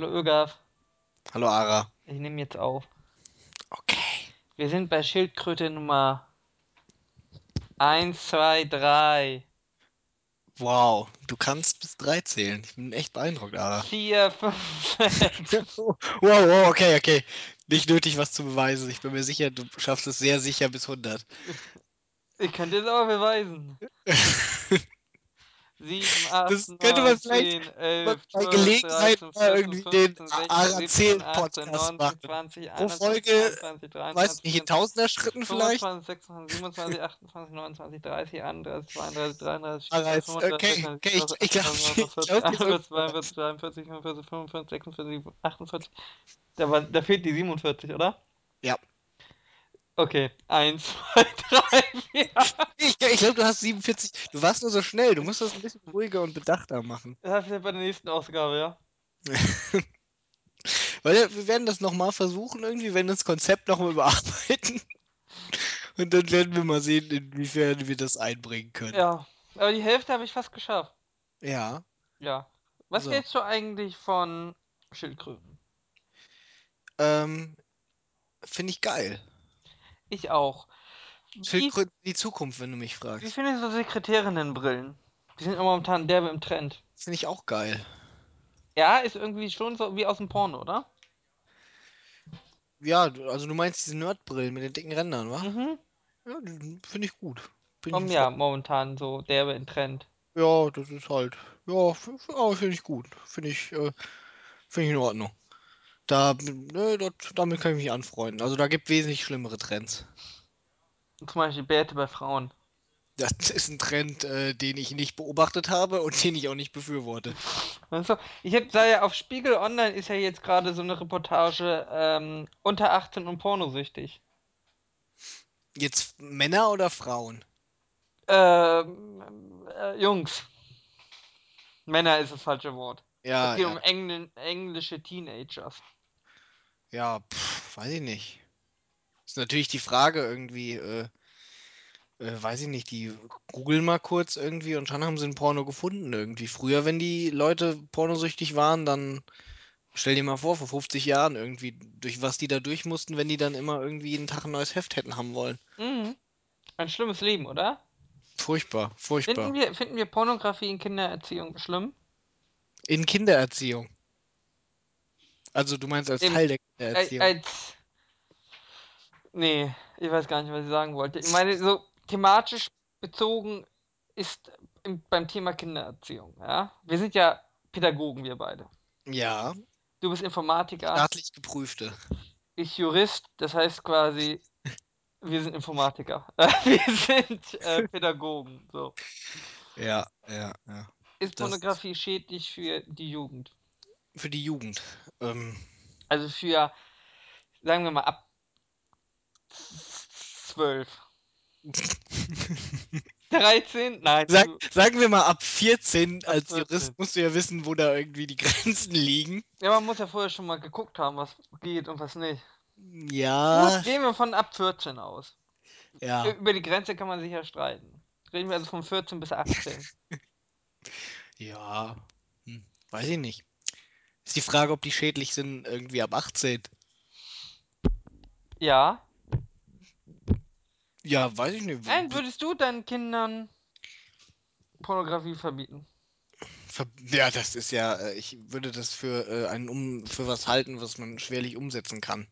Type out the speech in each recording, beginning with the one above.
Hallo Ögaf, Hallo Ara. ich nehme jetzt auf. Okay. Wir sind bei Schildkröte Nummer 1, 2, 3, Wow, du kannst bis drei zählen. Ich bin echt beeindruckt, Ara. 4, 5, 6. Wow, wow, okay, okay. Nicht nötig, was zu beweisen. Ich bin mir sicher, du schaffst es sehr sicher bis 100. Ich könnte es aber beweisen. 7, 8, Das könnte 9, man vielleicht 10, mal 11, bei 12, Gelegenheit 13, mal 14, irgendwie den 15, 16, Ara 17, zählt 18, Podcast 19, machen. 20, Pro 21, Folge, 22, weiß 23, nicht, in 24, tausender Schritten vielleicht? 25, 26, 27, 28, 29, 30, 31, 32, 33, Ara 34, ist, 35, okay, 36, okay, ich, 37, ich glaube, 38, ich 39, glaub, 40, dir so 41, 42, 43, 44, 45, 46, 47, 48. Da, war, da fehlt die 47, oder? Ja. Okay, 1, 2, 3, 4. Ich, ich glaube, du hast 47. Du warst nur so schnell. Du musst das ein bisschen ruhiger und bedachter machen. Das ist ja bei der nächsten Ausgabe, ja? Weil wir werden das nochmal versuchen, irgendwie, wenn das Konzept nochmal überarbeiten. Und dann werden wir mal sehen, inwiefern wir das einbringen können. Ja, aber die Hälfte habe ich fast geschafft. Ja, Ja. Was so. hältst du eigentlich von Schildkröten? Ähm, finde ich geil. Ich auch. Wie, Schildkröten die Zukunft, wenn du mich wie fragst. findest du Sekretärinnenbrillen? Die sind momentan derbe im Trend. Finde ich auch geil. Ja, ist irgendwie schon so wie aus dem Porno, oder? Ja, du- also du meinst diese Nerdbrillen mit den dicken Rändern, wa? Mhm. Ja, die finde ich gut. Bin ich Um, ja, momentan so derbe im Trend. Ja, das ist halt. Ja, f- f- aber finde ich gut. Finde ich, äh, finde ich in Ordnung. Da, ne, das, damit kann ich mich anfreunden. Also da gibt wesentlich schlimmere Trends. Zum Beispiel Bärte bei Frauen. Das ist ein Trend, äh, den ich nicht beobachtet habe und den ich auch nicht befürworte. Also, ich hab, sah ja auf Spiegel Online ist ja jetzt gerade so eine Reportage ähm, unter 18 und pornosüchtig. Jetzt Männer oder Frauen? Ähm, äh, Jungs. Männer ist das falsche Wort. Es Ja, geht ja, um Engl englische Teenagers. Ja, pff, weiß ich nicht. Ist natürlich die Frage irgendwie, äh, äh, weiß ich nicht, die googeln mal kurz irgendwie und schon haben sie ein Porno gefunden irgendwie. Früher, wenn die Leute pornosüchtig waren, dann stell dir mal vor, vor 50 Jahren irgendwie, durch was die da durch mussten, wenn die dann immer irgendwie jeden Tag ein neues Heft hätten haben wollen. Mhm. Ein schlimmes Leben, oder? Furchtbar, Finden furchtbar. wir, finden wir Pornografie in Kindererziehung schlimm? In Kindererziehung. Also du meinst als Im, Teil der Kindererziehung. als. Nee, ich weiß gar nicht, was ich sagen wollte. Ich meine, so thematisch bezogen ist im, beim Thema Kindererziehung, ja? Wir sind ja Pädagogen, wir beide. Ja, Du bist Informatiker, staatlich geprüfte. ich Jurist, das heißt quasi, wir sind Informatiker. wir sind äh, Pädagogen, so. Ja, ja, ja. Ist Das Pornografie schädlich für die Jugend? Für die Jugend. Ähm, Also für, sagen wir mal, ab 12. 13? Nein, Sag, sagen wir mal, ab 14 ab als Jurist 14. musst du ja wissen, wo da irgendwie die Grenzen liegen. Ja, man muss ja vorher schon mal geguckt haben, was geht und was nicht. Gut, Ja, gehen wir von ab 14 aus. Ja, Über die Grenze kann man sich ja streiten. Reden wir also von 14 bis 18. ja. Hm, weiß ich nicht. Ist die Frage, ob die schädlich sind, irgendwie ab 18. Ja. Ja, weiß ich nicht. Nein, würdest du deinen Kindern Pornografie verbieten? Ver- Ja, das ist ja, äh, ich würde das für äh, einen um für was halten, was man schwerlich umsetzen kann.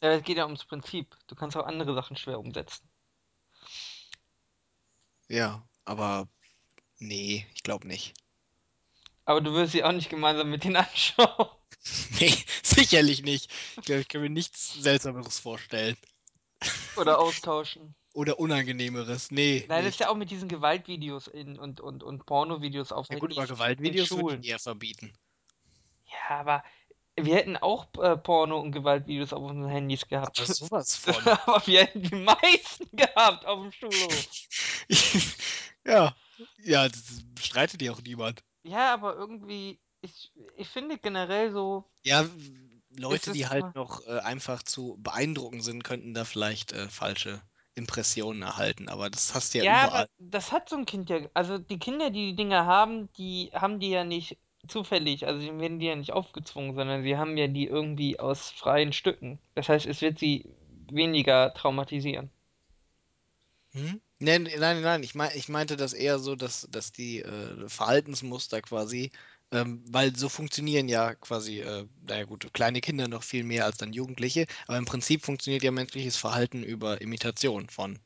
Ja, es geht ja ums Prinzip. Du kannst auch andere Sachen schwer umsetzen. Ja, aber nee, ich glaube nicht. Aber du wirst sie auch nicht gemeinsam mit denen anschauen. Nee, sicherlich nicht. Ich glaube, ich kann mir nichts Seltsameres vorstellen. Oder austauschen. Oder Unangenehmeres. Nee, Nein, das ist ja auch mit diesen Gewaltvideos in, und, und, und Pornovideos auf Ja gut, aber Gewaltvideos würde ich eher verbieten. Ja, aber wir hätten auch äh, Porno- und Gewaltvideos auf unseren Handys Aber gehabt. sowas von. aber wir hätten die meisten gehabt auf dem Schulhof. Ja, ja, das bestreitet ja auch niemand. Ja, aber irgendwie, ich, ich finde generell so, Ja, Leute, die halt noch äh, einfach zu beeindrucken sind, könnten da vielleicht äh, falsche Impressionen erhalten, aber das hast du ja Ja, überall. das hat so ein Kind ja. Also die Kinder, die die Dinger haben, die haben die ja nicht zufällig, also denen werden die ja nicht aufgezwungen, sondern sie haben ja die irgendwie aus freien Stücken. Das heißt, es wird sie weniger traumatisieren. Hm? Nein, nein, nein, ich mein, ich meinte das eher so, dass, dass die äh, Verhaltensmuster quasi, ähm, weil so funktionieren ja quasi, äh, naja gut, kleine Kinder noch viel mehr als dann Jugendliche, aber im Prinzip funktioniert ja menschliches Verhalten über Imitation von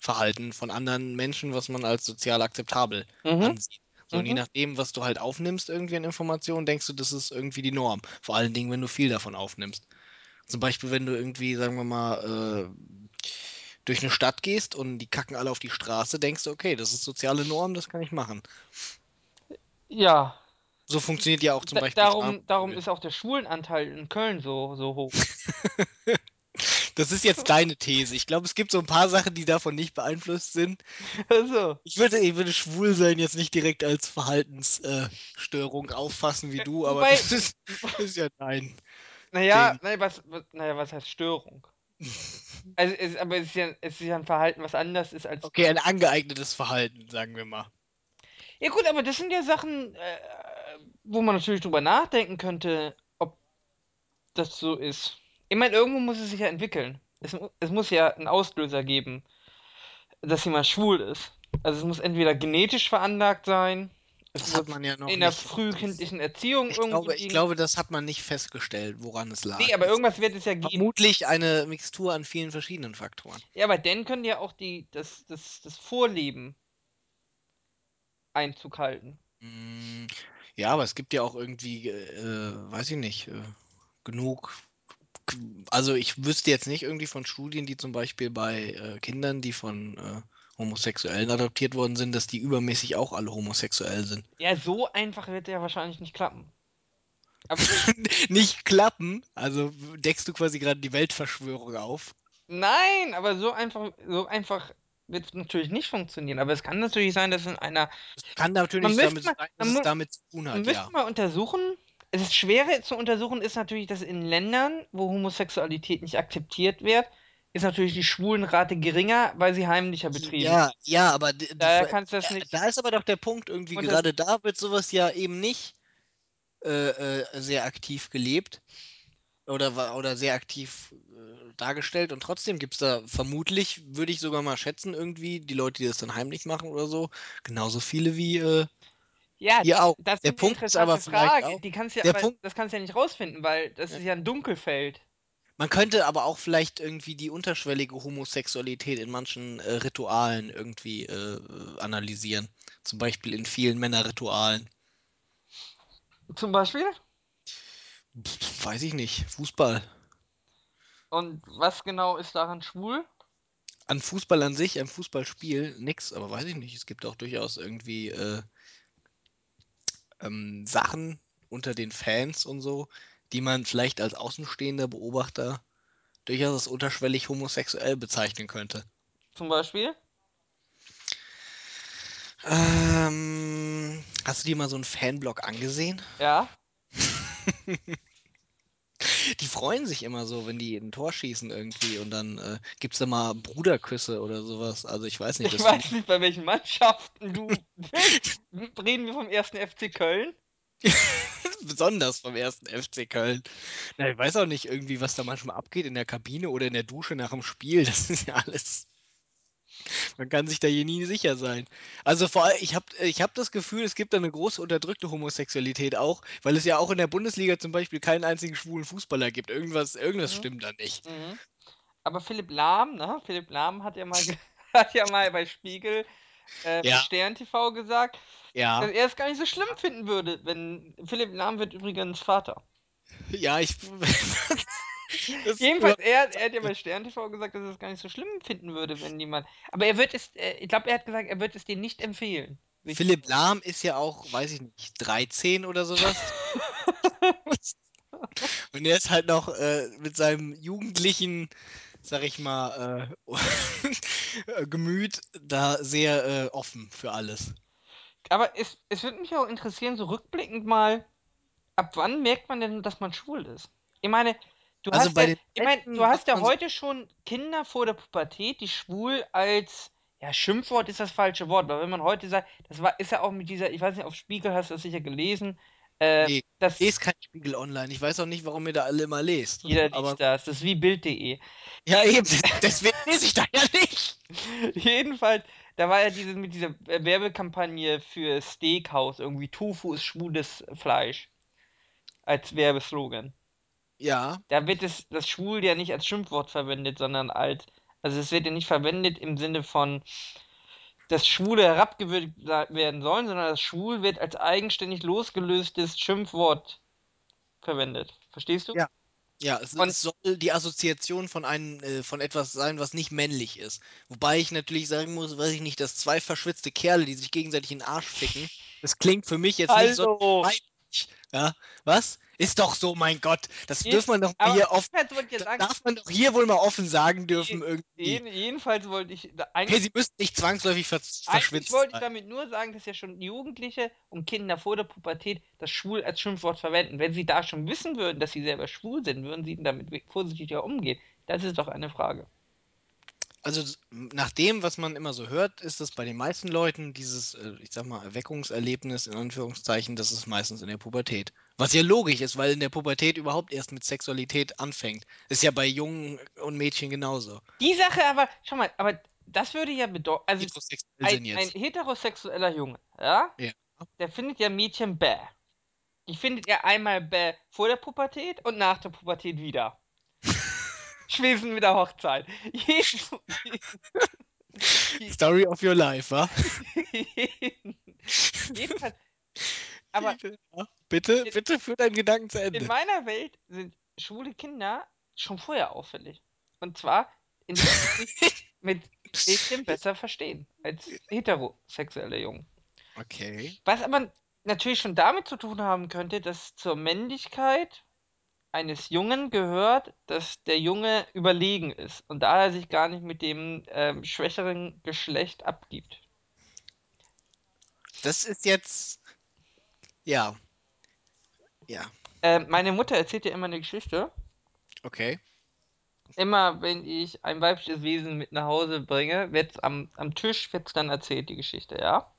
Verhalten von anderen Menschen, was man als sozial akzeptabel Mhm, ansieht. So, und je mhm. nachdem, was du halt aufnimmst irgendwie an Informationen, denkst du, das ist irgendwie die Norm. Vor allen Dingen, wenn du viel davon aufnimmst. Zum Beispiel, wenn du irgendwie, sagen wir mal, äh, durch eine Stadt gehst und die kacken alle auf die Straße, denkst du, okay, das ist soziale Norm, das kann ich machen. Ja, So funktioniert ja auch zum da, Beispiel darum, darum ist auch der Schwulenanteil in Köln so, so hoch. Das ist jetzt deine These. Ich glaube, es gibt so ein paar Sachen, die davon nicht beeinflusst sind. Also, Ich würde, ich würde schwul sein jetzt nicht direkt als Verhaltensstörung äh, auffassen wie du, aber wobei, das ist, ist ja dein naja, naja, was, was, naja, was heißt Störung? Also, es, aber es ist ja, es ist ja ein Verhalten, was anders ist als. Okay, ein angeeignetes Verhalten, sagen wir mal. Ja, gut, aber das sind ja Sachen, äh, wo man natürlich drüber nachdenken könnte, ob das so ist. Ich meine, irgendwo muss es sich ja entwickeln. Es, es muss ja einen Auslöser geben, dass jemand schwul ist. Also, es muss entweder genetisch veranlagt sein, Das hat man ja noch in der frühkindlichen Erziehung Ich irgendwo glaube, ich glaube, das hat man nicht festgestellt, woran es Nee, lag. aber Es irgendwas wird es ja geben. vermutlich eine Mixtur an vielen verschiedenen Faktoren. Ja, aber dann können ja auch die, das, das, das Vorleben Einzug halten. Mm, Ja, aber es gibt ja auch irgendwie, äh, weiß ich nicht, äh, genug. Also ich wüsste jetzt nicht irgendwie von Studien, die zum Beispiel bei äh, Kindern, die von äh, Homosexuellen adoptiert worden sind, dass die übermäßig auch alle homosexuell sind. Ja, so einfach wird der wahrscheinlich nicht klappen. Nicht klappen, also deckst du quasi gerade die Weltverschwörung auf. nein, aber so einfach, so einfach wird es natürlich nicht funktionieren. Aber es kann natürlich sein, dass in einer. Kann Man natürlich müsste damit mal, sein, dass man, es damit zu tun man hat, müsste ja. mal untersuchen. Es ist schwerer zu untersuchen, ist natürlich, dass in Ländern, wo Homosexualität nicht akzeptiert wird, ist natürlich die Schwulenrate geringer, weil sie heimlicher betrieben. Ja, ja, aber Daher kannst das ja, nicht. da ist aber doch der Punkt irgendwie, Und gerade da wird sowas ja eben nicht äh, äh, sehr aktiv gelebt oder, oder sehr aktiv äh, dargestellt und trotzdem gibt es da vermutlich, würde ich sogar mal schätzen, irgendwie die Leute, die das dann heimlich machen oder so, genauso viele wie äh, ja, hier auch. das Der Punkt ist aber Frage. auch, Die kannst du ja der aber, Punkt, das kannst du ja nicht rausfinden, weil das ja, ist ja ein Dunkelfeld. Man könnte aber auch vielleicht irgendwie die unterschwellige Homosexualität in manchen äh, Ritualen irgendwie äh, analysieren. Zum Beispiel in vielen Männerritualen. Zum Beispiel? Pff, weiß ich nicht. Fußball. Und was genau ist daran schwul? An Fußball an sich, am Fußballspiel, nix, aber weiß ich nicht. Es gibt auch durchaus irgendwie äh, ähm, Sachen unter den Fans und so, die man vielleicht als außenstehender Beobachter durchaus als unterschwellig homosexuell bezeichnen könnte. Zum Beispiel? Ähm, hast du dir mal so einen Fanblog angesehen? Ja. Die freuen sich immer so, wenn die ein Tor schießen irgendwie und dann äh, gibt es da mal Bruderküsse oder sowas. Also ich weiß nicht, Ich weiß nicht, bei welchen Mannschaften du. Reden wir vom ersten FC Köln? besonders vom ersten FC Köln. Na, ich weiß auch nicht irgendwie, was da manchmal abgeht in der Kabine oder in der Dusche nach dem Spiel. Das ist ja alles. Man kann sich da hier nie sicher sein. Also vor allem, ich habe ich hab das Gefühl, es gibt da eine große unterdrückte Homosexualität auch, weil es ja auch in der Bundesliga zum Beispiel keinen einzigen schwulen Fußballer gibt. Irgendwas, irgendwas Mhm. stimmt da nicht. Mhm. Aber Philipp Lahm, ne? Philipp Lahm hat ja mal, hat ja mal bei Spiegel, äh, bei Ja, Stern TV gesagt, dass ja, er es gar nicht so schlimm finden würde, wenn Philipp Lahm wird übrigens Vater. ja, ich. Jedenfalls, er, er hat ja bei Stern TV gesagt, dass er es gar nicht so schlimm finden würde, wenn jemand. Aber er wird es, äh, ich glaube, er hat gesagt, er wird es dir nicht empfehlen. Philipp Lahm ist ja auch, weiß ich nicht, 13 oder sowas. Und er ist halt noch äh, mit seinem jugendlichen, sag ich mal, äh, Gemüt da sehr äh, offen für alles. Aber es, es würde mich auch interessieren, so rückblickend mal, ab wann merkt man denn, dass man schwul ist? Ich meine, du Also hast ja, ich meine, du hast ja heute schon Kinder vor der Pubertät, die schwul als, ja, Schimpfwort ist das falsche Wort, weil wenn man heute sagt, das war, ist ja auch mit dieser, ich weiß nicht, auf Spiegel hast du das sicher gelesen, Äh, Nee, das lest kein Spiegel Online. Ich weiß auch nicht, warum ihr da alle immer lest. jeder Aber liest das. Das ist wie Bild.de. ja, eben, deswegen lese ich da ja nicht. Jedenfalls, da war ja diese mit dieser Werbekampagne für Steakhouse irgendwie Tofu ist schwules Fleisch als Werbeslogan. Ja, Da wird es das schwul ja nicht als Schimpfwort verwendet, sondern als also es wird ja nicht verwendet im Sinne von dass Schwule herabgewürdigt werden sollen, sondern das schwul wird als eigenständig losgelöstes Schimpfwort verwendet. Verstehst du? ja. Ja, es, Und es soll die Assoziation von einem, äh, von etwas sein, was nicht männlich ist. Wobei ich natürlich sagen muss, weiß ich nicht, dass zwei verschwitzte Kerle, die sich gegenseitig in den Arsch ficken, das klingt für mich jetzt nicht so. Ja, was? Ist doch so, mein Gott. Das Je- dürfen wir doch hier offen, wollte darf man doch hier wohl mal offen sagen dürfen irgendwie. jeden- jedenfalls wollte ich Okay, eigentlich sie müssen nicht zwangsläufig ver Eigentlich verschwitzt wollte ich sein. damit nur sagen, dass ja schon Jugendliche und Kinder vor der Pubertät das schwul als Schimpfwort verwenden. Wenn sie da schon wissen würden, dass sie selber schwul sind, würden sie damit vorsichtiger umgehen. Das ist doch eine Frage. Also nach dem, was man immer so hört, ist das bei den meisten Leuten dieses, äh, ich sag mal, Erweckungserlebnis in Anführungszeichen, das ist meistens in der Pubertät. Was ja logisch ist, weil in der Pubertät überhaupt erst mit Sexualität anfängt. Ist ja bei Jungen und Mädchen genauso. Die Sache aber, schau mal, aber das würde ja bedeuten, also Heterosexuell ein, ein heterosexueller Junge, ja, Ja. der findet ja Mädchen bäh. Die findet er einmal bäh vor der Pubertät und nach der Pubertät wieder. Schwesen mit der Hochzeit. Story of your life, wa? Jedenfalls, aber bitte, in- bitte führ deinen Gedanken zu in Ende. meiner Welt sind schwule Kinder schon vorher auffällig. Und zwar, indem sie sich mit Mädchen besser verstehen als heterosexuelle Jungen. Okay. Was aber natürlich schon damit zu tun haben könnte, dass zur Männlichkeit eines Jungen gehört, dass der Junge überlegen ist und daher sich gar nicht mit dem ähm, schwächeren Geschlecht abgibt. Das ist jetzt. Ja. Ja. Ähm, meine Mutter erzählt ja immer eine Geschichte. Okay. Immer wenn ich ein weibliches Wesen mit nach Hause bringe, wird's am, am Tisch wird's dann erzählt, die Geschichte, ja?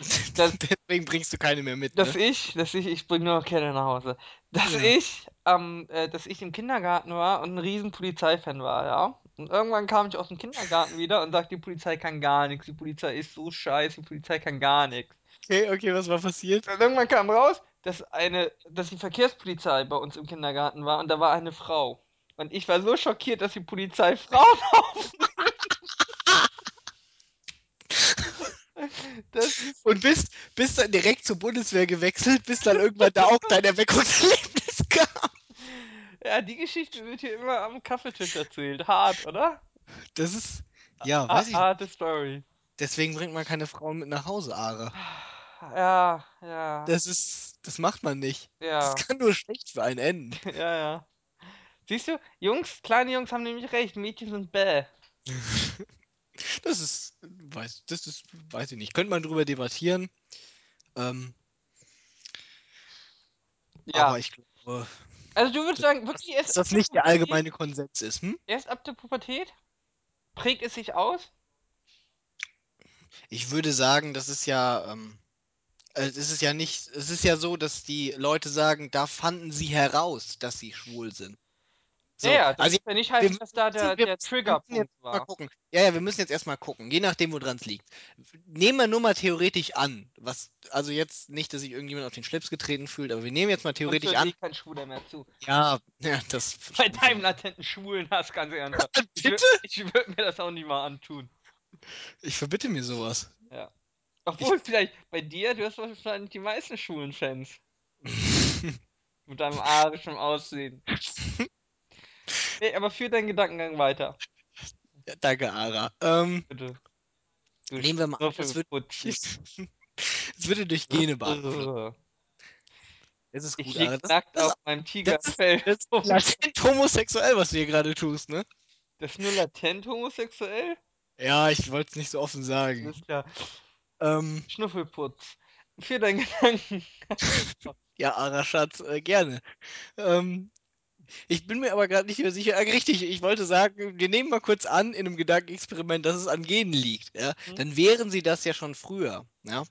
Das- Deswegen bringst du keine mehr mit, Dass ne? ich, dass ich, ich bringe nur Kerle nach Hause. Dass Ja. ich, ähm, äh, dass ich im Kindergarten war und ein riesen Polizeifan war, ja? Und irgendwann kam ich aus dem Kindergarten wieder und sagte, die Polizei kann gar nichts, die Polizei ist so scheiße, die Polizei kann gar nichts. Okay, okay, was war passiert? Und irgendwann kam raus, dass eine, dass die Verkehrspolizei bei uns im Kindergarten war und da war eine Frau. Und ich war so schockiert, dass die Polizei Frauen aufnimmt. Das ist Und bist, bist dann direkt zur Bundeswehr gewechselt, bis dann irgendwann da auch dein Erweckungserlebnis kam. Ja, die Geschichte wird hier immer am Kaffeetisch erzählt. Hart, oder? Das ist, ja, weiß ich. Harte Story. Deswegen bringt man keine Frauen mit nach Hause, Ara. Ja, ja, Das ist, das macht man nicht. ja, Das kann nur schlecht für einen enden. ja, ja. Siehst du, Jungs, kleine Jungs haben nämlich recht, Mädchen sind bäh. Das ist, weiß, das ist, weiß ich nicht. Könnte man drüber debattieren. Ähm, Ja. aber ich glaube, Also du würdest sagen, wirklich erst dass das nicht der allgemeine Konsens ist. Hm? Erst ab der Pubertät prägt es sich aus? Ich würde sagen, das ist ja, ähm, äh, es ist ja nicht, es ist ja so, dass die Leute sagen, da fanden sie heraus, dass sie schwul sind. So, ja, ja, das also ist ja nicht heißen, dass da der, der Triggerpunkt jetzt mal war. gucken. Ja, ja, wir müssen jetzt erstmal gucken, je nachdem, woran es liegt. Nehmen wir nur mal theoretisch an, was, also jetzt nicht, dass sich irgendjemand auf den Schlips getreten fühlt, aber wir nehmen jetzt mal theoretisch hört an. kein Schwuler mehr zu. Ja, ja, das. Bei deinem latenten Schwulenhass, ganz ernsthaft. Ich Bitte? würd- Ich würde mir das auch nicht mal antun. Ich verbitte mir sowas. Obwohl, vielleicht bei dir, du hast wahrscheinlich die meisten schwulen Fans. Mit deinem arischen Aussehen. Nee, aber führ deinen Gedankengang weiter, ja, danke, Ara. Ähm, bitte. Du nehmen wir mal an, das wird, es würde durch Gene beeinflusst. Das ist Ich gut, lieg Ara. Das, nackt das, auf meinem Tigerfell. das ist latent homosexuell, was du hier gerade tust, ne? Das ist nur latent homosexuell? Ja, ich wollte es nicht so offen sagen. Alles klar. Ähm, Schnuffelputz. Für deinen Gedanken. ja, Ara, Schatz, äh, gerne. Ähm, ich bin mir aber gerade nicht mehr sicher. Äh, richtig, ich wollte sagen, wir nehmen mal kurz an, in einem Gedankenexperiment, dass es an Genen liegt. Ja? Mhm. Dann wären sie das ja schon früher. Ja?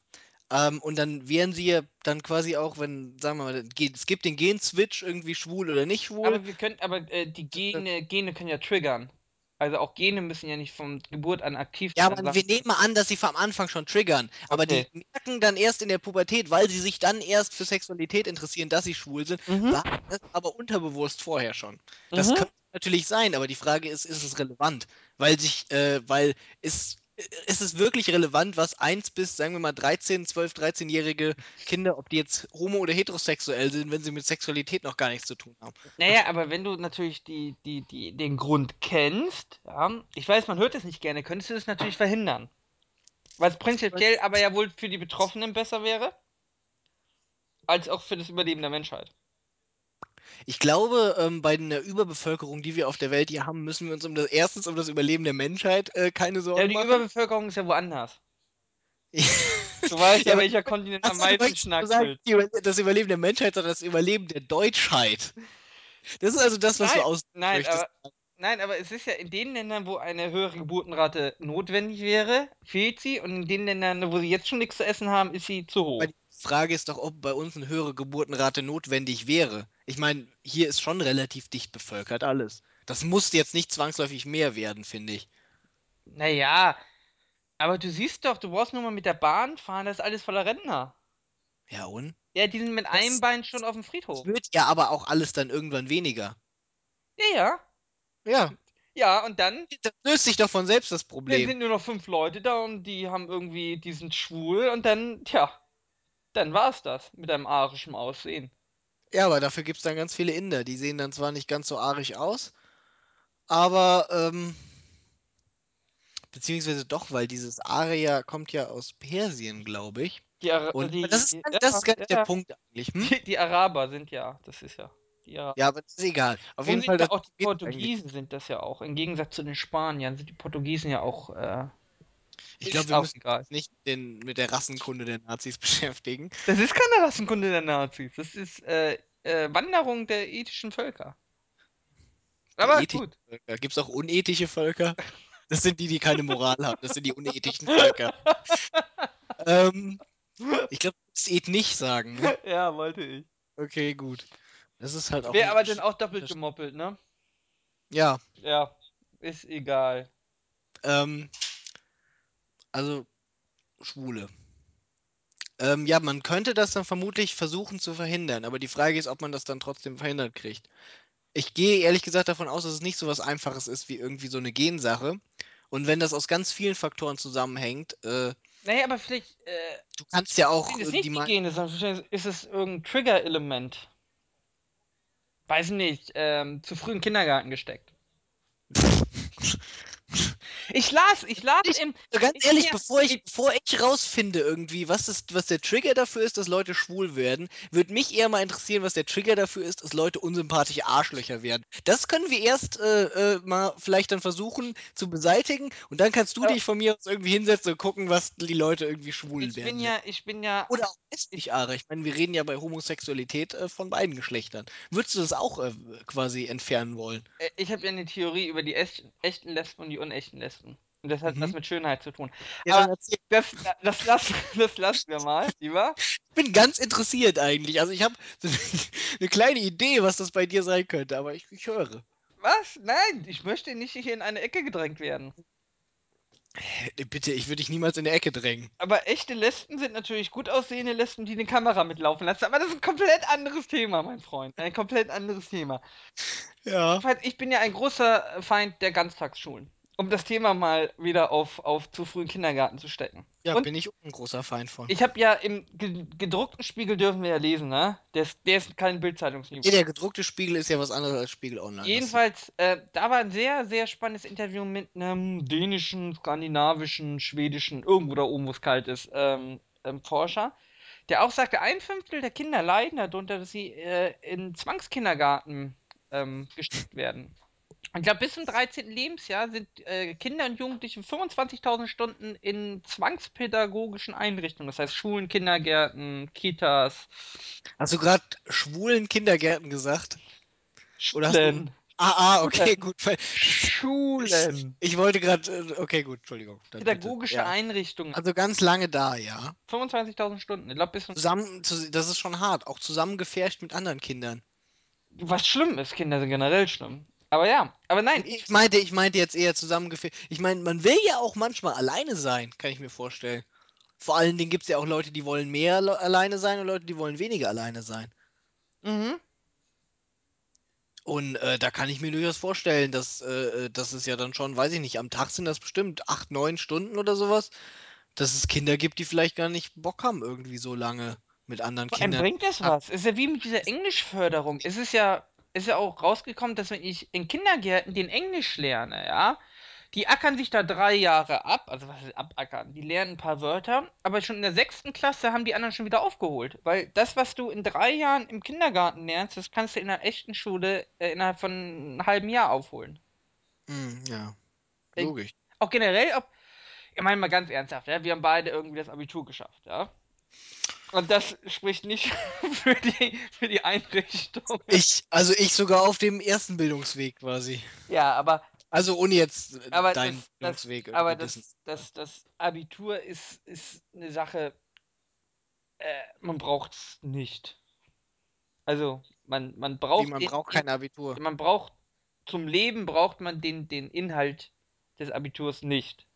Ähm, und dann wären sie ja dann quasi auch, wenn, sagen wir mal, es gibt den Gen-Switch irgendwie schwul oder nicht schwul. Aber wir können, aber äh, die Gene, Gene können ja triggern. Also auch Gene müssen ja nicht von Geburt an aktiv Ja, sein. aber Sachen- wir nehmen mal an, dass sie vom Anfang schon triggern. Aber Okay. die merken dann erst in der Pubertät, weil sie sich dann erst für Sexualität interessieren, dass sie schwul sind, Mhm. war das aber unterbewusst vorher schon. Das Mhm. könnte natürlich sein, aber die Frage ist, ist es relevant? Weil sich, äh, weil es, ist es wirklich relevant, was 1 bis, sagen wir mal, 13, 12, 13-jährige Kinder, ob die jetzt homo- oder heterosexuell sind, wenn sie mit Sexualität noch gar nichts zu tun haben? Naja, aber wenn du natürlich die, die, die, den Grund kennst, ja, ich weiß, man hört es nicht gerne, könntest du das natürlich verhindern. Was prinzipiell aber ja wohl für die Betroffenen besser wäre, als auch für das Überleben der Menschheit. Ich glaube, ähm, bei einer Überbevölkerung, die wir auf der Welt hier haben, müssen wir uns um das, erstens um das Überleben der Menschheit äh, keine Ja, Sorgen die machen. Überbevölkerung ist ja woanders. Du weißt ja, welcher Kontinent am du meisten schnackelt. das Überleben der Menschheit, sondern das Überleben der Deutschheit. Das ist also das, was du Nein, aus nein, aber, nein, aber es ist ja in den Ländern, wo eine höhere Geburtenrate notwendig wäre, fehlt sie. Und in den Ländern, wo sie jetzt schon nichts zu essen haben, ist sie zu hoch. Aber die Frage ist doch, ob bei uns eine höhere Geburtenrate notwendig wäre. Ich meine, hier ist schon relativ dicht bevölkert alles. Das muss jetzt nicht zwangsläufig mehr werden, finde ich. Naja, aber du siehst doch, du brauchst nur mal mit der Bahn fahren, das ist alles voller Rentner. Ja, und? Ja, die sind mit Das- einem Bein schon auf dem Es Friedhof. wird ja aber auch alles dann irgendwann weniger. Ja, ja. Ja, Ja, und dann, das löst sich doch von selbst das dann Problem. sind nur noch fünf Leute da und die haben irgendwie, die sind schwul und dann, tja, dann war's das mit deinem arischen Aussehen. Ja, aber dafür gibt es dann ganz viele Inder. Die sehen dann zwar nicht ganz so arisch aus, aber, ähm, beziehungsweise doch, weil dieses Aria kommt ja aus Persien, glaube ich. Die, Ara Und die, das ist, die, das ist ja, der Punkt eigentlich. Hm? Die, die Araber sind ja, das ist ja. Die Araber. Ja, aber das ist egal. Auf jeden Fall, ja auch die geht eigentlich. Portugiesen sind das ja auch. Im Gegensatz zu den Spaniern sind die Portugiesen ja auch. Äh, Ich glaube, wir müssen egal. nicht den, mit der Rassenkunde der Nazis beschäftigen. Das ist keine Rassenkunde der Nazis. Das ist äh, äh, Wanderung der ethischen Völker. Aber ethische gut. Gibt es auch unethische Völker? Das sind die, die keine Moral haben. Das sind die unethischen Völker. ähm, ich glaube, du musst et nicht sagen. Ne? ja, wollte ich. Okay, gut. Das ist halt auch. Wäre aber dann auch doppelt gemoppelt, ne? Ja, Ja, ist egal. ähm, also Schwule. Ähm, ja, man könnte das dann vermutlich versuchen zu verhindern, aber die Frage ist, ob man das dann trotzdem verhindert kriegt. Ich gehe ehrlich gesagt davon aus, dass es nicht so was Einfaches ist wie irgendwie so eine Gensache. Und wenn das aus ganz vielen Faktoren zusammenhängt, äh, Naja, aber vielleicht äh, du kannst ja auch sind es äh, nicht die die Gene, sondern ist es irgendein Trigger-Element. Weiß nicht, ähm, zu früh in den Kindergarten gesteckt. Ich las, ich las Ich- im. Also ganz Ich ehrlich, ja- bevor ich, bevor ich rausfinde irgendwie, was ist, was der Trigger dafür ist, dass Leute schwul werden, würde mich eher mal interessieren, was der Trigger dafür ist, dass Leute unsympathische Arschlöcher werden. Das können wir erst äh, äh, mal vielleicht dann versuchen zu beseitigen und dann kannst du Aber- dich von mir aus irgendwie hinsetzen und gucken, was die Leute irgendwie schwul Ich werden. bin ja, ich bin ja. Oder auch lesbisch Aare. Ich meine, wir reden ja bei Homosexualität äh, von beiden Geschlechtern. Würdest du das auch äh, quasi entfernen wollen? äh, Ich habe ja eine Theorie über die echt, echten Lesben und die unechten Lesben. Und das hat Mhm. was mit Schönheit zu tun. Ja, Aber-. Das, das, lassen, das lassen wir mal, lieber. Ich bin ganz interessiert eigentlich. Also ich habe eine kleine Idee, was das bei dir sein könnte, aber ich, ich höre. Was? Nein, ich möchte nicht hier in eine Ecke gedrängt werden. Äh, Bitte, ich würde dich niemals in der Ecke drängen. Aber echte Lesben sind natürlich gut aussehende Lesben, die eine Kamera mitlaufen lassen. Aber das ist ein komplett anderes Thema, mein Freund. Ein komplett anderes Thema. Ja. Ich bin ja ein großer Feind der Ganztagsschulen. Um das Thema mal wieder auf, auf zu frühen Kindergarten zu stecken. Ja, Und bin ich auch ein großer Feind von. ich habe ja im ge gedruckten Spiegel dürfen wir ja lesen, ne? Der ist, der ist kein Bildzeitungsniveau. Ja, der gedruckte Spiegel ist ja was anderes als Spiegel Online. Jedenfalls, äh, da war ein sehr, sehr spannendes Interview mit einem dänischen, skandinavischen, schwedischen, irgendwo da oben, wo es kalt ist, ähm, ähm, Forscher, der auch sagte, ein Fünftel der Kinder leiden darunter, dass sie äh, in Zwangskindergarten ähm, gesteckt werden. Ich glaube, bis zum 13. Lebensjahr sind äh, Kinder und Jugendliche 25.000 Stunden in zwangspädagogischen Einrichtungen, das heißt Schulen, Kindergärten, Kitas, Hast du gerade schwulen Kindergärten gesagt? Oder hast du- Schulen, Ah, ah, okay, Schulen. gut. Schulen. ich wollte gerade. Okay, gut, Entschuldigung. Pädagogische Ja. Einrichtungen. Also ganz lange da, ja. 25.000 Stunden. Ich glaube, bis zum Zusammen, zu- das ist schon hart. Auch zusammengepfercht mit anderen Kindern. Was schlimm ist, Kinder sind generell schlimm. Aber ja, aber nein, ich, meinte, ich meinte jetzt eher zusammengepfercht. Ich meine, man will ja auch manchmal alleine sein, kann ich mir vorstellen. Vor allen Dingen gibt es ja auch Leute, die wollen mehr le- alleine sein und Leute, die wollen weniger alleine sein. mhm. Und äh, da kann ich mir durchaus vorstellen, dass, äh, äh, dass es ja dann schon, weiß ich nicht, am Tag sind das bestimmt acht, neun Stunden oder sowas, dass es Kinder gibt, die vielleicht gar nicht Bock haben, irgendwie so lange mit anderen Vor Kindern. bringt das was. Es ist ja wie mit dieser Englischförderung. Es ist ja, ist ja auch rausgekommen, dass wenn ich in Kindergärten den Englisch lerne, ja, die ackern sich da drei Jahre ab, also was heißt abackern? Die lernen ein paar Wörter, aber schon in der sechsten Klasse haben die anderen schon wieder aufgeholt. Weil das, was du in drei Jahren im Kindergarten lernst, das kannst du in der echten Schule äh, innerhalb von einem halben Jahr aufholen. hm, ja, Äh, logisch. Auch generell, ob, ich meine mal ganz ernsthaft, ja, wir haben beide irgendwie das Abitur geschafft, ja. Und das spricht nicht für die, für die Einrichtung. Ich, also ich sogar auf dem ersten Bildungsweg quasi. Ja, aber, Also ohne jetzt äh, aber deinen das, das, Bildungsweg aber irgendwie wissen. das, das, das Abitur ist, ist eine Sache, äh, man braucht es nicht. Also, man, man Wie, braucht man den, braucht in, kein Abitur. man braucht, zum Leben braucht man den, den Inhalt des Abiturs nicht.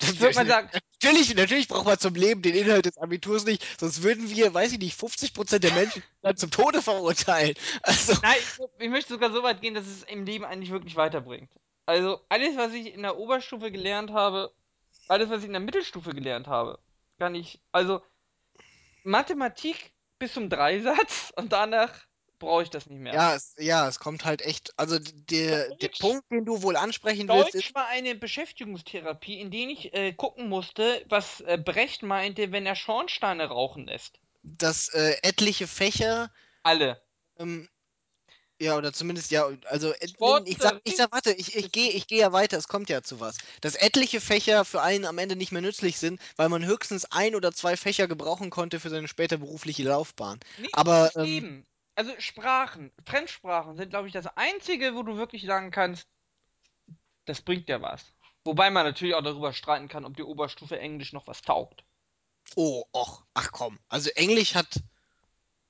Ich würde mal sagen, Natürlich, natürlich braucht man zum Leben den Inhalt des Abiturs nicht, sonst würden wir, weiß ich nicht, 50% der Menschen dann zum Tode verurteilen. Also, nein, ich, ich möchte sogar so weit gehen, dass es im Leben eigentlich wirklich weiterbringt. Also, alles, was ich in der Oberstufe gelernt habe, alles, was ich in der Mittelstufe gelernt habe, kann ich, also Mathematik bis zum Dreisatz und danach brauche ich das nicht mehr. ja, es, ja, es kommt halt echt, also der, der Deutsch, Punkt, den du wohl ansprechen willst, ist, Deutsch war eine Beschäftigungstherapie, in der ich äh, gucken musste, was äh, Brecht meinte, wenn er Schornsteine rauchen lässt. dass äh, etliche Fächer, Alle. ähm, ja, oder zumindest, ja, also äh, ich sag, ich sag, warte, ich, ich gehe, ich gehe ja weiter, es kommt ja zu was. Dass etliche Fächer für einen am Ende nicht mehr nützlich sind, weil man höchstens ein oder zwei Fächer gebrauchen konnte für seine später berufliche Laufbahn. nee, Aber, ähm. Also Sprachen, Fremdsprachen sind, glaube ich, das Einzige, wo du wirklich sagen kannst, das bringt dir was. Wobei man natürlich auch darüber streiten kann, ob die Oberstufe Englisch noch was taugt. oh, och, ach komm, also Englisch hat,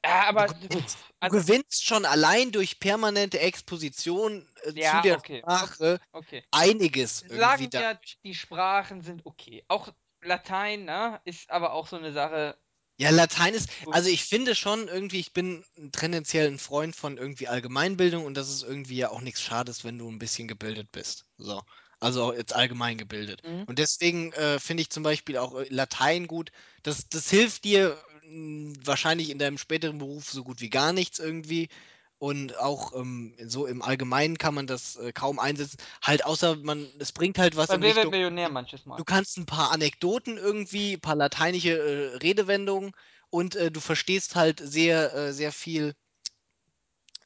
Ja, du aber gewinnst, du also, gewinnst schon allein durch permanente Exposition äh, zu ja, der okay, Sprache okay. einiges Sagen da. wir, die Sprachen sind okay. Auch Latein, ne, ist aber auch so eine Sache. Ja, Latein ist, wo- also ich finde schon irgendwie, ich bin tendenziell ein Freund von irgendwie Allgemeinbildung und das ist irgendwie ja auch nichts Schades, wenn du ein bisschen gebildet bist. So. Also auch jetzt allgemein gebildet. Mhm. Und deswegen äh, finde ich zum Beispiel auch äh, Latein gut. Das, das hilft dir mh, wahrscheinlich in deinem späteren Beruf so gut wie gar nichts irgendwie. Und auch ähm, so im Allgemeinen kann man das äh, kaum einsetzen. Halt, außer man, es bringt halt was Bei Wer wird. Millionär manches Mal. Du kannst ein paar Anekdoten irgendwie, ein paar lateinische äh, Redewendungen und äh, du verstehst halt sehr, äh, sehr viel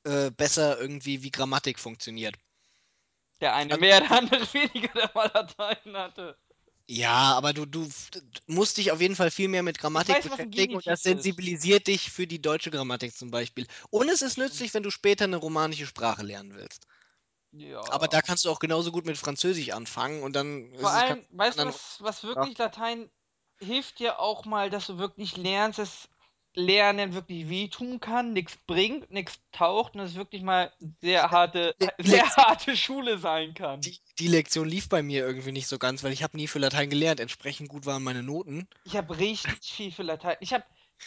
äh, besser irgendwie, wie Grammatik funktioniert. Der eine Also, mehr, der andere weniger, der mal Latein hatte. Ja, aber du, du musst dich auf jeden Fall viel mehr mit Grammatik weiß, beschäftigen und das Genitiv ist. sensibilisiert dich für die deutsche Grammatik zum Beispiel. Und es ist nützlich, wenn du später eine romanische Sprache lernen willst. Aber da Ja. kannst du auch genauso gut mit Französisch anfangen und dann Vor allem, weißt du, was, was wirklich Latein hilft dir auch mal, dass du wirklich lernst, dass Lernen wirklich wehtun kann, nichts bringt, nichts taucht und es wirklich mal sehr harte, Die, sehr Lektion, harte Schule sein kann. die, die Lektion lief bei mir irgendwie nicht so ganz, weil ich habe nie für Latein gelernt. Entsprechend gut waren meine Noten. Ich habe richtig viel für Latein. Ich habe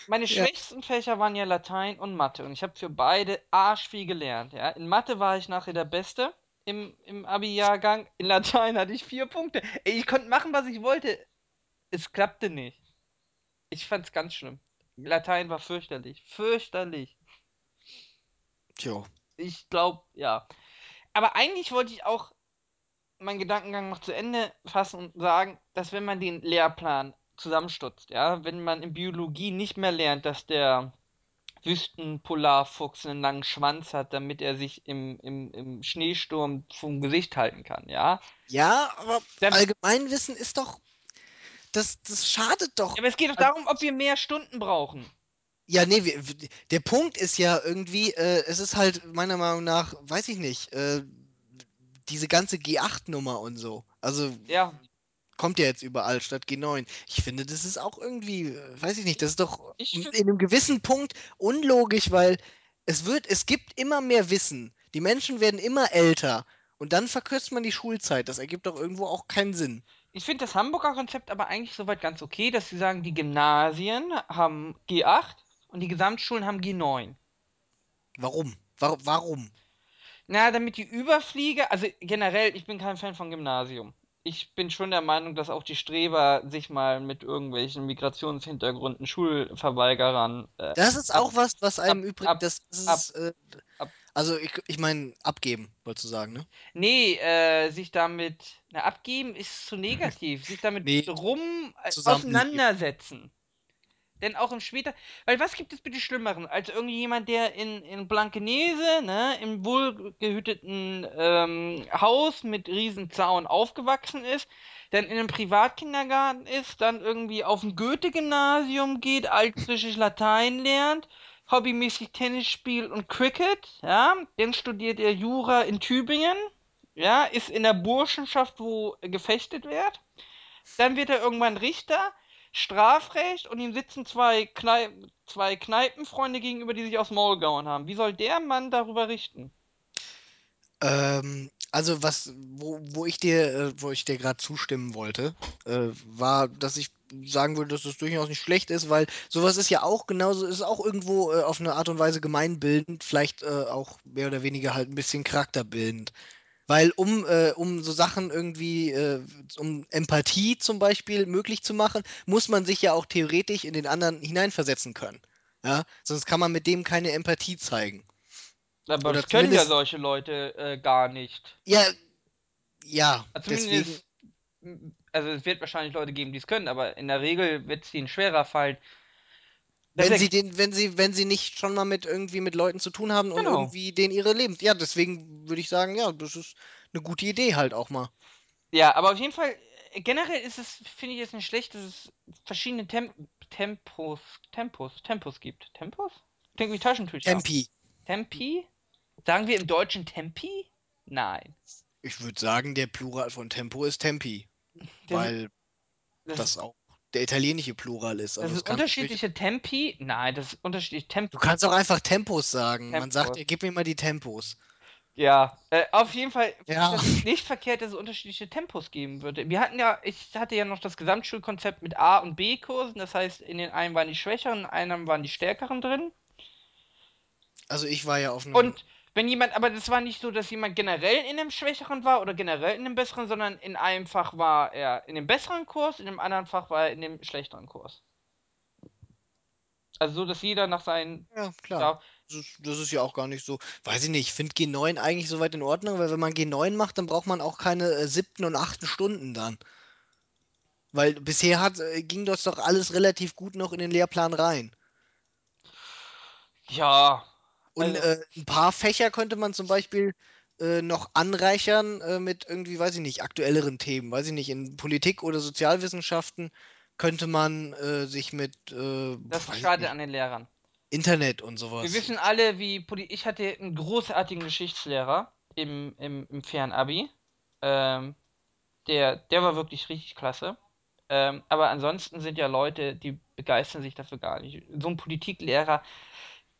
meine Ja. schwächsten Fächer waren ja Latein und Mathe und ich habe für beide arsch viel gelernt. Ja, in Mathe war ich nachher der Beste im, im Abi-Jahrgang. In Latein hatte ich vier Punkte. Ey, ich konnte machen, was ich wollte. Es klappte nicht. Ich fand's ganz schlimm. Latein war fürchterlich. Fürchterlich. Tjo. Ich glaube, ja. Aber eigentlich wollte ich auch meinen Gedankengang noch zu Ende fassen und sagen, dass wenn man den Lehrplan zusammenstutzt, ja, wenn man in Biologie nicht mehr lernt, dass der Wüstenpolarfuchs einen langen Schwanz hat, damit er sich im, im, im Schneesturm vom Gesicht halten kann, ja, Ja, aber Allgemeinwissen ist doch, das, das schadet doch. aber es geht doch Also, darum, ob wir mehr Stunden brauchen. Ja, nee, wir, der Punkt ist ja irgendwie, äh, es ist halt meiner Meinung nach, weiß ich nicht, äh, diese ganze G8-Nummer und so. Also Ja, kommt ja jetzt überall statt G9. Ich finde, das ist auch irgendwie, äh, weiß ich nicht, das ist doch in einem gewissen Punkt unlogisch, weil es wird, es gibt immer mehr Wissen. Die Menschen werden immer älter. Und dann verkürzt man die Schulzeit. Das ergibt doch irgendwo auch keinen Sinn. Ich finde das Hamburger Konzept aber eigentlich soweit ganz okay, dass sie sagen, die Gymnasien haben G8 und die Gesamtschulen haben G9. Warum? Wa warum? Na, damit die Überfliege, also generell, ich bin kein Fan von Gymnasium. Ich bin schon der Meinung, dass auch die Streber sich mal mit irgendwelchen Migrationshintergründen, Schulverweigerern äh, Das ist ab, auch was, was ab, einem übrig, ab, das, das ab, ist, äh, ab. Also ich, ich meine, abgeben, wolltest du sagen, ne? Nee, äh, sich damit, na, abgeben ist zu negativ. Sich damit Nee, rum äh, auseinandersetzen. Denn auch im später, weil was gibt es bitte Schlimmeren, als irgendjemand, der in, in Blankenese, ne, im wohlgehüteten ähm, Haus mit Riesenzaun aufgewachsen ist, dann in einem Privatkindergarten ist, dann irgendwie auf ein Goethe-Gymnasium geht, altgriechisch Latein lernt, hobbymäßig Tennis spielt und Cricket, ja, dann studiert er Jura in Tübingen, ja, ist in der Burschenschaft, wo gefechtet wird. Dann wird er irgendwann Richter, Strafrecht und ihm sitzen zwei, Knei zwei Kneipenfreunde gegenüber, die sich aufs Maul gehauen haben. Wie soll der Mann darüber richten? Ähm, also was, wo, wo ich dir, äh, wo ich dir gerade zustimmen wollte, äh, war, dass ich sagen würde, dass das durchaus nicht schlecht ist, weil sowas ist ja auch genauso, ist auch irgendwo äh, auf eine Art und Weise gemeinbildend, vielleicht äh, auch mehr oder weniger halt ein bisschen charakterbildend. Weil um, äh, um so Sachen irgendwie, äh, um Empathie zum Beispiel möglich zu machen, muss man sich ja auch theoretisch in den anderen hineinversetzen können. Ja? Sonst kann man mit dem keine Empathie zeigen. Aber Oder das können ja solche Leute äh, gar nicht. ja, ja, Also deswegen, also es wird wahrscheinlich Leute geben, die es können, aber in der Regel wird es ihnen schwerer fallen. Wenn sie den, wenn sie, wenn sie nicht schon mal mit irgendwie mit Leuten zu tun haben und genau. irgendwie denen ihre Lebens, ja, deswegen würde ich sagen, ja, das ist eine gute Idee halt auch mal. Ja, aber auf jeden Fall, äh, generell ist es, finde ich es nicht schlecht, dass es verschiedene Tem Tempos, Tempos, Tempos gibt. Tempos? Klingt wie Taschentücher. Tempi. Tempi? Sagen wir im Deutschen Tempi? Nein. Ich würde sagen, der Plural von Tempo ist Tempi, Das, weil das, das auch der italienische Plural ist, das aber ist unterschiedliche Tempi? Nein, das ist unterschiedlich Temp Du kannst auch einfach Tempos sagen. Man sagt, Tempos. ja, gib mir mal die Tempos. Ja, äh, auf jeden Fall Ja. das nicht verkehrt, dass es unterschiedliche Tempos geben würde. Wir hatten ja, ich hatte ja noch das Gesamtschulkonzept mit A- und B-Kursen. Das heißt, in den einen waren die Schwächeren, in einem waren die Stärkeren drin. Also ich war ja auf einem Und wenn jemand, aber das war nicht so, dass jemand generell in einem Schwächeren war oder generell in einem Besseren, sondern in einem Fach war er in dem besseren Kurs, in dem anderen Fach war er in dem schlechteren Kurs. Also so, dass jeder nach seinen, Ja, klar. Das ist, das ist ja auch gar nicht so. Weiß ich nicht, ich finde G9 eigentlich soweit in Ordnung, weil wenn man G9 macht, dann braucht man auch keine äh, siebten und achten Stunden dann. Weil bisher hat, äh, ging das doch alles relativ gut noch in den Lehrplan rein. ja, Und also äh, ein paar Fächer könnte man zum Beispiel äh, noch anreichern äh, mit irgendwie, weiß ich nicht, aktuelleren Themen. Weiß ich nicht, in Politik oder Sozialwissenschaften könnte man äh, sich mit, äh, das schadet an den Lehrern. Internet und Wir sowas. wissen alle, wie Poli ich hatte einen großartigen Geschichtslehrer im, im, im Fernabi. Ähm, der, der war wirklich richtig klasse. Ähm, aber ansonsten sind ja Leute, die begeistern sich dafür gar nicht. So ein Politiklehrer,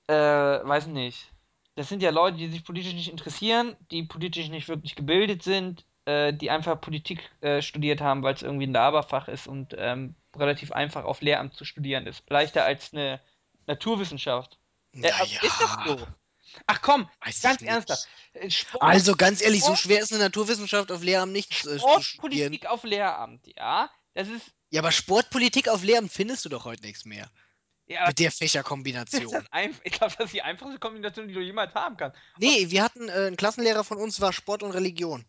äh, weiß nicht. Das sind ja Leute, die sich politisch nicht interessieren, die politisch nicht wirklich gebildet sind, äh, die einfach Politik äh, studiert haben, weil es irgendwie ein Laberfach ist und ähm, relativ einfach auf Lehramt zu studieren ist. Leichter als eine Naturwissenschaft. Äh, Naja, ist doch so. Ach komm, weiß ganz ernsthaft. Äh, Sport, Also ganz ehrlich, so Sport, schwer ist eine Naturwissenschaft auf Lehramt nicht äh, zu studieren. Sportpolitik auf Lehramt, ja. Das ist, Ja, aber Sportpolitik auf Lehramt findest du doch heute nichts mehr. Ja, Mit der Fächerkombination. ich glaube, das ist die einfachste Kombination, die du jemals haben kannst. Und Nee, wir hatten, äh, ein Klassenlehrer von uns war Sport und Religion.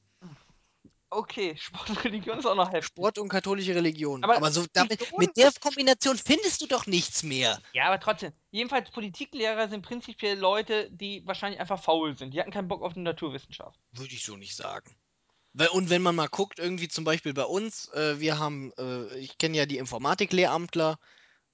okay, Sport und Religion ist auch noch heftig. Sport und katholische Religion. Aber Aber so damit, mit der Kombination findest du doch nichts mehr. ja, aber trotzdem. Jedenfalls Politiklehrer sind prinzipiell Leute, die wahrscheinlich einfach faul sind. Die hatten keinen Bock auf die Naturwissenschaft. Würde ich so nicht sagen. Und wenn man mal guckt, irgendwie zum Beispiel bei uns, äh, wir haben, äh, ich kenne ja die Informatiklehramtler,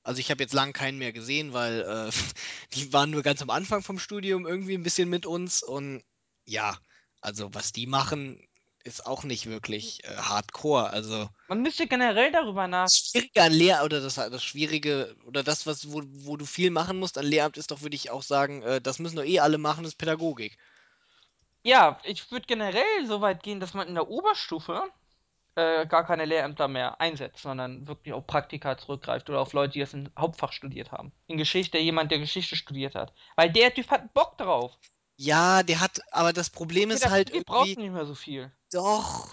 Also ich habe jetzt lang keinen mehr gesehen, weil äh, die waren nur ganz am Anfang vom Studium irgendwie ein bisschen mit uns und ja, also was die machen, ist auch nicht wirklich äh, Hardcore. Also Man müsste generell darüber nach. das Schwierige an Lehr oder das, das Schwierige oder das, was, wo, wo du viel machen musst an Lehramt, ist doch, würde ich auch sagen, äh, das müssen doch eh alle machen, ist Pädagogik. Ja, ich würde generell so weit gehen, dass man in der Oberstufe äh, gar keine Lehrämter mehr einsetzt, sondern wirklich auf Praktika zurückgreift oder auf Leute, die das im Hauptfach studiert haben. In Geschichte jemand, der Geschichte studiert hat. Weil der Typ hat Bock drauf. Ja, der hat, aber das Problem ist halt braucht irgendwie, nicht mehr so viel. doch,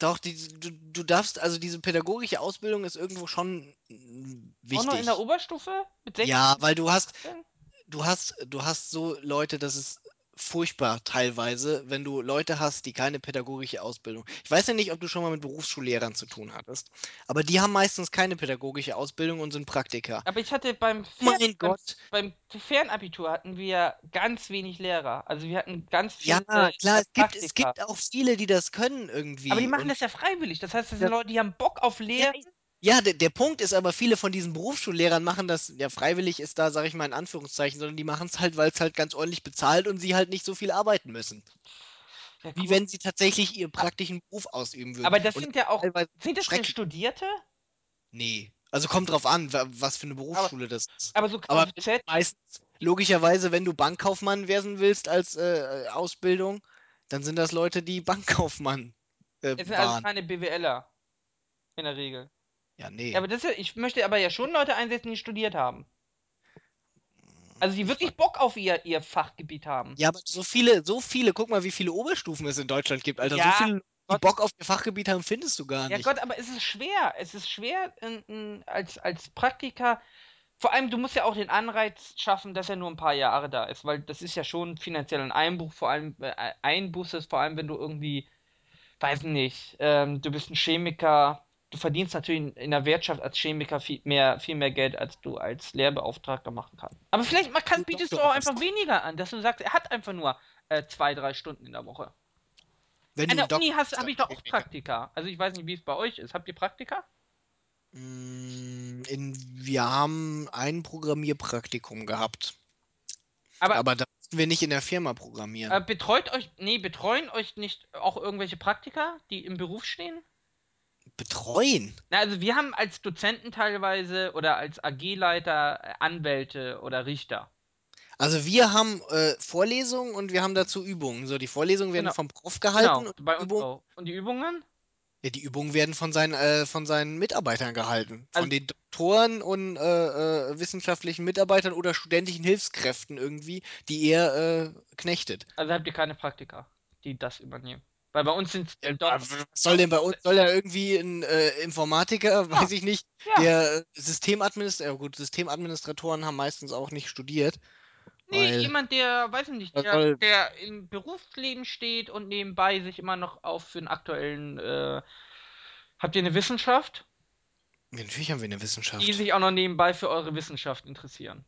doch, die, du, du darfst, also diese pädagogische Ausbildung ist irgendwo schon mm, Auch nur in der wichtig. Oberstufe? Mit 16? Ja, weil du hast, 17? du hast, du hast so Leute, das ist furchtbar teilweise, wenn du Leute hast, die keine pädagogische Ausbildung. Ich weiß ja nicht, ob du schon mal mit Berufsschullehrern zu tun hattest, aber die haben meistens keine pädagogische Ausbildung und sind Praktiker. Aber ich hatte beim, Fern Mein beim, Gott. beim Fernabitur hatten wir ganz wenig Lehrer. Also wir hatten ganz Ja, viele äh, klar, es gibt, es gibt auch viele, die das können Aber die irgendwie. machen Und das ja freiwillig. Das heißt, das sind das, Leute, die haben Bock auf ja, Lehren. ja, der, der Punkt ist aber, viele von diesen Berufsschullehrern machen das, ja, freiwillig ist da, sage ich mal in Anführungszeichen, sondern die machen es halt, weil es halt ganz ordentlich bezahlt und sie halt nicht so viel arbeiten müssen. Ja, Wie wenn sie tatsächlich ihren praktischen Beruf ausüben würden. Aber das Und sind ja auch. Sind das denn. Studierte? Nee. Also kommt drauf an, wa- was für eine Aber, Berufsschule das ist. aber so Aber meistens, logischerweise, wenn du Bankkaufmann werden willst als äh, Ausbildung, dann sind das Leute, die Bankkaufmann äh, es sind also waren. keine BWLer in der Regel. Ja, Ja, nee. aber das ja, ich möchte aber ja schon Leute einsetzen, die studiert haben. Also die wirklich Bock auf ihr, ihr Fachgebiet haben. Ja, aber so viele, so viele, guck mal, wie viele Oberstufen es in Deutschland gibt, Alter. So Ja, viele, die Bock auf ihr Fachgebiet haben, findest du gar ja nicht. Gott, aber es ist schwer. Es ist schwer in, in, als, als Praktiker. Vor allem, du musst ja auch den Anreiz schaffen, dass er nur ein paar Jahre da ist, weil das ist ja schon finanziell ein Einbruch, vor allem äh, Einbuß ist, vor allem wenn du irgendwie, weiß nicht, ähm, du bist ein Chemiker, du verdienst natürlich in, der Wirtschaft als Chemiker viel mehr, viel mehr Geld, als du als Lehrbeauftragter machen kannst. Aber vielleicht man kann, bietest du auch einfach weniger an, dass du sagst, er hat einfach nur äh, zwei, drei Stunden in der Woche. Wenn An der Uni hast, habe ich doch auch. Praktika. Also ich weiß nicht, wie es bei euch ist. Habt ihr Praktika? Mm, In, wir haben ein Programmierpraktikum gehabt, Aber aber da mussten wir nicht in der Firma äh, programmieren. betreut euch, nee, betreuen euch nicht auch irgendwelche Praktika, die im Beruf stehen? Betreuen? Na, also wir haben als Dozenten teilweise oder als AG-Leiter äh, Anwälte oder Richter. Also wir haben äh, Vorlesungen und wir haben dazu Übungen. So, die Vorlesungen werden Genau, vom Prof gehalten genau, und bei die uns Übungen, auch. Und die Übungen? ja, die Übungen werden von seinen, äh, von seinen Mitarbeitern gehalten. Von Also, den Doktoren und äh, äh, wissenschaftlichen Mitarbeitern oder studentischen Hilfskräften irgendwie, die er äh, knechtet. also habt ihr keine Praktika, die das übernehmen. Weil bei uns sind Ja, doch, soll denn bei uns? Soll da irgendwie ein äh, Informatiker, ja, weiß ich nicht, ja. der äh, Systemadministrator, ja gut, Systemadministratoren haben meistens auch nicht studiert, Nee, jemand, der, weiß ich nicht, der, der im Berufsleben steht und nebenbei sich immer noch auf für den aktuellen, äh, habt ihr eine Wissenschaft, Ja, natürlich haben wir eine die Wissenschaft. sich auch noch nebenbei für eure Wissenschaft interessieren.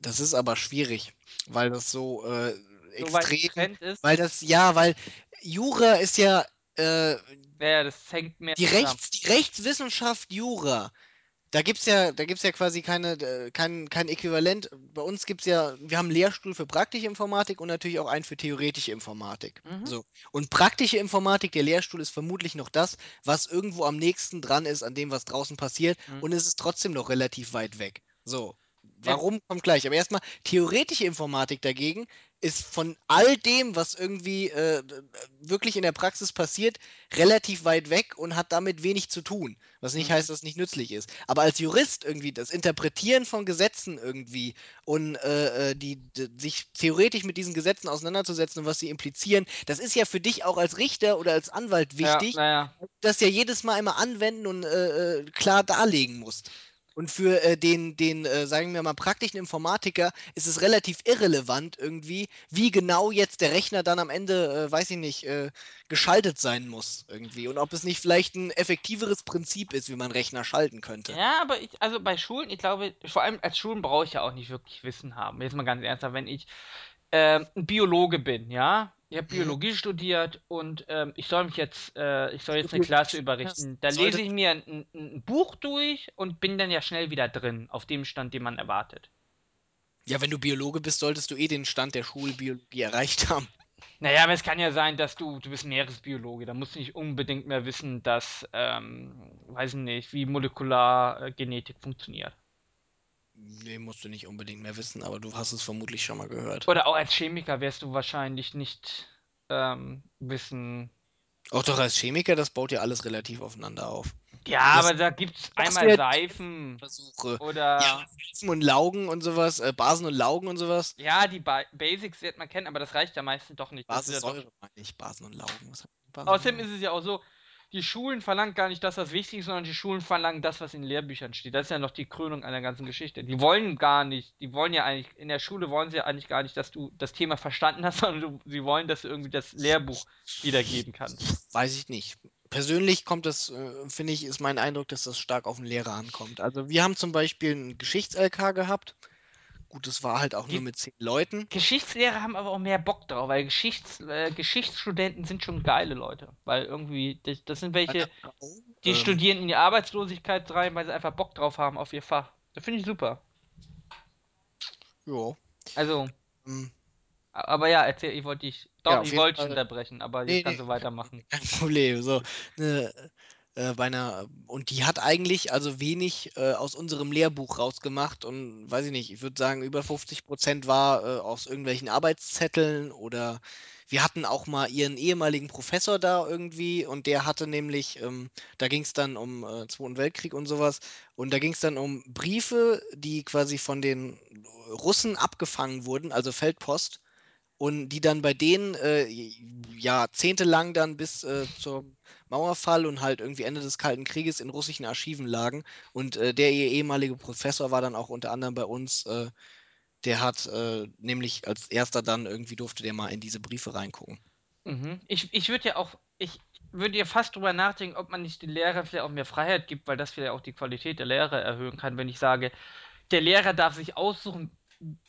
Das ist aber schwierig, weil das so äh, So extrem, weil das, ja, weil Jura ist ja äh, Ja, ja, das hängt mehr die zusammen. Rechts, die Rechtswissenschaft Jura. Da gibt's ja, da gibt's ja quasi keine, äh, kein, kein Äquivalent. Bei uns gibt's ja, wir haben einen Lehrstuhl für praktische Informatik und natürlich auch einen für theoretische Informatik. Mhm. So. Und praktische Informatik, der Lehrstuhl ist vermutlich noch das, was irgendwo am nächsten dran ist an dem, was draußen passiert. Mhm. Und es ist trotzdem noch relativ weit weg. So. Ja, Warum kommt gleich? Aber erstmal, theoretische Informatik dagegen ist von all dem, was irgendwie äh, wirklich in der Praxis passiert, relativ weit weg und hat damit wenig zu tun. Was nicht mhm. heißt, dass es nicht nützlich ist. Aber als Jurist irgendwie das Interpretieren von Gesetzen irgendwie und äh, äh, die, die, sich theoretisch mit diesen Gesetzen auseinanderzusetzen und was sie implizieren, das ist ja für dich auch als Richter oder als Anwalt Ja, wichtig, naja. das ja jedes Mal immer anwenden und äh, äh, klar darlegen musst. Und für äh, den, den äh, sagen wir mal, praktischen Informatiker ist es relativ irrelevant irgendwie, wie genau jetzt der Rechner dann am Ende, äh, weiß ich nicht, äh, geschaltet sein muss irgendwie. Und ob es nicht vielleicht ein effektiveres Prinzip ist, wie man Rechner schalten könnte. Ja, aber ich, also bei Schulen, ich glaube, vor allem als Schulen brauche ich ja auch nicht wirklich Wissen haben. Jetzt mal ganz ernsthaft, wenn ich ähm, ein Biologe bin, ja, Ich habe. Biologie studiert und ähm, ich soll mich jetzt, äh, ich soll jetzt eine Klasse überrichten. Da lese ich mir ein, ein, Buch durch und bin dann ja schnell wieder drin, auf dem Stand, den man erwartet. ja, wenn du Biologe bist, solltest du eh den Stand der Schulbiologie erreicht haben. Naja, aber es kann ja sein, dass du, du bist Meeresbiologe, da musst du nicht unbedingt mehr wissen, dass, ähm, weiß ich nicht, wie Molekulargenetik funktioniert. Nee, musst du nicht unbedingt mehr wissen, aber du hast es vermutlich schon mal gehört. Oder auch als Chemiker wirst du wahrscheinlich nicht ähm, wissen. Auch doch als Chemiker, das baut ja alles relativ aufeinander auf. Ja, Das aber da gibt's machst du einmal ja Seifen Versuche. Ja, oder Pflanzen und Laugen und sowas, äh, Basen und Laugen und sowas. ja, die ba Basics wird man kennen, aber das reicht ja meistens doch nicht. Ja Basissäure meine ich, Basen und Laugen. Basen Außerdem ist es ja auch so, die Schulen verlangen gar nicht das, was wichtig ist, sondern die Schulen verlangen das, was in Lehrbüchern steht. Das ist ja noch die Krönung einer ganzen Geschichte. Die wollen gar nicht, die wollen ja eigentlich, in der Schule wollen sie ja eigentlich gar nicht, dass du das Thema verstanden hast, sondern sie wollen, dass du irgendwie das Lehrbuch wiedergeben kannst. Weiß ich nicht. Persönlich kommt das, äh, finde ich, ist mein Eindruck, dass das stark auf den Lehrer ankommt. Also wir haben zum Beispiel einen Geschichts-LK gehabt. Gut, das war halt auch nur Die mit zehn Leuten. Geschichtslehrer haben aber auch mehr Bock drauf, weil Geschichts, äh, Geschichtsstudenten sind schon geile Leute. Weil irgendwie, das, das sind welche, die ähm, studieren in die Arbeitslosigkeit rein, weil sie einfach Bock drauf haben auf ihr Fach. Das finde ich super. ja, Also, ähm, aber ja, erzähl, ich wollte dich, ja, doch, auf ich wollte dich unterbrechen, aber jetzt Nee, kannst nee, du kein, weitermachen. kein Problem. So, ne, äh, bei einer, und die hat eigentlich also wenig äh, aus unserem Lehrbuch rausgemacht und weiß ich nicht, ich würde sagen, über 50 Prozent war äh, aus irgendwelchen Arbeitszetteln oder wir hatten auch mal ihren ehemaligen Professor da irgendwie und der hatte nämlich, ähm, da ging es dann um äh, Zweiten Weltkrieg und sowas und da ging es dann um Briefe, die quasi von den Russen abgefangen wurden, also Feldpost und die dann bei denen äh, jahrzehntelang dann bis äh, zum Mauerfall und halt irgendwie Ende des Kalten Krieges in russischen Archiven lagen. Und äh, der ihr ehemalige Professor war dann auch unter anderem bei uns. Äh, der hat äh, nämlich als erster dann irgendwie durfte der mal in diese Briefe reingucken. Mhm. Ich, ich würde ja auch, ich würde ja fast drüber nachdenken, ob man nicht den Lehrern vielleicht auch mehr Freiheit gibt, weil das vielleicht auch die Qualität der Lehre erhöhen kann, wenn ich sage, der Lehrer darf sich aussuchen,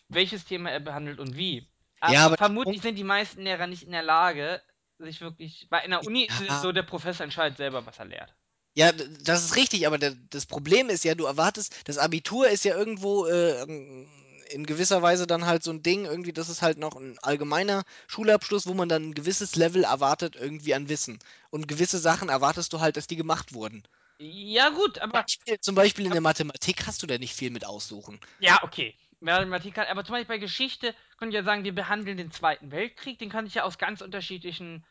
welches Thema er behandelt und wie. Ja, Aber aber der vermutlich sind die meisten Lehrer nicht in der Lage, sich wirklich. Bei einer Uni ist es ja, so, der Professor entscheidet selber, was er lehrt. Ja, das ist richtig, aber der, das Problem ist ja, du erwartest, das Abitur ist ja irgendwo äh, in gewisser Weise dann halt so ein Ding, irgendwie, das ist halt noch ein allgemeiner Schulabschluss, wo man dann ein gewisses Level erwartet irgendwie an Wissen. Und gewisse Sachen erwartest du halt, dass die gemacht wurden. Ja, gut, aber. Zum Beispiel in der Mathematik hast du da nicht viel mit aussuchen. Ja, okay. Mathematik kann, aber zum Beispiel bei Geschichte könnte ich ja sagen, wir behandeln den Zweiten Weltkrieg, den kann ich ja aus ganz unterschiedlichen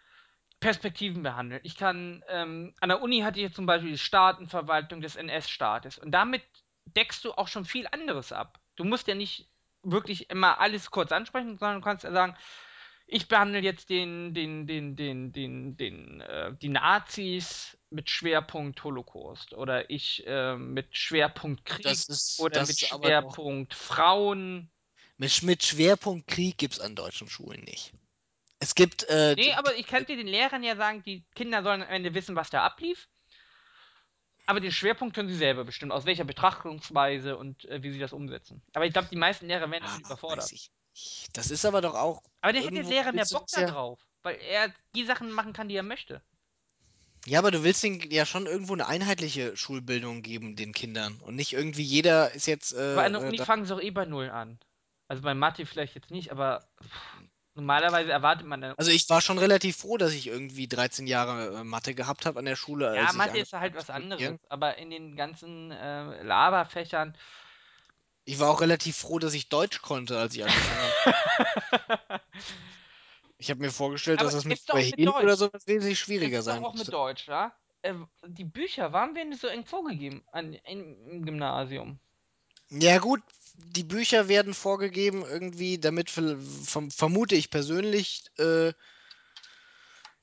Perspektiven behandeln. Ich kann, ähm, an der Uni hatte ich zum Beispiel die Staatenverwaltung des NS-Staates und damit deckst du auch schon viel anderes ab. Du musst ja nicht wirklich immer alles kurz ansprechen, sondern du kannst ja sagen, ich behandle jetzt den, den, den, den, den, den, äh, die Nazis mit Schwerpunkt Holocaust oder ich äh, mit Schwerpunkt Krieg ist, oder mit. Schwerpunkt Frauen. Mit, mit Schwerpunkt Krieg gibt es an deutschen Schulen nicht. Es gibt, äh, Nee, aber ich könnte den Lehrern ja sagen, die Kinder sollen am Ende wissen, was da ablief. Aber den Schwerpunkt können sie selber bestimmen, aus welcher Betrachtungsweise und äh, wie sie das umsetzen. Aber ich glaube, die meisten Lehrer werden ah, damit weiß überfordert. Das ist aber doch auch Aber der hätte irgendwo, Lehrer mehr Bock das da drauf, weil er die Sachen machen kann, die er möchte. Ja, aber du willst denen ja schon irgendwo eine einheitliche Schulbildung geben, den Kindern. Und nicht irgendwie jeder ist jetzt, Aber an der äh, äh, Uni fangen sie auch eh bei Null an. Also bei Mathe vielleicht jetzt nicht, aber pff, normalerweise erwartet man dann. Also ich war schon relativ froh, dass ich irgendwie 13 Jahre äh, Mathe gehabt habe an der Schule, Ja, Mathe ist halt was anderes. Aber in den ganzen äh, Laberfächern. Ich war auch relativ froh, dass ich Deutsch konnte, als ich angefangen habe. Ich habe mir vorgestellt, dass aber es mit Swahili oder Deutsch. sowas wesentlich Es schwieriger ist sein auch mit. Deutsch, ja? Äh, die Bücher, warum werden die so eng vorgegeben an, in, im Gymnasium? Ja gut, die Bücher werden vorgegeben irgendwie, damit verm vermute ich persönlich, äh,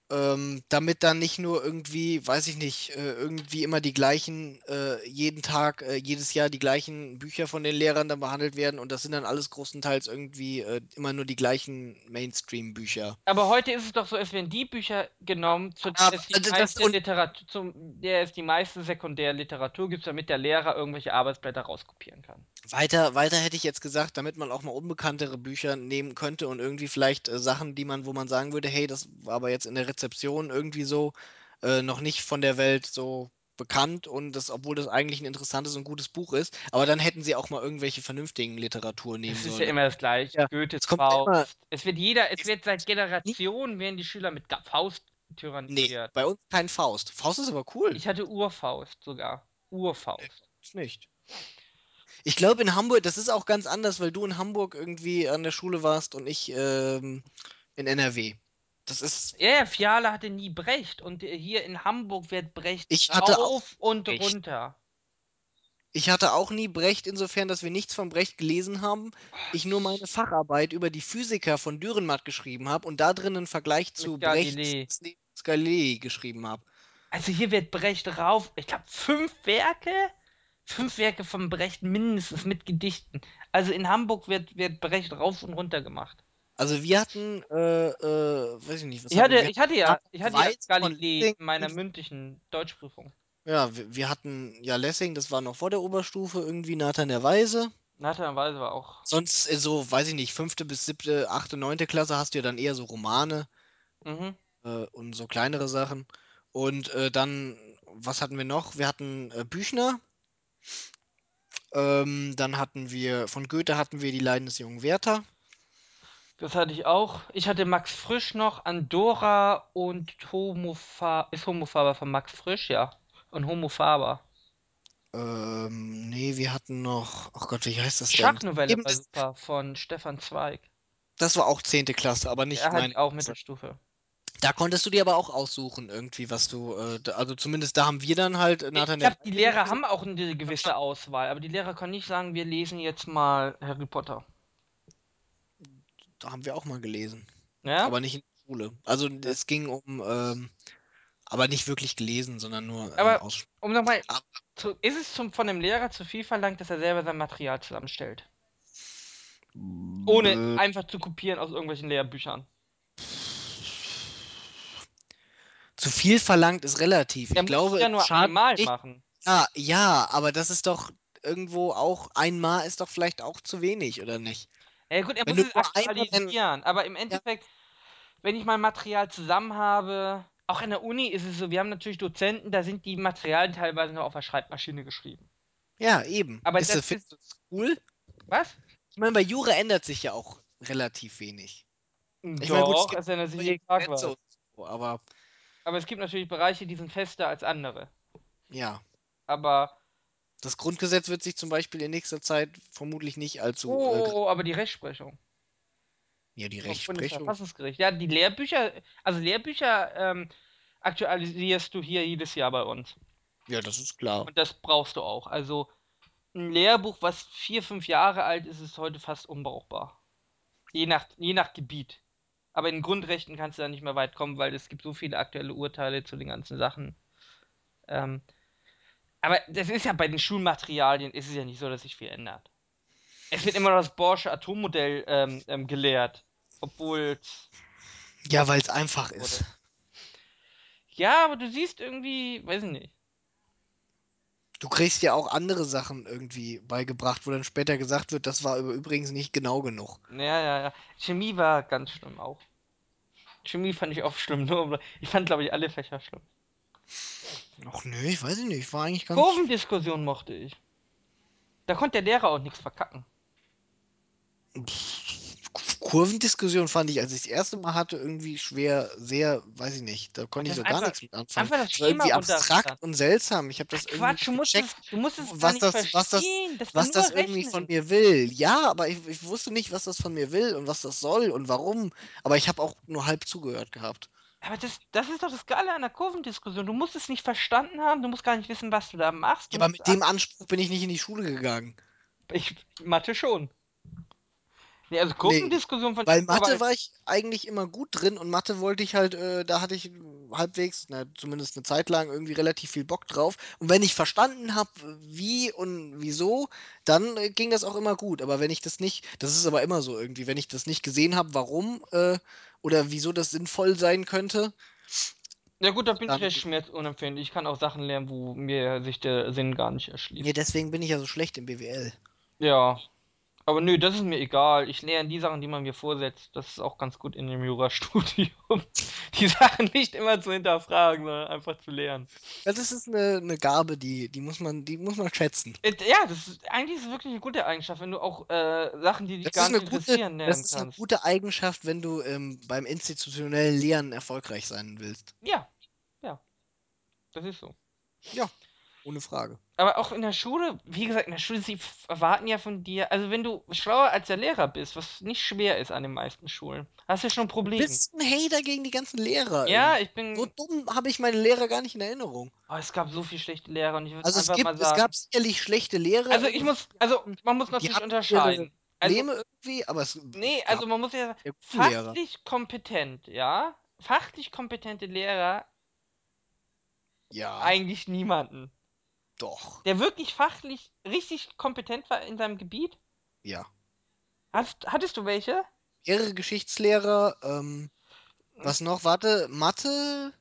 Ähm, damit dann nicht nur irgendwie, weiß ich nicht, äh, irgendwie immer die gleichen, äh, jeden Tag, äh, jedes Jahr die gleichen Bücher von den Lehrern dann behandelt werden und das sind dann alles großenteils irgendwie äh, immer nur die gleichen Mainstream-Bücher. Aber heute ist es doch so, es werden die Bücher genommen, zu denen Aber es die das meiste Literatur, zum der es die meiste Sekundärliteratur gibt, damit der Lehrer irgendwelche Arbeitsblätter rauskopieren kann. Weiter weiter hätte ich jetzt gesagt, damit man auch mal unbekanntere Bücher nehmen könnte und irgendwie vielleicht, äh, Sachen, die man wo man sagen würde: „Hey, das war aber jetzt in der Rezeption irgendwie so, äh, noch nicht von der Welt so bekannt und das obwohl das eigentlich 'n interessantes und gutes Buch ist.“ Aber dann hätten sie auch mal irgendwelche vernünftigen Literatur nehmen Es ist ja sollen. immer das Gleiche. Ja, es kommt ja immer Faust. Es wird jeder es wird seit Generationen werden die Schüler mit Faust tyrannisiert. bei uns kein Faust. Faust ist aber cool. Ich hatte Urfaust sogar. Urfaust. uns nicht. Ich glaube in Hamburg das ist auch ganz anders, weil du in Hamburg irgendwie an der Schule warst und ich, ähm, in NRW. Das ist Ja, ja, Fiala hatte nie Brecht und, äh, hier in Hamburg wird Brecht rauf und Brecht. runter. Ich hatte auch nie Brecht, insofern, dass wir nichts von Brecht gelesen haben. Ich nur meine Facharbeit über die Physiker von Dürrenmatt geschrieben habe und da drin 'nen Vergleich Mit zu Brechts Galilei. Geschrieben habe. Also, hier wird Brecht rauf ich glaube 5 Werke 5 Werke von Brecht mindestens mit Gedichten. Also, in Hamburg wird wird Brecht rauf und runter gemacht. Also, wir hatten, äh, äh weiß ich nicht, was Ich hatte wir? ich hatte ja ich hatte ja Galilei in meiner mündlichen Deutschprüfung. Ja, w wir hatten ja Lessing, das war noch vor der Oberstufe irgendwie, Nathan der Weise. Nathan der Weise war auch Sonst, äh, so, weiß ich nicht, 5. bis 7., 8., 9. Klasse hast du ja dann eher so Romane Mhm. äh, und so kleinere Sachen. Und, äh, dann was hatten wir noch? Wir hatten, äh, Büchner. Ähm, dann hatten wir von Goethe hatten wir „Die Leiden des jungen Werther“. Das hatte ich auch. Ich hatte Max Frisch noch, Andorra und Homo Fa ist Homo Faber von Max Frisch? Ja. Und Homo Faber. Ähm, ne, wir hatten noch ach Gott, wie heißt das denn? Schachnovelle Eben war super von Stefan Zweig. Das war auch 10. Klasse, aber nicht Ja, hatte meine auch. Mittelstufe. Da konntest du dir aber auch aussuchen irgendwie, was du, äh, also, zumindest da haben wir dann halt Nathan ich glaube, die Lehrer haben auch 'ne gewisse Auswahl, aber die Lehrer können nicht sagen: „Wir lesen jetzt mal Harry Potter.“ Da haben wir auch mal gelesen, Ja? aber nicht in der Schule. Also, es ging um, ähm aber nicht wirklich gelesen, sondern nur, äh, Aber um noch mal aber zu ist es zum von dem Lehrer zu viel verlangt, dass er selber sein Material zusammenstellt? Ohne Bäh einfach zu kopieren aus irgendwelchen Lehrbüchern. Zu viel verlangt ist relativ. Er Ich glaube, ja nur einmal nicht machen. ja, ja, aber das ist doch irgendwo auch einmal ist doch vielleicht auch zu wenig, oder nicht? Ja gut, er Wenn muss es aktualisieren, aber im ja. Endeffekt, wenn ich mein Material zusammen habe auch in der Uni ist es so, wir haben natürlich Dozenten, da sind die Materialien teilweise noch auf der Schreibmaschine geschrieben. Ja, eben. Aber Ist das das ist findest du das cool? Was? Ich meine, bei Jura ändert sich ja auch relativ wenig. Ich meine, gut, es Doch, ändert sich neue jeden Tag was. so, aber Aber es gibt natürlich Bereiche, die sind fester als andere. Ja. Aber Das Grundgesetz wird sich zum Beispiel in nächster Zeit vermutlich nicht Oh, allzu, äh, oh, oh, aber die Rechtsprechung Ja, die Rechtsprechung. Ja, die Lehrbücher also, Lehrbücher, ähm, aktualisierst du hier jedes Jahr bei uns. Ja, das ist klar. Und das brauchst du auch. Also, 'n Lehrbuch, was 4, 5 Jahre alt ist, ist heute fast unbrauchbar. Je nach je nach Gebiet. Aber in Grundrechten kannst du da nicht mehr weit kommen, weil es gibt so viele aktuelle Urteile zu den ganzen Sachen. Ähm, aber das ist ja bei den Schulmaterialien ist es ja nicht so, dass sich viel ändert. Es wird immer noch das Bohrsche Atommodell, ähm, ähm, gelehrt, obwohl's Ja, weil's einfach ist. wurde. Ja, aber du siehst irgendwie weiß ich nicht. Du kriegst ja auch andere Sachen irgendwie beigebracht, wo dann später gesagt wird, das war übrigens nicht genau genug. Ja, ja, ja. Chemie war ganz schlimm auch. Chemie fand ich auch schlimm, nur ich fand, glaube ich, alle Fächer schlimm. Ach ne, ich weiß ich nicht, war eigentlich ganz Kurvendiskussion mochte ich. Da konnte der Lehrer auch nix verkacken. Kurvendiskussion fand ich, als ich's das 1. Mal hatte, irgendwie schwer sehr weiß ich nicht, da konnte ich so gar einfach nix mit anfangen. einfach das Das war Schema irgendwie abstrakt und seltsam. Ich habe Ach das irgendwie Quatsch, du musst es gecheckt, du musst es gar was das was das verstehen, das was das irgendwie von mir will. Ja, aber ich ich wusste nicht, was das von mir will und was das soll und warum, aber ich habe auch nur halb zugehört gehabt. Aber das das ist doch das Geile an der Kurvendiskussion. Du musst es nicht verstanden haben, du musst gar nicht wissen, was du da machst, du aber mit dem Anspruch bin ich nicht in die Schule gegangen. Ich Mathe schon. Ne, also Ne, Kurvendiskussion fand ich weil Mathe war ich eigentlich immer gut drin und Mathe wollte ich halt äh, da hatte ich halbwegs, na, zumindest 'ne Zeit lang irgendwie relativ viel Bock drauf. Und wenn ich verstanden habe, wie und wieso, dann, äh, ging das auch immer gut. Aber wenn ich das nicht das ist aber immer so irgendwie, wenn ich das nicht gesehen habe, warum, äh, oder wieso das sinnvoll sein könnte Ja gut, da bin ich recht schmerzunempfindlich. Ich kann auch Sachen lernen, wo mir sich der Sinn gar nicht erschließt. deswegen bin ich ja so schlecht in BWL. Ja. Aber nö, das ist mir egal. Ich lerne die Sachen, die man mir vorsetzt. Das ist auch ganz gut in dem Jurastudium. Die Sachen nicht immer zu hinterfragen, sondern einfach zu lernen. Das ist eine, eine Gabe, die, die muss man, die muss man schätzen. Äh, Ja, das ist eigentlich ist es wirklich eine gute Eigenschaft, wenn du auch äh, Sachen, die dich Das gar nicht eine gute, interessieren, das lernen ist eine kannst. gute Eigenschaft, wenn du ähm, beim institutionellen Lernen erfolgreich sein willst. Ja, ja, das ist so. Ja, ohne Frage. Aber auch in der Schule, wie gesagt, in der Schule, sie erwarten ja von dir, also wenn du schlauer als der Lehrer bist, was nicht schwer ist an den meisten Schulen, hast du ja schon ein Du bist ein Hater gegen die ganzen Lehrer Ja, irgendwie. ich So bin. dumm habe ich meine Lehrer gar nicht in Erinnerung. Oh, es gab so viele schlechte Lehrer und ich würde Also es einfach mal gibt, es gab sagen. sicherlich schlechte Lehrer Also ich muss, also man muss natürlich unterscheiden. Also, Probleme irgendwie, aber es nee, also man muss ja sagen, gute Lehrer. fachlich kompetent, ja? Fachlich kompetente Lehrer Ja, eigentlich niemanden. Doch. Der wirklich fachlich richtig kompetent war in seinem Gebiet? Ja. Hast, hattest du welche? Mehrere Geschichtslehrer, ähm, was noch? Warte, Mathe?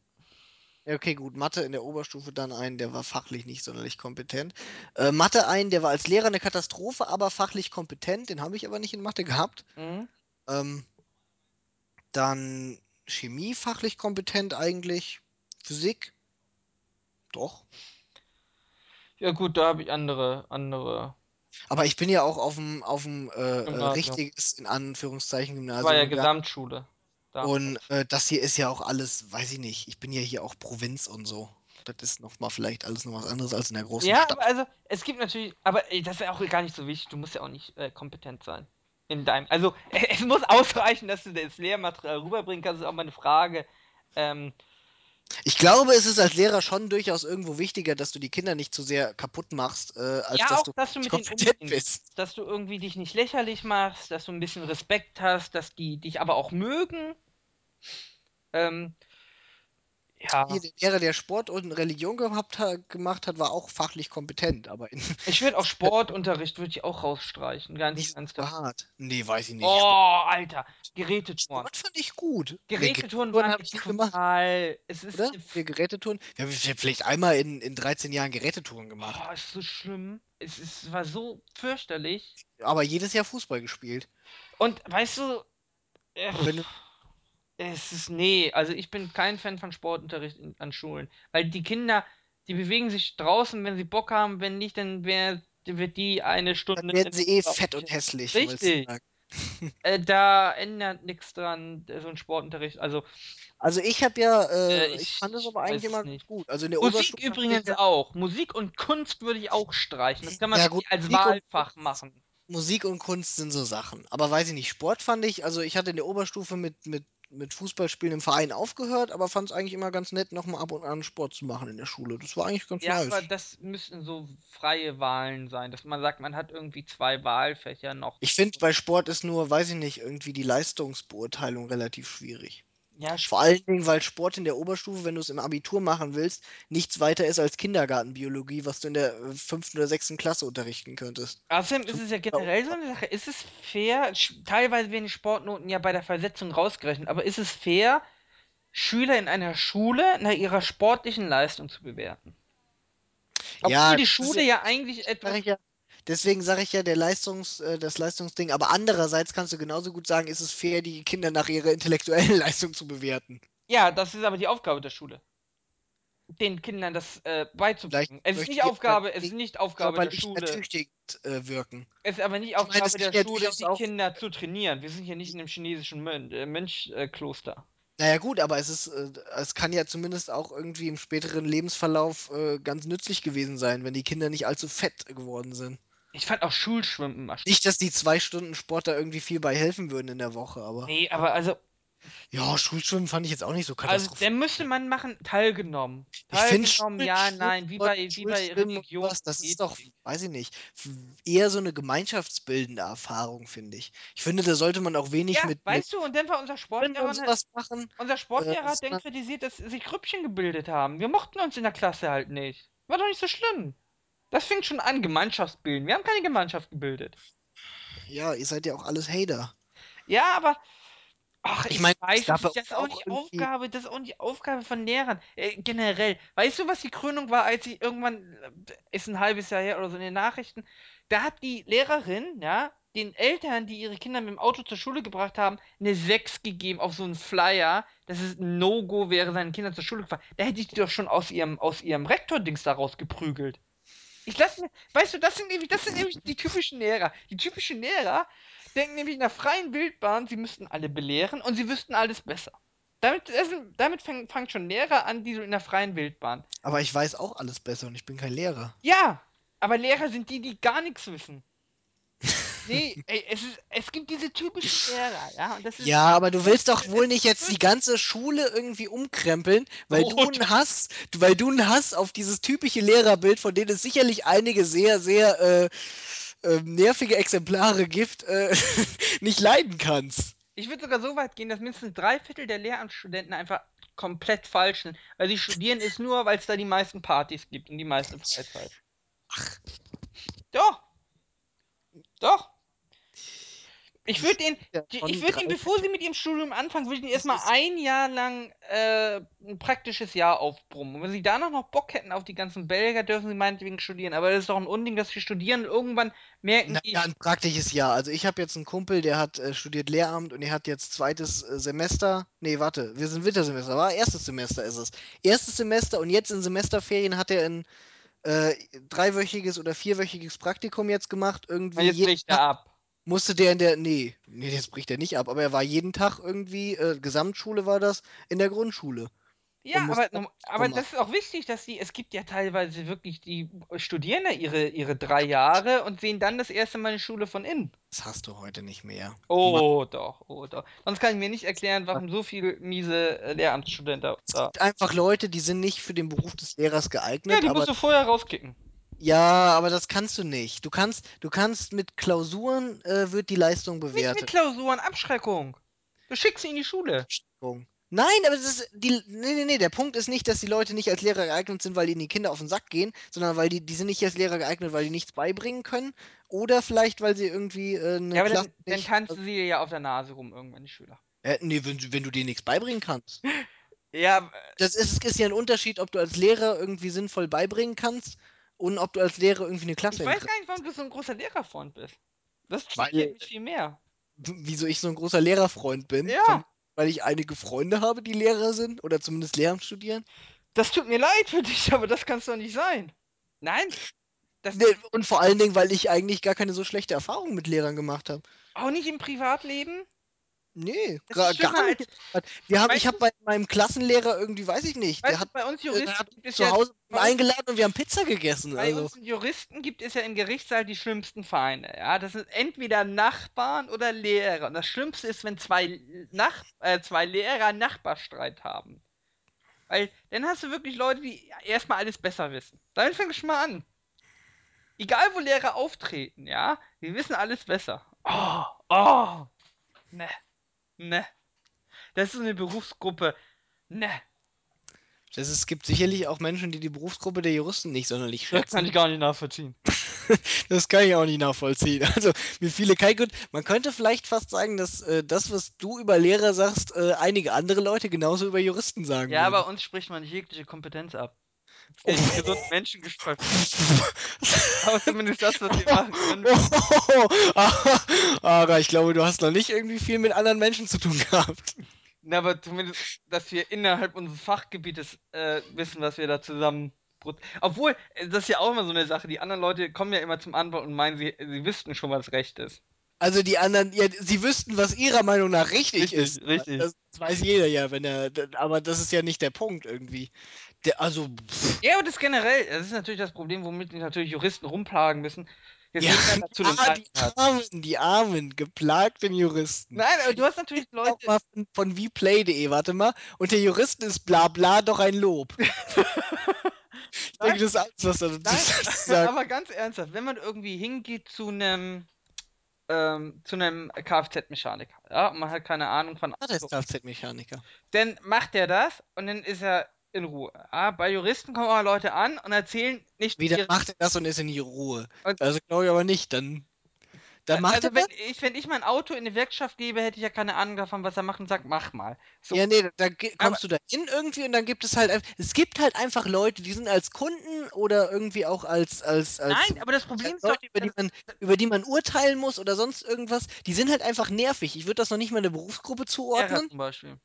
Ja, okay, gut, Mathe in der Oberstufe dann einen, der war fachlich nicht sonderlich kompetent. Äh, Mathe einen, der war als Lehrer eine Katastrophe, aber fachlich kompetent, den habe ich aber nicht in Mathe gehabt. Mhm. Ähm, dann Chemie fachlich kompetent eigentlich. Physik, doch. Ja gut, da habe ich andere, andere Aber ich bin ja auch auf dem auf dem äh, äh, Gymnasium. richtiges, in Anführungszeichen, Das war Gymnasium ja gegangen. Gesamtschule Und damals. äh, das hier ist ja auch alles, weiß ich nicht, ich bin ja hier auch Provinz und so. Das ist noch mal vielleicht alles noch was anderes als in der großen Ja, aber Stadt. also, es gibt natürlich, aber ey, das ist ja auch gar nicht so wichtig. Du musst ja auch nicht äh, kompetent sein. In deinem, also, es muss ausreichen, dass du das Lehrmaterial rüberbringen kannst. Das ist auch mal eine Frage. Ähm, Ich glaube, es ist als Lehrer schon durchaus irgendwo wichtiger, dass du die Kinder nicht zu sehr kaputt machst, äh, als ja, dass auch, du dass du mit denen kompetent umgehen bist. Dass du irgendwie dich nicht lächerlich machst, dass du ein bisschen Respekt hast, dass die dich aber auch mögen. Ähm, Hier, ja, der Lehrer, der Sport und Religion gehabt gemacht hat, war auch fachlich kompetent, aber ich würde auch Sportunterricht würde ich auch rausstreichen, ganz nicht so ernsthaft. hart. Nee, weiß ich nicht. Oh, Alter, Gerätetouren. Sport fand ich gut. Gerätetouren waren habe ich total. Es ist Oder? Wir Gerätetouren? Wir haben vielleicht einmal in, in 13 Jahren Gerätetouren gemacht. Oh, ist so schlimm. Es ist, war so fürchterlich. Aber jedes Jahr Fußball gespielt. Und weißt du, Wenn du, es ist, nee, also ich bin kein Fan von Sportunterricht in, an Schulen. Weil die Kinder, die bewegen sich draußen, wenn sie Bock haben, wenn nicht, dann wär, wird die eine dann Stunde werden in der sie eh fett und hässlich, Richtig. sagen. Äh, da ändert nichts dran, äh, so ein Sportunterricht. Also, Also ich habe ja, äh, äh, ich ich, fand das aber eigentlich immer nicht. gut. Also in der Musik Oberstufe übrigens ja, auch. Musik und Kunst würde ich auch streichen. Das kann man ja gut, als Musik Wahlfach machen. Musik und Kunst sind so Sachen. Aber weiß ich nicht, Sport fand ich, also ich hatte in der Oberstufe mit, mit, mit Fußballspielen im Verein aufgehört, aber fand es eigentlich immer ganz nett, nochmal ab und an Sport zu machen in der Schule. Das war eigentlich ganz Ja, aber nice. das müssten so freie Wahlen sein, dass man sagt, man hat irgendwie zwei Wahlfächer noch. Ich finde, bei Sport ist nur, weiß ich nicht, irgendwie die Leistungsbeurteilung relativ schwierig. Ja, Vor allen Dingen, weil Sport in der Oberstufe, wenn du es im Abitur machen willst, nichts weiter ist als Kindergartenbiologie, was du in der äh, fünften oder sechsten Klasse unterrichten könntest. außerdem ist es ja uns generell so eine Sache. Ist es fair? sch- Teilweise werden die Sportnoten ja bei der Versetzung rausgerechnet, aber ist es fair, Schüler in einer Schule nach ihrer sportlichen Leistung zu bewerten? Obwohl Ja, die das ist ja, Schule ja eigentlich sag etwas. ich ja, deswegen sage ich ja, der Leistungs, äh, das Leistungsding, aber andererseits kannst du genauso gut sagen, ist es fair, die Kinder nach ihrer intellektuellen Leistung zu bewerten. Ja, das ist aber die Aufgabe der Schule, den Kindern das äh, beizubringen. Es ist nicht Aufgabe, es ist nicht Aufgabe der Schule, äh, wirken. Es ist aber nicht Ich meine, Aufgabe der ja Schule, die Kinder zu trainieren. Wir sind hier nicht in einem chinesischen äh, Mönchkloster. Na ja gut, aber es ist, äh, es kann ja zumindest auch irgendwie im späteren Lebensverlauf äh, ganz nützlich gewesen sein, wenn die Kinder nicht allzu fett geworden sind. Ich fand auch Schulschwimmen immer. Nicht, dass die zwei Stunden Sport da irgendwie viel bei helfen würden in der Woche, aber Nee, aber also, ja, Schulschwimmen fand ich jetzt auch nicht so also, katastrophal. der müsste man machen, teilgenommen. Ich finde Teilgenommen, Schul ja, nein, wie bei, wie bei Religion sowas, das ist doch, weiß ich nicht, eher so eine gemeinschaftsbildende Erfahrung, finde ich. Ich finde, da sollte man auch wenig Ja, mit, mit weißt du, und dann war unser Sportlehrer, sowas machen, unser äh, Sportlehrer hat dann sondern, kritisiert, dass sich Grüppchen gebildet haben. Wir mochten uns in der Klasse halt nicht. War doch nicht so schlimm. Das fing schon an, Gemeinschaftsbilden. Wir haben keine Gemeinschaft gebildet. ja, ihr seid ja auch alles Hater. Ja, aber Ach, Ich ich meine, weiß, das ist auch auch nicht irgendwie. Aufgabe, das ist auch nicht Aufgabe von Lehrern. Äh, generell. Weißt du, was die Krönung war, als ich irgendwann, äh, ist ein halbes Jahr her oder so in den Nachrichten, da hat die Lehrerin, ja, den Eltern, die ihre Kinder mit dem Auto zur Schule gebracht haben, eine 6 gegeben auf so einen Flyer, dass es ein No-Go wäre, seinen Kindern zur Schule gefahren. Da hätte ich die doch schon aus ihrem, aus ihrem Rektor-Dings daraus geprügelt. Ich lass mir, weißt du, das sind nämlich, das sind nämlich die typischen Lehrer. Die typischen Lehrer denken nämlich in der freien Wildbahn, sie müssten alle belehren und sie wüssten alles besser. Damit, damit fangen, fangen schon Lehrer an, die so in der freien Wildbahn. Aber ich weiß auch alles besser und ich bin kein Lehrer. Ja, aber Lehrer sind die, die gar nichts wissen. Nee, ey, es ist, es gibt diese typischen Lehrer, ja, ist Ja, aber du willst doch wohl nicht ist jetzt die ganze Schule irgendwie umkrempeln, weil Oh, du einen Hass, weil du einen Hass auf dieses typische Lehrerbild, von denen es sicherlich einige sehr, sehr äh, äh, nervige Exemplare gibt, äh, nicht leiden kannst. ich würde sogar so weit gehen, dass mindestens drei Viertel der Lehramtsstudenten einfach komplett falsch sind. Weil sie studieren es nur, weil es da die meisten Partys gibt und die meiste Freizeit. Doch, doch. Ich würde den, Ja, ich würde ihn, bevor sie mit ihrem Studium anfangen, würde ich ihn erstmal ein Jahr lang äh, ein praktisches Jahr aufbrummen. Und wenn sie danach noch Bock hätten auf die ganzen Belgier, dürfen sie meinetwegen studieren. Aber das ist doch ein Unding, dass sie studieren und irgendwann merken die, naja, ein praktisches Jahr. Also ich habe jetzt einen Kumpel, der hat äh, studiert Lehramt und er hat jetzt zweites äh, Semester. Nee, warte, wir sind Wintersemester, war erstes Semester ist es. Erstes Semester und jetzt in Semesterferien hat er ein äh, dreiwöchiges oder vierwöchiges Praktikum jetzt gemacht. und Irgendwie jetzt jeden bricht er ab. Musste der in der, nee, nee, jetzt bricht er nicht ab, aber er war jeden Tag irgendwie, äh, Gesamtschule war das, in der Grundschule Ja, aber, aber das ist auch wichtig, dass sie, es gibt ja teilweise wirklich, die studieren ja ihre, ihre drei Jahre und sehen dann das erste Mal die Schule von innen. Das hast du heute nicht mehr. Mann, Oh, doch, oh, doch. Sonst kann ich mir nicht erklären, warum so viele miese äh, Lehramtsstudenten es da. gibt einfach Leute, die sind nicht für den Beruf des Lehrers Ja, geeignet, die musst du vorher rauskicken. Ja, aber das kannst du nicht. Du kannst, du kannst mit Klausuren äh, wird die Leistung Nicht mit bewertet. Klausuren, Abschreckung. Du schickst sie in die Schule. Abschreckung. Nein, aber das ist die, nee, nee, nee, der Punkt ist nicht, dass die Leute nicht als Lehrer geeignet sind, weil ihnen die Kinder auf den Sack gehen, sondern weil die, die sind nicht als Lehrer geeignet, weil die nichts beibringen können oder vielleicht, weil sie irgendwie äh, Ja, eine aber Klasse dann, dann nicht. tanzen sie ja auf der Nase rum, irgendwann die Schüler. Äh, nee, wenn, wenn du denen nichts beibringen kannst. Ja, Das ist, ist ja ein Unterschied, ob du als Lehrer irgendwie sinnvoll beibringen kannst und ob du als Lehrer irgendwie eine ich Klasse im weiß gar nicht, warum du so ein großer Lehrerfreund bist. Das Weil, mich viel mehr. wieso ich so ein großer Lehrerfreund bin, Ja, von, weil ich einige Freunde habe, die Lehrer sind oder zumindest Lehramt studieren. das tut mir leid für dich, aber das kann's doch nicht sein. Nein, Nee, und vor allen Dingen, weil ich eigentlich gar keine so schlechte Erfahrung mit Lehrern gemacht habe. auch nicht im Privatleben. Nee, gar schlimmer nicht. Wir haben, ich habe du, bei meinem Klassenlehrer irgendwie, weiß ich nicht, der du, hat, bei uns Juristen hat zu ja, Hause eingeladen und wir haben Pizza gegessen. Bei Also, uns Juristen gibt es ja im Gerichtssaal die schlimmsten Feinde. Ja, das sind entweder Nachbarn oder Lehrer. Und das Schlimmste ist, wenn zwei, Nach äh, zwei Lehrer Nachbarstreit haben. Weil dann hast du wirklich Leute, die erstmal alles besser wissen. Damit fängt es schon mal an. Egal, wo Lehrer auftreten, ja, die wissen alles besser. Oh, oh, ne, ne. Das ist eine Berufsgruppe. Ne, das, es gibt sicherlich auch Menschen, die die Berufsgruppe der Juristen nicht sonderlich das kann schätzen. ich gar nicht nachvollziehen. Das kann ich auch nicht nachvollziehen. Also, mir fiele kein gut. Man könnte vielleicht fast sagen, dass äh, das, was du über Lehrer sagst, äh, einige andere Leute genauso über Juristen sagen Ja, bei würden. uns spricht man jegliche Kompetenz ab. Oh. Fehlt gesund Menschenverstand. Aber zumindest das, was wir machen können. Aber ich glaube, du hast noch nicht irgendwie viel mit anderen Menschen zu tun gehabt. Na, aber zumindest, dass wir innerhalb unseres Fachgebietes äh, wissen, was wir da zusammen. Obwohl, äh, das ist ja auch immer so eine Sache. Die anderen Leute kommen ja immer zum Antwort und meinen, sie, sie wüssten schon, was Recht ist. Also die anderen, ja, sie wüssten, was ihrer Meinung nach richtig Richtig, ist. richtig. Das weiß jeder ja, wenn er. Aber das ist ja nicht der Punkt irgendwie. Der, also. Pff, Ja, aber das generell, das ist natürlich das Problem, womit sich natürlich Juristen rumplagen müssen. Ja, dazu eine ah, die hat. armen, die armen, geplagten Juristen. Nein, aber du hast Ich natürlich Leute. mal von, von vplay.de, warte mal. Und der Juristen ist bla bla doch ein Lob. Ich Nein, denke, das ist alles, was er dazu sagt. aber ganz ernsthaft, wenn man irgendwie hingeht zu einem ähm, zu einem Kfz-Mechaniker, ja, und man hat keine Ahnung von Ah, der ist Kfz-Mechaniker. dann macht er das und dann ist er in Ruhe. Ja, bei Juristen kommen aber Leute an und erzählen nicht Wieder ihre macht er das und ist in die Ruhe. und Also glaube ich aber nicht. Dann Dann macht Also er wenn ich, wenn ich mein Auto in eine Werkstatt gebe, hätte ich ja keine Ahnung davon, was er macht und sag, mach mal. So, Ja, nee, da, ge- aber kommst du da hin irgendwie und dann gibt es halt, es gibt halt einfach Leute, die sind als Kunden oder irgendwie auch als, als, als, nein, aber das Problem ist doch, Leute, über die man, über die man urteilen muss oder sonst irgendwas, die sind halt einfach nervig. Ich würde das noch nicht mal einer Berufsgruppe zuordnen. zum Beispiel.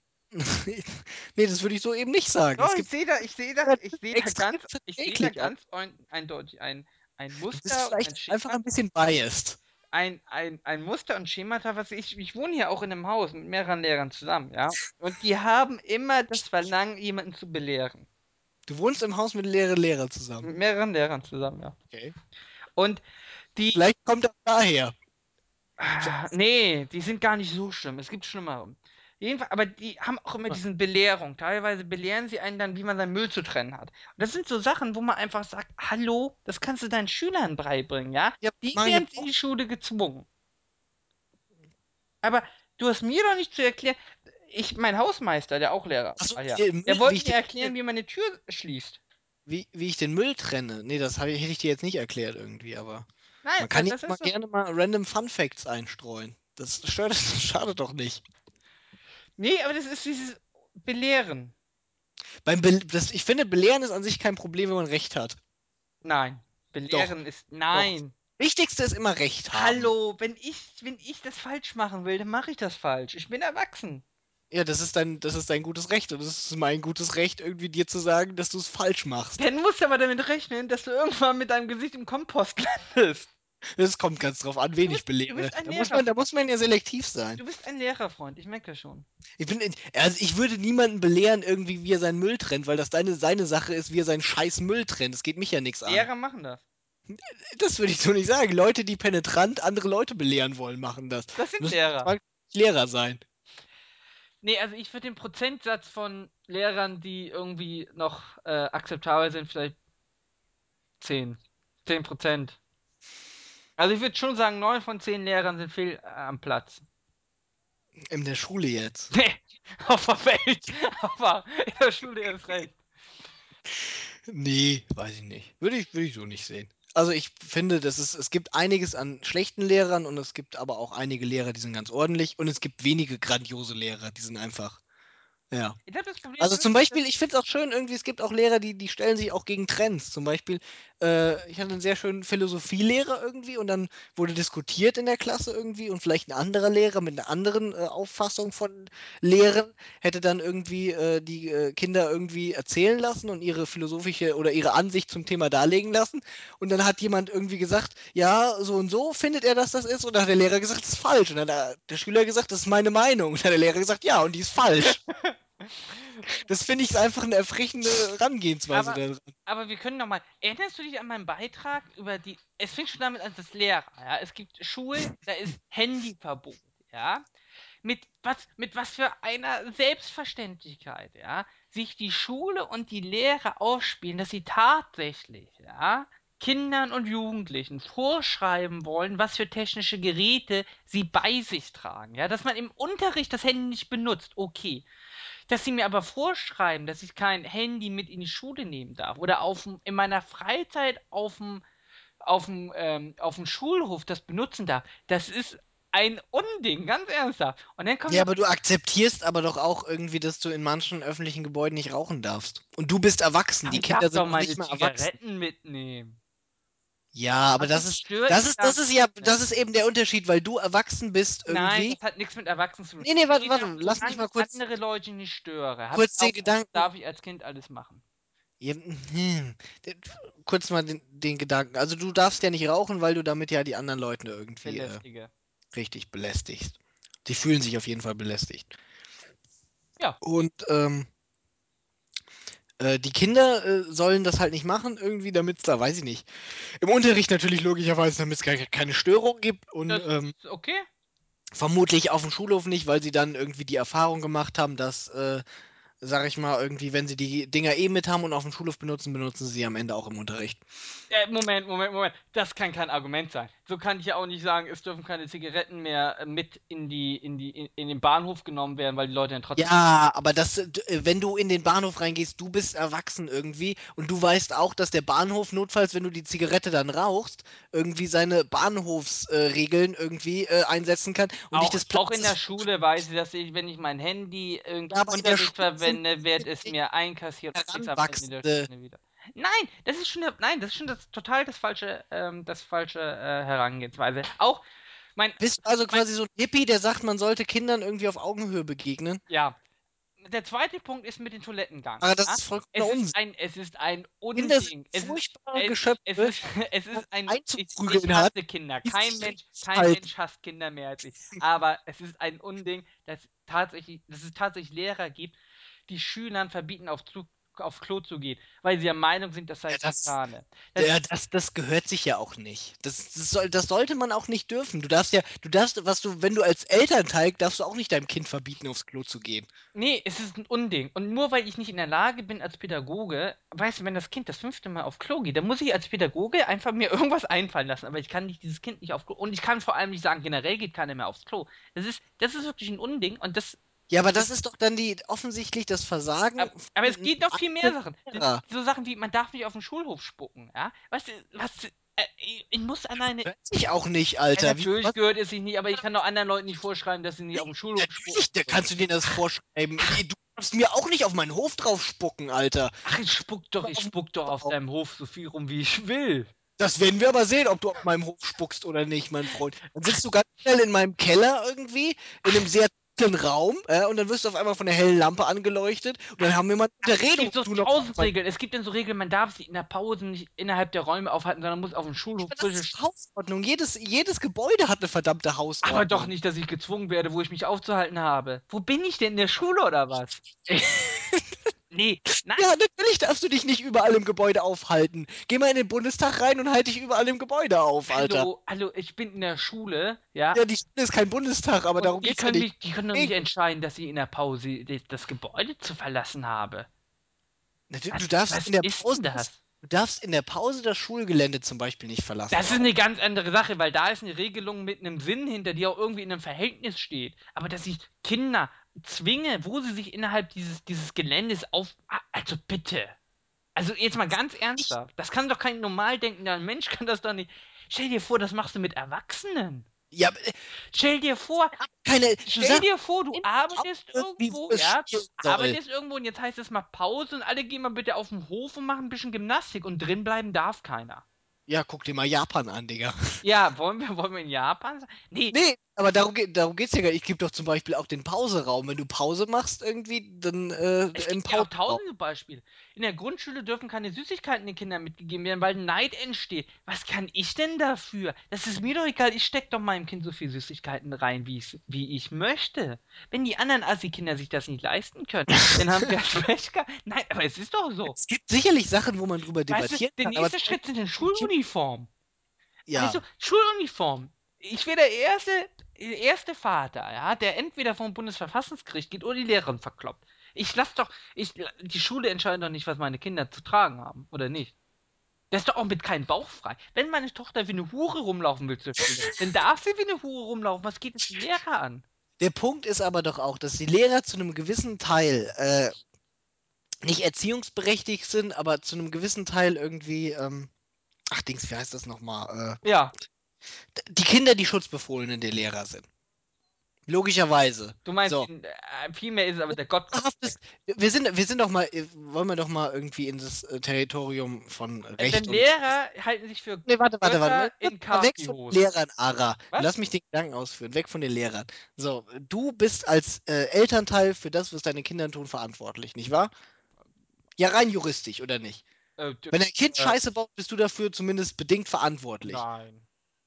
Nee, das würde ich so eben nicht sagen. Es ich sehe da, ich sehe da, ich sehe da ganz, ich sehe da ganz ein, eindeutig ein, ein Muster und ein vielleicht einfach Schema, ein bisschen biased. ein, ein, ein Muster und Schemata, was ich, ich wohne hier auch in einem Haus mit mehreren Lehrern zusammen, ja. Und die haben immer das Verlangen, jemanden zu belehren. Du wohnst im Haus mit leeren Lehrern zusammen. Mit mehreren Lehrern zusammen, ja. Okay. Und die, Vielleicht kommt das daher. Ah, Nee, die sind gar nicht so schlimm. Es gibt schlimmere. Jedenfalls, aber die haben auch immer diesen Belehrung. Teilweise belehren sie einen dann, wie man seinen Müll zu trennen hat. Und das sind so Sachen, wo man einfach sagt, hallo, das kannst du deinen Schülern beibringen, ja? Ja, Die werden in die Schule gezwungen. Aber du hast mir doch nicht zu erklären, ich, mein Hausmeister, der auch Lehrer Achso, war, ja, der wollte ich mir erklären, wie man eine Tür schließt. wie, wie ich den Müll trenne. Nee, das hätte ich dir jetzt nicht erklärt irgendwie, aber Nein, man kann das, ja mal so. gerne mal random Fun Facts einstreuen. Das stört, das schadet doch nicht. Nee, aber das ist dieses Belehren. Beim Be das, ich finde, belehren ist an sich kein Problem, wenn man Recht hat. Nein. Doch, Belehren ist. doch. Nein. Wichtigste ist immer Recht haben. Hallo, wenn ich, wenn ich das falsch machen will, dann mache ich das falsch. Ich bin erwachsen. Ja, das ist dein, das ist dein gutes Recht. Und es ist mein gutes Recht, irgendwie dir zu sagen, dass du es falsch machst. Dann musst du aber damit rechnen, dass du irgendwann mit deinem Gesicht im Kompost landest. Das kommt ganz drauf an, wen ich belehre. Da muss man, da muss man ja selektiv sein. Du bist ein Lehrerfreund, ich merke das schon. Ich bin, also ich würde niemanden belehren, irgendwie, wie er seinen Müll trennt, weil das deine, seine Sache ist, wie er seinen scheiß Müll trennt. Das geht mich ja nichts an. Lehrer machen das. Das würde ich so nicht sagen. Leute, die penetrant andere Leute belehren wollen, machen das. Das sind Müssen Lehrer. Lehrer sein. Nee, also ich würde den Prozentsatz von Lehrern, die irgendwie noch äh, akzeptabel sind, vielleicht 10. 10 Prozent. Also ich würde schon sagen, 9 von 10 Lehrern sind fehl äh, am Platz. In der Schule jetzt. Nee, auf der Welt. Aber in der Schule erst recht. Nee, weiß ich nicht. Würde ich, würde ich so nicht sehen. Also ich finde, dass es, es gibt einiges an schlechten Lehrern und es gibt aber auch einige Lehrer, die sind ganz ordentlich und es gibt wenige grandiose Lehrer, die sind einfach, ja. Das Problem Also ist, zum Beispiel, ich finde es auch schön, irgendwie, es gibt auch Lehrer, die, die stellen sich auch gegen Trends. Zum Beispiel, äh, ich hatte einen sehr schönen Philosophielehrer irgendwie und dann wurde diskutiert in der Klasse irgendwie und vielleicht ein anderer Lehrer mit einer anderen äh, Auffassung von Lehren hätte dann irgendwie äh, die äh, Kinder irgendwie erzählen lassen und ihre philosophische oder ihre Ansicht zum Thema darlegen lassen. Und dann hat jemand irgendwie gesagt, ja, so und so findet er, dass das ist. Und dann hat der Lehrer gesagt, das ist falsch. Und dann hat der, der Schüler gesagt, das ist meine Meinung. Und dann hat der Lehrer gesagt, ja, und die ist falsch. Das finde ich einfach eine erfrischende Herangehensweise Aber-. Aber wir können noch mal. Erinnerst du dich an meinen Beitrag über die. Es fängt schon damit an, dass Lehrer. Ja, es gibt Schulen, da ist Handyverbot. Ja, mit was, mit was für einer Selbstverständlichkeit. Ja, sich die Schule und die Lehrer ausspielen, dass sie tatsächlich, ja, Kindern und Jugendlichen vorschreiben wollen, was für technische Geräte sie bei sich tragen. Ja, dass man im Unterricht das Handy nicht benutzt. Okay. Dass sie mir aber vorschreiben, dass ich kein Handy mit in die Schule nehmen darf oder auf, in meiner Freizeit auf dem, auf dem, ähm, auf dem Schulhof das benutzen darf, das ist ein Unding, ganz ernsthaft. Und dann kommt Ja, aber du akzeptierst aber doch auch irgendwie, dass du in manchen öffentlichen Gebäuden nicht rauchen darfst. Und du bist erwachsen. Die Kinder sind doch meine nicht erwachsen. Zigaretten mitnehmen. Ja, aber Was das ist ist, das ist, das ist ja, das ist eben der Unterschied, weil du erwachsen bist Nein, irgendwie. das hat nichts mit Erwachsenen zu tun. Nee, nee, warte, warte, lass mich mal kurz, andere Leute nicht störe, hab kurz den auch, Gedanken, darf ich als Kind alles machen. Ja, hm, kurz mal den, den Gedanken. Also du darfst ja nicht rauchen, weil du damit ja die anderen Leute irgendwie äh, richtig belästigst. Die fühlen sich auf jeden Fall belästigt. Ja. Und ähm, äh, die Kinder äh, sollen das halt nicht machen, irgendwie, damit es da, weiß ich nicht. Im Unterricht natürlich logischerweise, damit es keine, keine Störung gibt und ähm, okay. vermutlich auf dem Schulhof nicht, weil sie dann irgendwie die Erfahrung gemacht haben, dass äh, sag ich mal, irgendwie, wenn sie die Dinger eh mit haben und auf dem Schulhof benutzen, benutzen sie sie am Ende auch im Unterricht. Äh, Moment, Moment, Moment. Das kann kein Argument sein. So kann ich ja auch nicht sagen, es dürfen keine Zigaretten mehr äh, mit in die, in die, in, in den Bahnhof genommen werden, weil die Leute dann trotzdem. Ja, aber das, äh, wenn du in den Bahnhof reingehst, du bist erwachsen irgendwie und du weißt auch, dass der Bahnhof notfalls, wenn du die Zigarette dann rauchst, irgendwie seine Bahnhofsregeln irgendwie äh, einsetzen kann und Auch, des auch in der Schule weiß ich, dass ich, wenn ich mein Handy irgendwie Ja, Schule verwende, wird es mir einkassiert und. Stunde wieder. Nein, das ist schon, nein, das ist schon das, total das falsche, ähm, das falsche äh, Herangehensweise. Auch mein, Bist du also mein, quasi so ein Hippie, der sagt, man sollte Kindern irgendwie auf Augenhöhe begegnen? ja, der zweite Punkt ist mit dem Toilettengang. Aber das Ja? ist vollkommener Es ist ein, es ist ein Kinder sind Unding. Es ist, furchtbare es, es Geschöpfe, ist, es die man ist ein, ich, ich einzuprügeln hat, hasse Kinder. Kein Mensch, kein verhalten. Mensch hasst Kinder mehr als ich. Aber es ist ein Unding, dass tatsächlich, dass es tatsächlich Lehrer gibt, die Schülern verbieten, auf, Klo- auf Klo zu gehen, weil sie der Meinung sind, das sei Ja, das, Schikane. Das, ja, das, das gehört sich ja auch nicht. Das, das, soll, das sollte man auch nicht dürfen. Du darfst ja, du darfst, was du, wenn du als Elternteil, darfst du auch nicht deinem Kind verbieten, aufs Klo zu gehen. Nee, es ist ein Unding. Und nur weil ich nicht in der Lage bin als Pädagoge, weißt du, wenn das Kind das fünfte Mal auf Klo geht, dann muss ich als Pädagoge einfach mir irgendwas einfallen lassen. Aber ich kann nicht dieses Kind nicht auf Klo. Und ich kann vor allem nicht sagen, generell geht keiner mehr aufs Klo. Das ist, das ist wirklich ein Unding. Und das. Ja, aber das ist doch dann die offensichtlich das Versagen Aber, aber es geht noch viel mehr Sachen. Lehrer. So Sachen wie, man darf nicht auf den Schulhof spucken, ja? Du, was. Äh, ich, muss an eine. Hört sich auch nicht, Ja, Alter. Wie, natürlich was? gehört es sich nicht, aber ich kann doch anderen Leuten nicht vorschreiben, dass sie nicht auf den Schulhof spucken. Natürlich, da kannst du denen das vorschreiben. Du darfst mir auch nicht auf meinen Hof drauf spucken, Alter. Ach, ich spuck doch, ich spuck doch auf deinem Hof so viel rum, wie ich will. Das werden wir aber sehen, ob du auf meinem Hof spuckst oder nicht, mein Freund. Dann sitzt du ganz schnell in meinem Keller irgendwie, in einem sehr dunklen Raum, äh, und dann wirst du auf einmal von der hellen Lampe angeleuchtet und dann haben wir mal eine Es Unterredung. gibt so tausend Regeln. Es gibt dann so Regeln, man darf sich in der Pause nicht innerhalb der Räume aufhalten, sondern muss auf dem Schulhof frische. Hausordnung. Jedes, jedes Gebäude hat eine verdammte Hausordnung. Aber doch nicht, dass ich gezwungen werde, wo ich mich aufzuhalten habe. Wo bin ich denn in der Schule oder was? nee, nein. Ja, natürlich darfst du dich nicht überall im Gebäude aufhalten. Geh mal in den Bundestag rein und halt dich überall im Gebäude auf, Alter. Hallo, hallo, ich bin in der Schule, ja. Ja, die Schule ist kein Bundestag, aber und darum geht's ja können, nicht. die können doch nicht entscheiden, dass ich in der Pause das, Gebäude zu verlassen habe. Du, Was, du darfst was in der ist Pause das? Du darfst in der Pause das Schulgelände zum Beispiel nicht verlassen. Das ist eine ganz andere Sache, weil da ist eine Regelung mit einem Sinn hinter, die auch irgendwie in einem Verhältnis steht. Aber dass ich Kinder zwinge, wo sie sich innerhalb dieses, dieses Geländes auf. Also bitte. Also jetzt mal ganz ernsthaft. Das kann doch kein normal denkender Mensch kann das doch nicht. Stell dir vor, das machst du mit Erwachsenen. Ja, äh, Stell dir vor, keine. Stell sagst, dir vor, du arbeitest irgendwo, ja, du arbeitest irgendwo und jetzt heißt es mal Pause und alle gehen mal bitte auf den Hof und machen ein bisschen Gymnastik und drin bleiben darf keiner. Ja, guck dir mal Japan an, Digga. Ja, wollen wir, wollen wir in Japan sein? Nee, Nee, aber darum, geht, darum geht's ja gar nicht. Ich gebe doch zum Beispiel auch den Pauseraum. Wenn du Pause machst irgendwie, dann äh, es im gibt ja Pauseraum. tausende Beispiele. In der Grundschule dürfen keine Süßigkeiten den Kindern mitgegeben werden, weil Neid entsteht. Was kann ich denn dafür? Das ist mir doch egal. Ich steck doch meinem Kind so viel Süßigkeiten rein, wie ich, wie ich möchte. Wenn die anderen Assi-Kinder sich das nicht leisten können, dann haben das Pech gehabt. Nein, aber es ist doch so. Es gibt sicherlich Sachen, wo man drüber Weißt du, debattieren der nächste Schritt sind in Schuluniformen. ja, du, Schuluniform. Ich wäre der erste, erste Vater, ja, der entweder vom Bundesverfassungsgericht geht oder die Lehrerin verkloppt. Ich lass doch, ich, die Schule entscheidet doch nicht, was meine Kinder zu tragen haben, oder nicht? Das ist doch auch mit keinem Bauch frei. Wenn meine Tochter wie eine Hure rumlaufen will zur Schule, dann darf sie wie eine Hure rumlaufen. Was geht es die Lehrer an? der Punkt ist aber doch auch, dass die Lehrer zu einem gewissen Teil äh, nicht erziehungsberechtigt sind, aber zu einem gewissen Teil irgendwie. Ähm, ach, Dings, wie heißt das nochmal? Äh, Ja, die Kinder, die Schutzbefohlenen der Lehrer sind. Logischerweise. du meinst, So. äh, vielmehr ist es aber der Gott. Wir sind, wir sind doch mal, äh, wollen wir doch mal irgendwie in das äh, Territorium von Recht Denn. Lehrer halten sich für Nee, warte, warte, warte. in weg von den Lehrern, Ara. Was? Lass mich den Gedanken ausführen. Weg von den Lehrern. So, du bist als äh, Elternteil für das, was deine Kinder tun, verantwortlich, nicht wahr? Ja, rein juristisch, oder nicht? Äh, Wenn dein Kind äh, Scheiße baut, bist du dafür zumindest bedingt verantwortlich. Nein.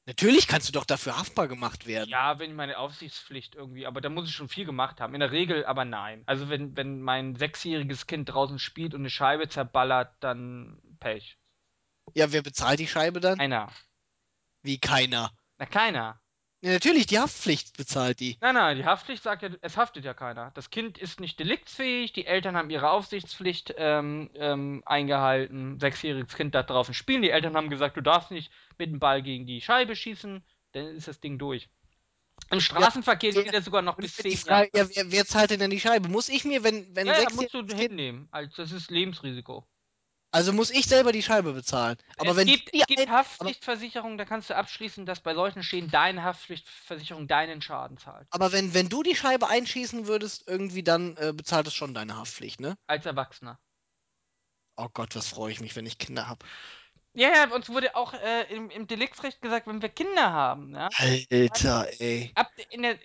Natürlich kannst du doch dafür haftbar gemacht werden. Ja, wenn meine Aufsichtspflicht irgendwie, aber da muss ich schon viel gemacht haben. In der Regel aber nein. Also wenn, wenn mein sechsjähriges Kind draußen spielt und eine Scheibe zerballert, dann Pech. Ja, wer bezahlt die Scheibe dann? Keiner. Wie keiner. Na, keiner. Ja, natürlich, die Haftpflicht bezahlt die. Nein, nein, die Haftpflicht sagt ja, es haftet ja keiner. Das Kind ist nicht deliktsfähig, die Eltern haben ihre Aufsichtspflicht ähm, ähm, eingehalten. Sechsjähriges Kind darf draußen spielen. Die Eltern haben gesagt, du darfst nicht mit dem Ball gegen die Scheibe schießen, dann ist das Ding durch. Im Straßenverkehr wer- geht er sogar noch bis die 10 Jahre. Ja, wer, wer zahlt denn dann die Scheibe? Muss ich mir, wenn, wenn Ja, ja, musst du hinnehmen. Also, das ist Lebensrisiko. Also muss ich selber die Scheibe bezahlen. Aber es wenn gibt, die es gibt Haftpflichtversicherungen, da kannst du abschließen, dass bei solchen Schäden deine Haftpflichtversicherung deinen Schaden zahlt. aber wenn, wenn du die Scheibe einschießen würdest, irgendwie, dann äh, bezahlt es schon deine Haftpflicht, ne? Als Erwachsener. Oh Gott, was freue ich mich, wenn ich Kinder habe. Ja, ja, uns wurde auch äh, im, im Deliktsrecht gesagt, wenn wir Kinder haben, ja, Alter, ey. ab in der,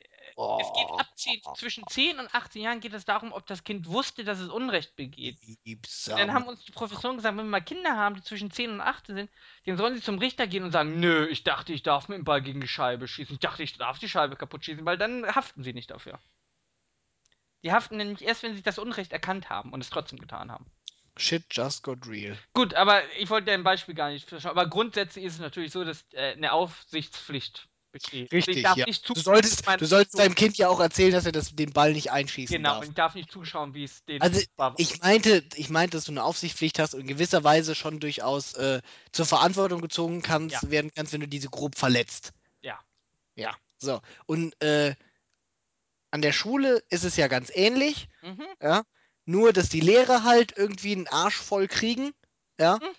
es geht ab 10, zwischen 10 und 18 Jahren geht es darum, ob das Kind wusste, dass es Unrecht begeht. Dann haben uns die Professoren gesagt, wenn wir mal Kinder haben, die zwischen 10 und 18 sind, dann sollen sie zum Richter gehen und sagen, nö, ich dachte, ich darf mit dem Ball gegen die Scheibe schießen. Ich dachte, ich darf die Scheibe kaputt schießen, weil dann haften sie nicht dafür. Die haften nämlich erst, wenn sie das Unrecht erkannt haben und es trotzdem getan haben. Shit just got real. Gut, aber ich wollte dein Beispiel gar nicht verschauen. Aber grundsätzlich ist es natürlich so, dass äh, eine Aufsichtspflicht besteht. Also ich Richtig, darf ja. nicht Du solltest, du solltest deinem Kind ja auch erzählen, dass er das, den Ball nicht einschießen Genau, darf. und ich darf nicht zuschauen, wie es den Also ich meinte, ich meinte, dass du eine Aufsichtspflicht hast und in gewisser Weise schon durchaus äh, zur Verantwortung gezogen kannst, Ja. werden kannst, wenn du diese grob verletzt. Ja. Ja. So. Und äh, an der Schule ist es ja ganz ähnlich, Mhm. ja. Nur, dass die Lehrer halt irgendwie einen Arsch voll kriegen, ja. Mhm.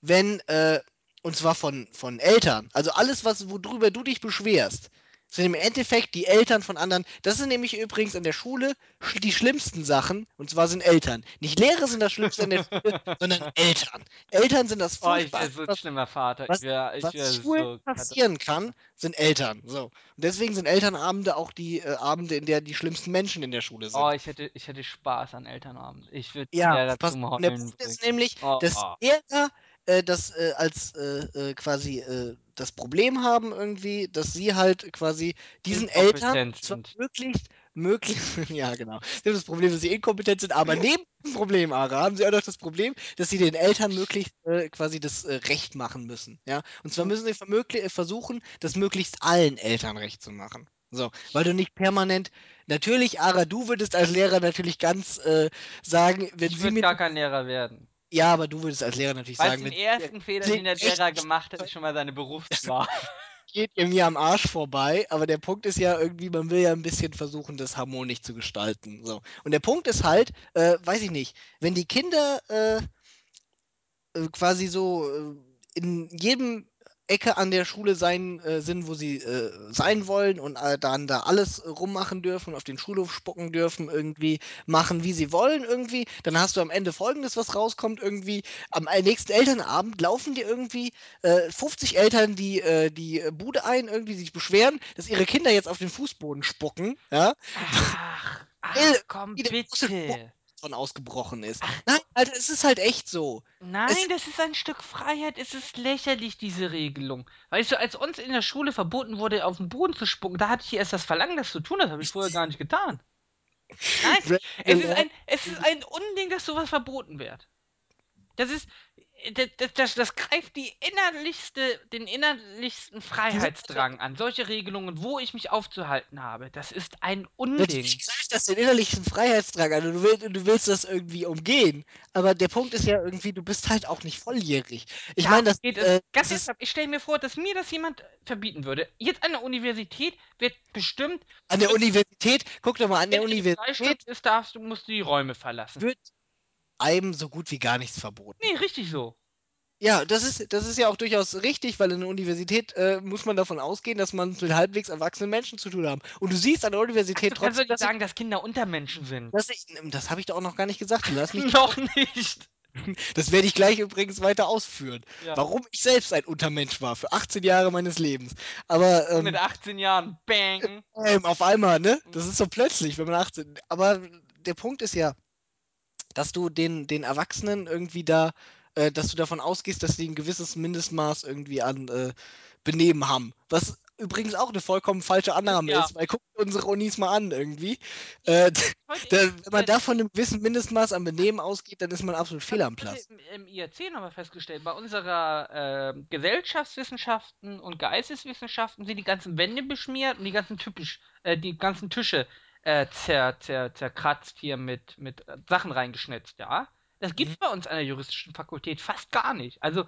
Wenn, äh, und zwar von, von Eltern. Also alles, was, worüber du dich beschwerst, sind im Endeffekt die Eltern von anderen. Das sind nämlich übrigens an der Schule sch- die schlimmsten Sachen, und zwar sind Eltern. Nicht Lehrer sind das Schlimmste an der Schule, sondern Eltern. Eltern sind das Oh, ich wäre Furchtbarste, so schlimmer Vater. was, ich wäre ich was wär Schulen so. passieren kann, sind Eltern. So. Und deswegen sind Elternabende auch die äh, Abende, in der die schlimmsten Menschen in der Schule sind. Oh, ich hätte, ich hätte Spaß an Elternabend. Ich würde Ja, pass, zum und der Punkt ist nämlich, Oh, dass oh. Lehrer äh, das äh, als äh, äh, quasi äh, das Problem haben irgendwie, dass sie halt quasi diesen Eltern möglichst, möglichst, ja genau, sie haben das Problem, dass sie inkompetent sind, aber neben dem Problem, Ara, haben sie auch noch das Problem, dass sie den Eltern möglichst äh, quasi das äh, Recht machen müssen, ja. Und zwar müssen sie äh, versuchen, das möglichst allen Eltern recht zu machen. So, weil du nicht permanent, natürlich, Ara, du würdest als Lehrer natürlich ganz äh, sagen, wenn Ich sie mir gar kein Lehrer werden. Ja, aber du würdest als Lehrer natürlich Weißt sagen, den ersten Fehler, den der? Lehrer gemacht hat, ist schon mal seine Berufswahl. geht ihr mir am Arsch vorbei, aber der Punkt ist ja irgendwie, man will ja ein bisschen versuchen, das harmonisch zu gestalten. So. Und der Punkt ist halt, äh, weiß ich nicht, wenn die Kinder äh, äh, quasi so äh, in jedem Ecke an der Schule sein äh, sind, wo sie äh, sein wollen und äh, dann da alles äh, rummachen dürfen, auf den Schulhof spucken dürfen, irgendwie machen, wie sie wollen, irgendwie, dann hast du am Ende folgendes, was rauskommt, irgendwie, am äh, nächsten Elternabend laufen dir irgendwie äh, 50 Eltern die, äh, die äh, Bude ein, irgendwie sich beschweren, dass ihre Kinder jetzt auf den Fußboden spucken, ja, Ach, ach komm, bitte. Von ausgebrochen ist. Nein, Alter, es ist halt echt so. Nein, das ist ein Stück Freiheit. Es ist lächerlich, diese Regelung. Weißt du, als uns in der Schule verboten wurde, auf den Boden zu spucken, da hatte ich erst das Verlangen, das zu tun. Das habe ich vorher gar nicht getan. Nein, es ist ein, es ist ein Unding, dass sowas verboten wird. Das ist, das, das, das, das greift die innerlichste, den innerlichsten Freiheitsdrang an. Solche Regelungen, wo ich mich aufzuhalten habe, das ist ein Unding. Natürlich greift das den innerlichen Freiheitsdrang an und du willst, du willst das irgendwie umgehen. Aber der Punkt ist ja irgendwie, du bist halt auch nicht volljährig. Ich Ja, meine, das, geht äh, das Ganz ernsthaft, ich stelle mir vor, dass mir das jemand verbieten würde. Jetzt an der Universität wird bestimmt, an der Universität, guck doch mal, an der wenn eine Freistunde Universität ist, darfst du, musst du die Räume verlassen. wird einem so gut wie gar nichts verboten. Nee, richtig so. Ja, das ist, das ist ja auch durchaus richtig, weil in der Universität äh, muss man davon ausgehen, dass man mit halbwegs erwachsenen Menschen zu tun haben. Und du siehst an der Universität Du kannst doch trotzdem, nicht dass ich, sagen, dass Kinder Untermenschen sind. dass ich, das habe ich doch auch noch gar nicht gesagt. Du lass mich, Noch nicht. das werde ich gleich übrigens weiter ausführen. Ja. Warum ich selbst ein Untermensch war für 18 Jahre meines Lebens. Aber ähm, Mit 18 Jahren, bang. ähm, auf einmal, ne? Das ist so plötzlich, wenn man 18. Aber der Punkt ist ja, dass du den, den Erwachsenen irgendwie da, äh, dass du davon ausgehst, dass sie ein gewisses Mindestmaß irgendwie an äh, Benehmen haben. Was übrigens auch eine vollkommen falsche Annahme Ja. ist, weil guckt unsere Unis mal an irgendwie. Äh, da, wenn man da IRC von einem gewissen Mindestmaß an Benehmen ausgeht, dann ist man absolut fehl am Platz. im, im IRC nochmal festgestellt, bei unserer ähm, Gesellschaftswissenschaften und Geisteswissenschaften sind die ganzen Wände beschmiert und die ganzen typisch, äh, die ganzen Tische äh, zer, zer, zerkratzt hier mit, mit Sachen reingeschnitzt, ja. Das Mhm. gibt's bei uns an der juristischen Fakultät fast gar nicht. Also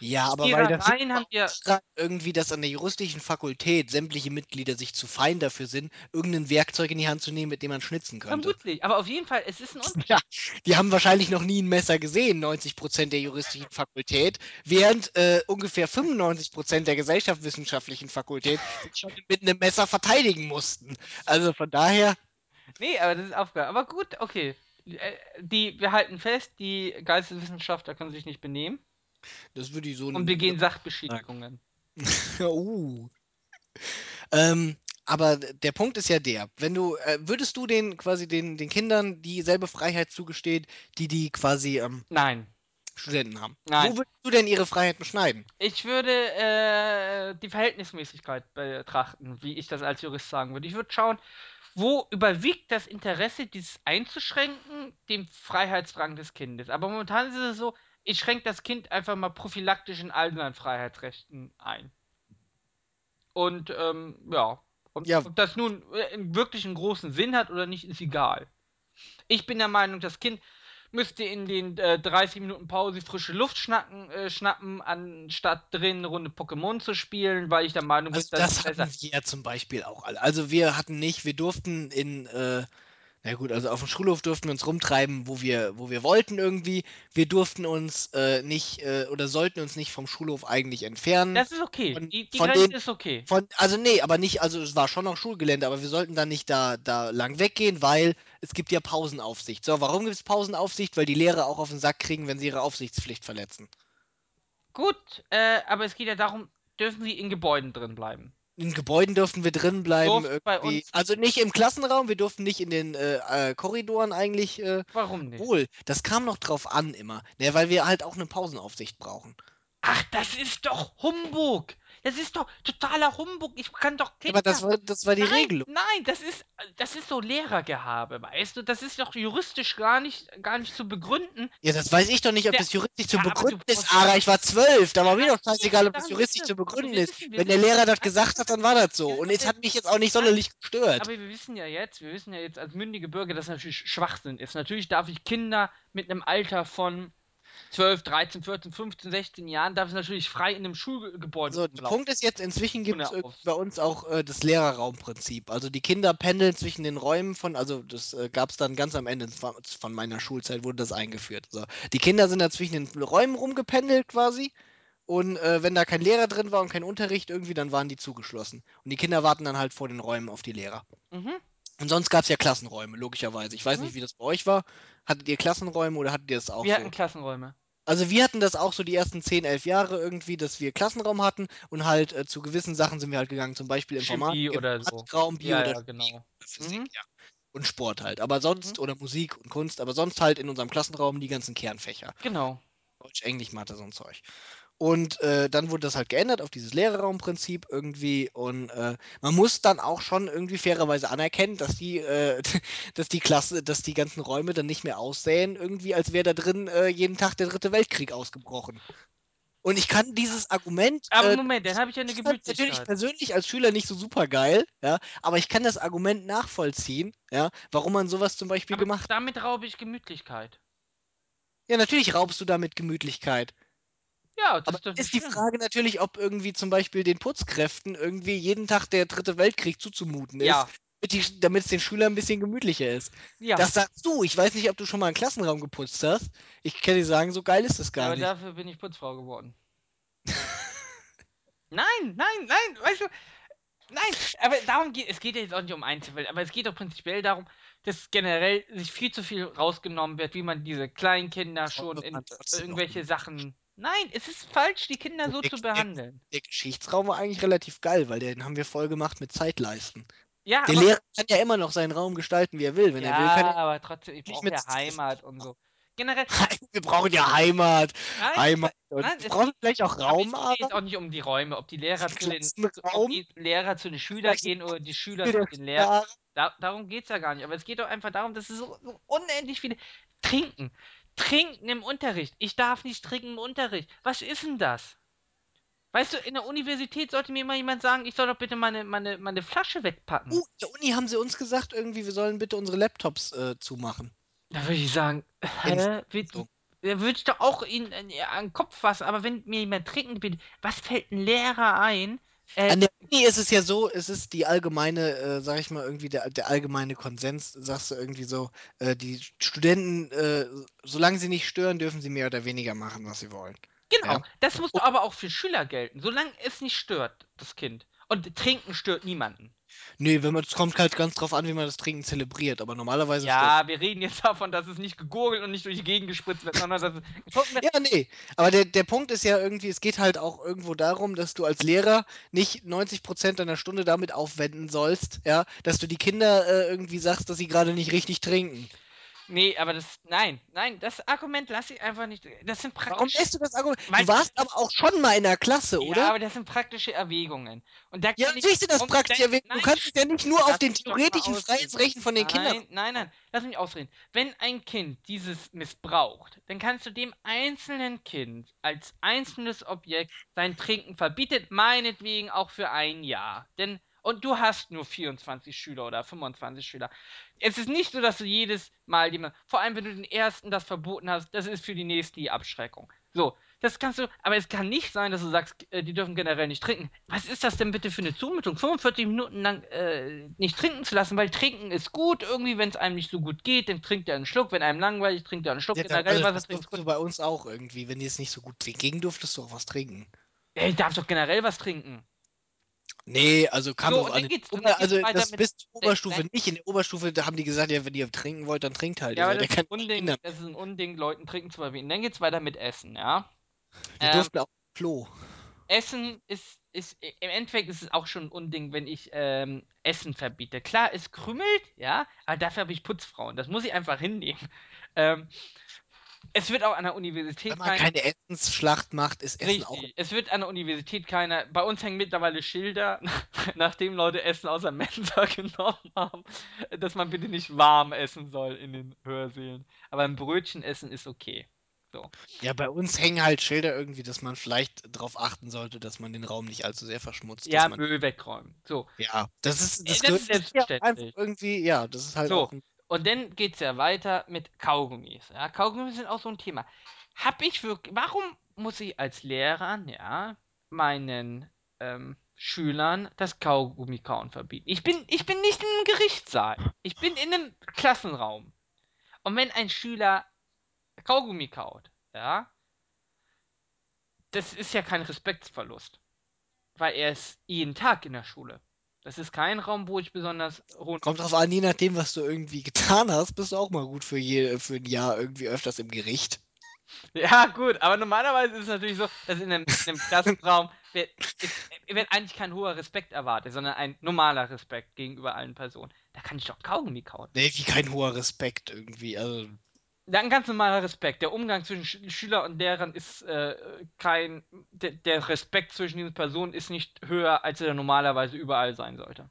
Ja, aber weil das haben wir irgendwie, dass an der juristischen Fakultät sämtliche Mitglieder sich zu fein dafür sind, irgendein Werkzeug in die Hand zu nehmen, mit dem man schnitzen könnte. vermutlich, aber auf jeden Fall, es ist ein Unterschied. Ja, die haben wahrscheinlich noch nie ein Messer gesehen, 90% der juristischen Fakultät, während äh, ungefähr 95% der gesellschaftswissenschaftlichen Fakultät sich schon mit einem Messer verteidigen mussten. Also von daher, Nee, aber das ist Aufgabe. Aber gut, okay. Äh, Die, wir halten fest, die Geisteswissenschaftler können sich nicht benehmen das würde ich so und begehen. Sachbeschädigungen. uh. Ähm, aber der Punkt ist ja der, wenn du, äh, würdest du den quasi den, den Kindern dieselbe Freiheit zugestehen, die die quasi ähm, Nein, Studenten haben? nein. Wo würdest du denn ihre Freiheit beschneiden? Ich würde äh, die Verhältnismäßigkeit betrachten, wie ich das als Jurist sagen würde. Ich würde schauen, wo überwiegt das Interesse, dieses einzuschränken, dem Freiheitsdrang des Kindes. Aber momentan ist es so, ich schränke das Kind einfach mal prophylaktisch in all seinen Freiheitsrechten ein. Und ähm, ja, und Ja, ob das nun äh, wirklich einen großen Sinn hat oder nicht, ist egal. Ich bin der Meinung, das Kind müsste in den äh, 30 Minuten Pause frische Luft schnacken, äh, schnappen, anstatt drin eine Runde Pokémon zu spielen, weil ich der Meinung bin, Also das ist das besser. hatten wir zum Beispiel auch alle. Also wir hatten nicht, wir durften in, äh, na gut, also auf dem Schulhof durften wir uns rumtreiben, wo wir, wo wir wollten irgendwie. Wir durften uns äh, nicht äh, oder sollten uns nicht vom Schulhof eigentlich entfernen. Das ist okay. Von, Die, die von Grenze den, ist okay. von, also nee, aber nicht, also es war schon noch Schulgelände, aber wir sollten dann nicht da, da lang weggehen, weil es gibt ja Pausenaufsicht. So, warum gibt es Pausenaufsicht? Weil die Lehrer auch auf den Sack kriegen, wenn sie ihre Aufsichtspflicht verletzen. Gut, äh, aber es geht ja darum, dürfen sie in Gebäuden drin bleiben. In Gebäuden durften wir drin bleiben Also nicht im Klassenraum, wir durften nicht in den äh, äh, Korridoren eigentlich. Äh, warum nicht? obwohl, das kam noch drauf an immer. Ne, weil wir halt auch eine Pausenaufsicht brauchen. Ach, das ist doch Humbug. Das ist doch totaler Humbug. Ich kann doch Ja, aber Kinder das war, das war die Nein, Regelung. nein, das ist, das ist so Lehrergehabe, weißt du? Das ist doch juristisch gar nicht, gar nicht zu begründen. Ja, das weiß ich doch nicht, ob Der, das juristisch zu ja, begründen ist. Ara, ich war zwölf. Da war mir doch scheißegal, ob das juristisch zu begründen ist. Wenn der Lehrer das gesagt hat, dann war das so. Und es hat mich jetzt auch nicht sonderlich gestört. aber wir wissen ja jetzt, wir wissen ja jetzt als mündige Bürger, dass natürlich Schwachsinn ist. Natürlich darf ich Kinder mit einem Alter von 12, 13, 14, 15, 16 Jahren, darf ich natürlich frei in einem Schulgebäude So, der. Punkt ist jetzt, inzwischen gibt es bei uns auch äh, das Lehrerraumprinzip. Also die Kinder pendeln zwischen den Räumen von, also das äh, gab es dann ganz am Ende von von meiner Schulzeit, wurde das eingeführt. So. Die Kinder sind da zwischen den Räumen rumgependelt quasi. Und äh, wenn da kein Lehrer drin war und kein Unterricht irgendwie, dann waren die zugeschlossen. Und die Kinder warten dann halt vor den Räumen auf die Lehrer. Mhm, Und sonst gab es ja Klassenräume, logischerweise. Ich weiß Mhm. nicht, wie das bei euch war. Hattet ihr Klassenräume oder hattet ihr das auch wir so? hatten Klassenräume. Also wir hatten das auch so die ersten 10, 11 Jahre irgendwie, dass wir Klassenraum hatten und halt äh, zu gewissen Sachen sind wir halt gegangen, zum Beispiel Informatik, Chemie oder so. Bio Ja, oder ja, genau. Physik, Mhm. ja. Und Sport halt. Aber sonst, Mhm. oder Musik und Kunst, aber sonst halt in unserem Klassenraum die ganzen Kernfächer. Genau. Deutsch, Englisch, Mathe, so ein Zeug. Und äh, dann wurde das halt geändert auf dieses Lehrerraumprinzip irgendwie. Und äh, man muss dann auch schon irgendwie fairerweise anerkennen, dass die, äh, dass die Klasse, dass die ganzen Räume dann nicht mehr aussehen, irgendwie, als wäre da drin äh, jeden Tag der dritte Weltkrieg ausgebrochen. Und ich kann dieses Argument, Aber äh, Moment, dann habe ich ja eine ich fand's natürlich persönlich als Schüler nicht so super geil, ja, aber ich kann das Argument nachvollziehen, ja, warum man sowas zum Beispiel Aber gemacht hat. damit raube ich Gemütlichkeit. Ja, natürlich raubst du damit Gemütlichkeit. Ja, das Aber ist die. Frage natürlich, ob irgendwie zum Beispiel den Putzkräften irgendwie jeden Tag der dritte Weltkrieg zuzumuten ist, Ja, damit es den Schülern ein bisschen gemütlicher ist. ja. Das sagst du. Ich weiß nicht, ob du schon mal einen Klassenraum geputzt hast. Ich kann dir sagen, so geil ist das gar aber nicht. dafür bin ich Putzfrau geworden. Nein, nein, nein, weißt du, nein, aber darum geht es geht ja jetzt auch nicht um Einzelfälle, aber es geht doch prinzipiell darum, dass generell sich viel zu viel rausgenommen wird, wie man diese kleinen Kinder schon in irgendwelche. Sachen. Nein, es ist falsch, die Kinder so Der, zu der, behandeln. der Geschichtsraum war eigentlich relativ geil, weil den haben wir voll gemacht mit Zeitleisten. Ja, Der aber Lehrer kann ja immer noch seinen Raum gestalten, wie er will. Wenn er will, kann ja, er aber trotzdem, ich nicht brauche mit ja Heimat und so. generell, Wir brauchen ja Heimat. nein, Heimat. Und nein, wir brauchen vielleicht auch aber es Raum, geht auch nicht um die Räume, ob die Lehrer zu den, ob die Lehrer zu den Schülern gehen oder die Schüler zu der den Lehrern. Lehrer. Da, darum geht es ja gar nicht. Aber es geht doch einfach darum, dass es so, so unendlich viele. Trinken. Trinken im Unterricht. Ich darf nicht trinken im Unterricht. Was ist denn das? Weißt du, in der Universität sollte mir mal jemand sagen, ich soll doch bitte meine, meine, meine Flasche wegpacken. Uh, in der Uni haben sie uns gesagt, irgendwie, wir sollen bitte unsere Laptops äh, zumachen. Da würde ich sagen, hä? So. da würde ich doch auch ihn an den Kopf fassen, aber wenn mir jemand trinken will, was fällt ein Lehrer ein? Äh, An der Uni ist es ja so, es ist die allgemeine, äh, sag ich mal, irgendwie der, der allgemeine Konsens, sagst du irgendwie so, äh, die Studenten, äh, solange sie nicht stören, dürfen sie mehr oder weniger machen, was sie wollen. genau, Ja. das muss aber auch für Schüler gelten, solange es nicht stört, das Kind. Und trinken stört niemanden. Nee, wenn man, es kommt halt ganz drauf an, wie man das Trinken zelebriert, aber normalerweise Ja, wir reden jetzt davon, dass es nicht gegurgelt und nicht durch die Gegend gespritzt wird, sondern dass es. Ja, nee. Aber der, der Punkt ist ja irgendwie, es geht halt auch irgendwo darum, dass du als Lehrer nicht 90% deiner Stunde damit aufwenden sollst, ja, dass du die Kinder äh, irgendwie sagst, dass sie gerade nicht richtig trinken. Nee, aber das, nein, nein, das Argument lasse ich einfach nicht. Das sind Warum praktisch. lässt du das Argument? Du warst aber auch schon mal in der Klasse, Ja, oder? aber das sind praktische Erwägungen. Und da Ja, natürlich sind das praktische nein, Erwägungen. Du nein, kannst es ja nicht nur auf den theoretischen ausreden. freies Rechten von den nein, Kindern. Nein, nein, lass mich ausreden. Wenn ein Kind dieses missbraucht, dann kannst du dem einzelnen Kind als einzelnes Objekt sein Trinken verbieten, meinetwegen auch für ein Jahr. Denn und du hast nur 24 Schüler oder 25 Schüler. Es ist nicht so, dass du jedes Mal jemand, vor allem wenn du den ersten das verboten hast, das ist für die nächsten die Abschreckung. So, das kannst du, aber es kann nicht sein, dass du sagst, äh, die dürfen generell nicht trinken. Was ist das denn bitte für eine Zumutung? 45 Minuten lang äh, nicht trinken zu lassen, weil trinken ist gut. Irgendwie, wenn es einem nicht so gut geht, dann trinkt er einen Schluck. Wenn einem langweilig, trinkt er einen Schluck. Ja, generell also, Wasser das gut. du bei uns auch irgendwie. Wenn dir es nicht so gut ging, durftest du auch was trinken. Ja, ich darf doch generell was trinken. Nee, also kam So, an. geht's- Ober- geht's also das bis zur Oberstufe nicht. In der Oberstufe, da haben die gesagt, ja, wenn ihr trinken wollt, dann trinkt halt. Ja, aber das ist, Unding, das ist ein Unding, Leuten trinken zu verbieten. Dann geht's weiter mit Essen, ja. Wir Ähm, durften auch Klo. Essen ist, ist, im Endeffekt ist es auch schon ein Unding, wenn ich ähm, Essen verbiete. Klar, es krümelt, ja, aber dafür habe ich Putzfrauen. Das muss ich einfach hinnehmen. Ähm, es wird auch an der Universität Wenn man kein, keine Essensschlacht macht, ist Essen auch. Richtig. Es wird an der Universität keiner. Bei uns hängen mittlerweile Schilder, nachdem Leute Essen aus der Mensa genommen haben, dass man bitte nicht warm essen soll in den Hörsälen. Aber ein Brötchen essen ist okay. So. Ja, bei uns hängen halt Schilder irgendwie, dass man vielleicht darauf achten sollte, dass man den Raum nicht allzu sehr verschmutzt. Ja, Müll wegräumen. So. ja, das ist, das, das ist ja selbstverständlich. einfach irgendwie, ja, das ist halt So. auch ein, Und dann geht's ja weiter mit Kaugummis. Ja, Kaugummis sind auch so ein Thema. Hab ich wirklich. Warum muss ich als Lehrer, ja, meinen ähm, Schülern das Kaugummi-Kauen verbieten? Ich bin, ich bin nicht in einem Gerichtssaal. Ich bin in einem Klassenraum. Und wenn ein Schüler Kaugummi kaut, ja, das ist ja kein Respektsverlust. Weil er ist jeden Tag in der Schule. Das ist kein Raum, wo ich besonders hohen kommt drauf an, je nachdem, was du irgendwie getan hast, bist du auch mal gut für, je, für ein Jahr irgendwie öfters im Gericht. Ja, gut, aber normalerweise ist es natürlich so, dass in einem, in einem Klassenraum wird, wird eigentlich kein hoher Respekt erwartet, sondern ein normaler Respekt gegenüber allen Personen. Da kann ich doch Kaugummi kauen. Nee, wie kein hoher Respekt irgendwie. Also, Ein ganz normaler Respekt. Der Umgang zwischen Sch Schüler und Lehrern ist äh, kein. Der, der Respekt zwischen diesen Personen ist nicht höher, als er normalerweise überall sein sollte.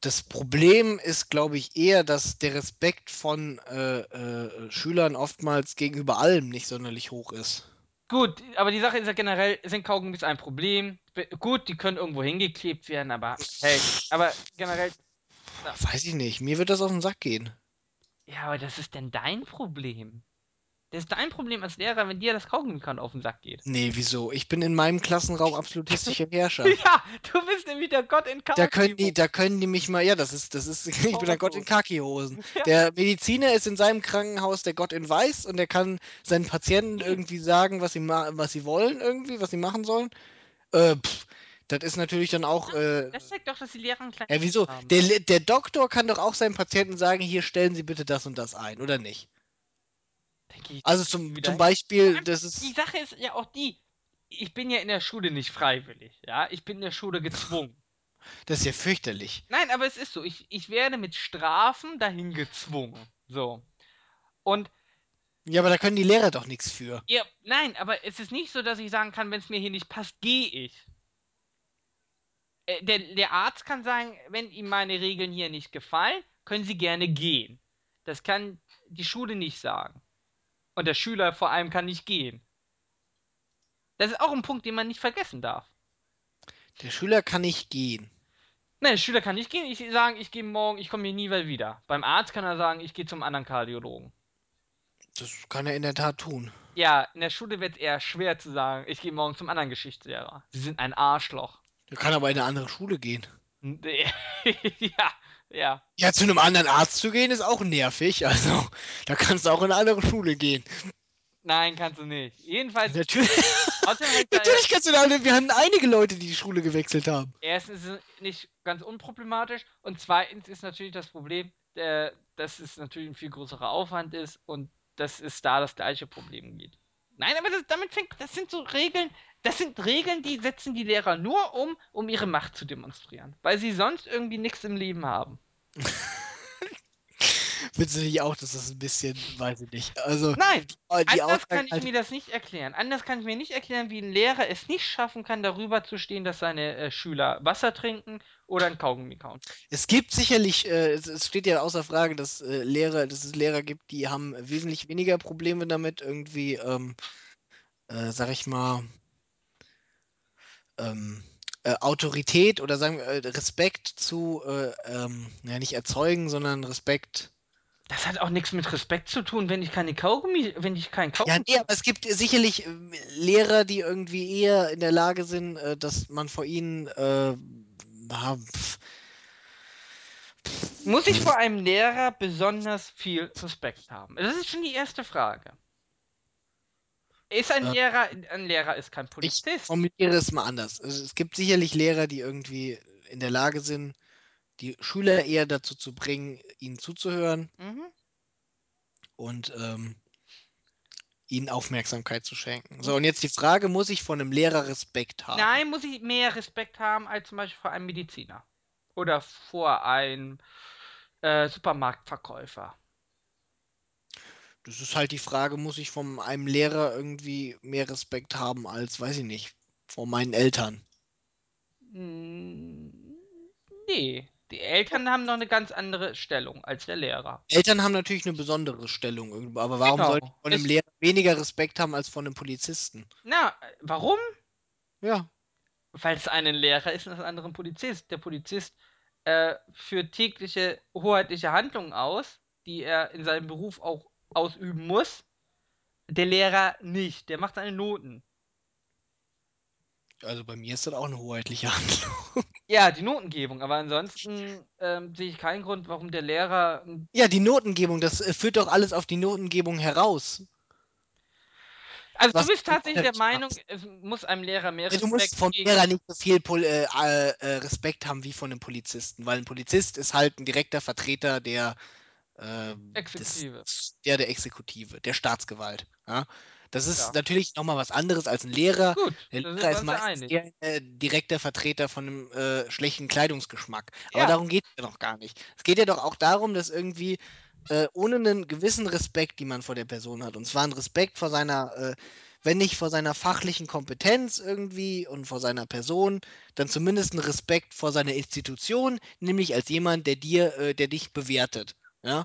das Problem ist, glaube ich, eher, dass der Respekt von äh, äh, Schülern oftmals gegenüber allem nicht sonderlich hoch ist. Gut, aber die Sache ist ja generell, sind Kaugummis ein Problem? Gut, die können irgendwo hingeklebt werden, aber hey, aber generell, Weiß ich nicht. Mir wird das auf den Sack gehen. ja, aber das ist denn dein Problem. Das ist dein Problem als Lehrer, wenn dir das Kaugummi auf den Sack geht. Nee, wieso? Ich bin in meinem Klassenraum absolutistischer Herrscher. Ja, du bist nämlich der Gott in Kaugummi. Da können die, da können die mich mal, ja, das ist, das ist, ich bin der Gott in Kaki-Hosen. Der Mediziner ist in seinem Krankenhaus der Gott in Weiß und der kann seinen Patienten irgendwie sagen, was sie, was sie wollen, irgendwie, was sie machen sollen. Äh, pff, das ist natürlich dann auch, äh, Das zeigt doch, dass die Lehrer einen kleinen ja, wieso? haben. Der, Le- der Doktor kann doch auch seinen Patienten sagen, hier stellen Sie bitte das und das ein, oder nicht? Also zum, zum. Beispiel, das Die ist, Sache ist ja auch die, ich bin ja in der Schule nicht freiwillig, ja, ich bin in der Schule gezwungen. Das ist ja fürchterlich. Nein, aber es ist so. Ich, ich werde mit Strafen dahin gezwungen. So. Und Ja, aber da können die Lehrer doch nichts für. ja, nein, aber es ist nicht so, dass ich sagen kann, wenn es mir hier nicht passt, gehe ich. Äh, der, der Arzt kann sagen, wenn ihm meine Regeln hier nicht gefallen, können Sie gerne gehen. Das kann die Schule nicht sagen. Und der Schüler vor allem kann nicht gehen. Das ist auch ein Punkt, den man nicht vergessen darf. Der Schüler kann nicht gehen. Nein, der Schüler kann nicht gehen. Ich sagen, ich gehe morgen, ich komme hier nie wieder. Beim Arzt kann er sagen, ich gehe zum anderen Kardiologen. Das kann er in der Tat tun. Ja, in der Schule wird es eher schwer zu sagen, ich gehe morgen zum anderen Geschichtslehrer. Sie sind ein Arschloch. Er kann aber in eine andere Schule gehen. ja, ja. Ja, zu einem anderen Arzt zu gehen, ist auch nervig. Also, da kannst du auch in eine andere Schule gehen. Nein, kannst du nicht. Jedenfalls. Natürlich, natürlich kannst du da. Wir hatten einige Leute, die die Schule gewechselt haben. Erstens ist es nicht ganz unproblematisch und zweitens ist natürlich das Problem, äh, dass es natürlich ein viel größerer Aufwand ist und dass es da das gleiche Problem gibt. Nein, aber das, damit fängt, das sind so Regeln, das sind Regeln, die setzen die Lehrer nur um, um ihre Macht zu demonstrieren, weil sie sonst irgendwie nichts im Leben haben. Findest du nicht auch, dass das ein bisschen, weiß ich nicht. Also, Nein, äh, die anders kann ich halt, mir das nicht erklären. Anders kann ich mir nicht erklären, wie ein Lehrer es nicht schaffen kann, darüber zu stehen, dass seine äh, Schüler Wasser trinken oder ein Kaugummi kauen. es gibt sicherlich, äh, es, es steht ja außer Frage, dass äh, Lehrer, dass es Lehrer gibt, die haben wesentlich weniger Probleme damit, irgendwie, ähm, äh, sag ich mal, ähm, äh, Autorität oder sagen wir äh, Respekt zu, äh, ähm, ja, nicht erzeugen, sondern Respekt. Das hat auch nichts mit Respekt zu tun, wenn ich keine Kaugummi, wenn ich kein Ja, Kaugummi. nee, aber es gibt sicherlich äh, Lehrer, die irgendwie eher in der Lage sind, äh, dass man vor ihnen äh, pf, Muss ich vor einem Lehrer besonders viel Respekt haben? Das ist schon die erste Frage. Ist ein Äh, Lehrer, ein Lehrer ist kein Ich Polizist. formuliere es mal anders. Es gibt sicherlich Lehrer, die irgendwie in der Lage sind, die Schüler eher dazu zu bringen, ihnen zuzuhören Mhm. und ähm, ihnen Aufmerksamkeit zu schenken. So, und jetzt die Frage, muss ich von einem Lehrer Respekt haben? Nein, muss ich mehr Respekt haben als zum Beispiel vor einem Mediziner. Oder vor einem äh, Supermarktverkäufer. Das ist halt die Frage, muss ich von einem Lehrer irgendwie mehr Respekt haben als, weiß ich nicht, vor meinen Eltern? Hm, Nee. Die Eltern haben noch eine ganz andere Stellung als der Lehrer. Eltern haben natürlich eine besondere Stellung irgendwo, aber warum Genau. sollte ich von einem Lehrer weniger Respekt haben als von einem Polizisten? Na, warum? Ja, Weil es einen Lehrer ist und das andere ein Polizist. Der Polizist äh, führt tägliche hoheitliche Handlungen aus, die er in seinem Beruf auch ausüben muss. Der Lehrer nicht. Der macht seine Noten. also bei mir ist das auch eine hoheitliche Handlung. Ja, die Notengebung. Aber ansonsten ähm, sehe ich keinen Grund, warum der Lehrer. Ja, die Notengebung, das äh, führt doch alles auf die Notengebung heraus. Also Was du bist tatsächlich der Meinung, es muss einem Lehrer mehr Ja, du Respekt musst vom Lehrer nicht so viel Pol äh, äh, Respekt haben wie von einem Polizisten, weil ein Polizist ist halt ein direkter Vertreter der äh, Exekutive. Des, der, der Exekutive, der Staatsgewalt. Ja? Das ist Ja. natürlich nochmal was anderes als ein Lehrer. Gut, Der Lehrer ist ja meistens eher äh, direkter Vertreter von einem äh, schlechten Kleidungsgeschmack. Aber Ja. darum geht es ja noch gar nicht. Es geht ja doch auch darum, dass irgendwie äh, ohne einen gewissen Respekt, die man vor der Person hat, und zwar ein Respekt vor seiner, äh, wenn nicht vor seiner fachlichen Kompetenz irgendwie und vor seiner Person, dann zumindest ein Respekt vor seiner Institution, nämlich als jemand, der dir, äh, der dich bewertet. Ja?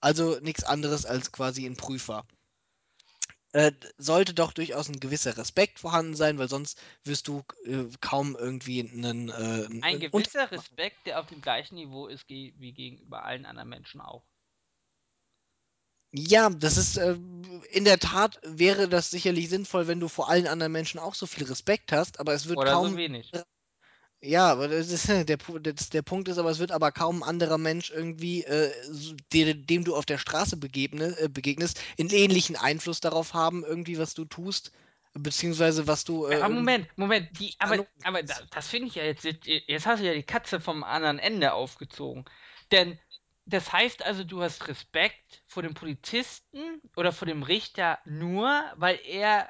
Also nichts anderes als quasi ein Prüfer. Äh, sollte doch durchaus ein gewisser Respekt vorhanden sein, weil sonst wirst du äh, kaum irgendwie einen. Äh, Ein gewisser Respekt, der auf dem gleichen Niveau ist ge wie gegenüber allen anderen Menschen auch. Ja, das ist äh, in der Tat wäre das sicherlich sinnvoll, wenn du vor allen anderen Menschen auch so viel Respekt hast, aber es wird Oder kaum. so wenig. Ja, aber das ist, der, Pu- das, der Punkt ist, aber es wird aber kaum ein anderer Mensch irgendwie, äh, so- dem, dem du auf der Straße begegne, äh, begegnest, einen ähnlichen Einfluss darauf haben, irgendwie, was du tust, beziehungsweise was du. Äh, Aber irgendwie- Moment, Moment, die, aber, Hallo? aber da, das finde ich ja jetzt, jetzt hast du ja die Katze vom anderen Ende aufgezogen. Denn das heißt also, du hast Respekt vor dem Polizisten oder vor dem Richter nur, weil er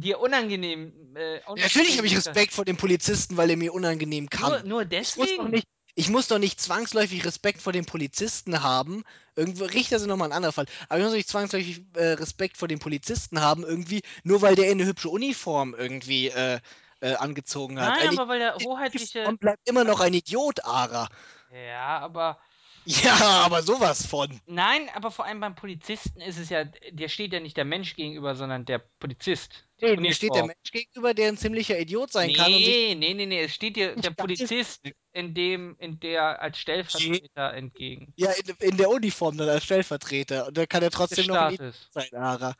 dir unangenehm, äh, Natürlich habe ich unangenehm. Respekt vor dem Polizisten, weil er mir unangenehm Nur, kann. nur Ich muss doch deswegen? nicht, ich muss doch nicht zwangsläufig Respekt vor dem Polizisten haben. Irgendwo, Richter sind nochmal ein anderer Fall. Aber ich muss doch nicht zwangsläufig äh, Respekt vor dem Polizisten haben, irgendwie, nur weil der eine hübsche Uniform irgendwie äh, äh, angezogen hat. Nein, Eigentlich aber weil der hoheitliche. Uniform bleibt immer noch ein Idiot, Ara. Ja, aber. Ja, aber sowas von. Nein, aber vor allem beim Polizisten ist es ja, dir steht ja nicht der Mensch gegenüber, sondern der Polizist. Nee, mir steht der. Mensch gegenüber, der ein ziemlicher Idiot sein kann und sich Nee, nee, nee, nee. Es steht dir der Polizist in dem, in der als Stellvertreter entgegen. Ja, in, in der Uniform dann als Stellvertreter. Und da kann er trotzdem noch ein sein, Ara.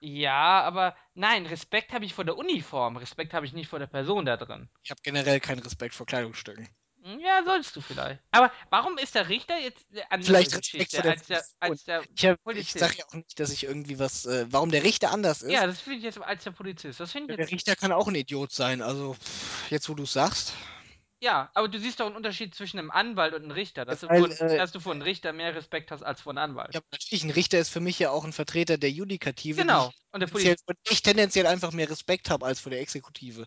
Ja, aber nein, Respekt habe ich vor der Uniform. Respekt habe ich nicht vor der Person da drin. Ich habe generell keinen Respekt vor Kleidungsstücken. Hm, Ja, sollst du vielleicht. Aber warum ist der Richter jetzt eine andere Vielleicht Geschichte der als der, als der Ich, hab- ich sage Polizist? ja auch nicht, dass ich irgendwie was. Äh, warum der Richter anders Ja, ist. das finde ich jetzt als der Polizist. Das Ja, ich Der jetzt. Richter kann auch ein Idiot sein. Also, jetzt wo du es sagst. Ja, aber du siehst doch einen Unterschied zwischen einem Anwalt und einem Richter. Ja, Dass du, weil, vor, äh, dass du vor einem Richter mehr Respekt hast als vor einem Anwalt. ja, natürlich, ein Richter ist für mich ja auch ein Vertreter der Judikative, Genau. Und der Polizist. und ich tendenziell einfach mehr Respekt habe als vor der Exekutive.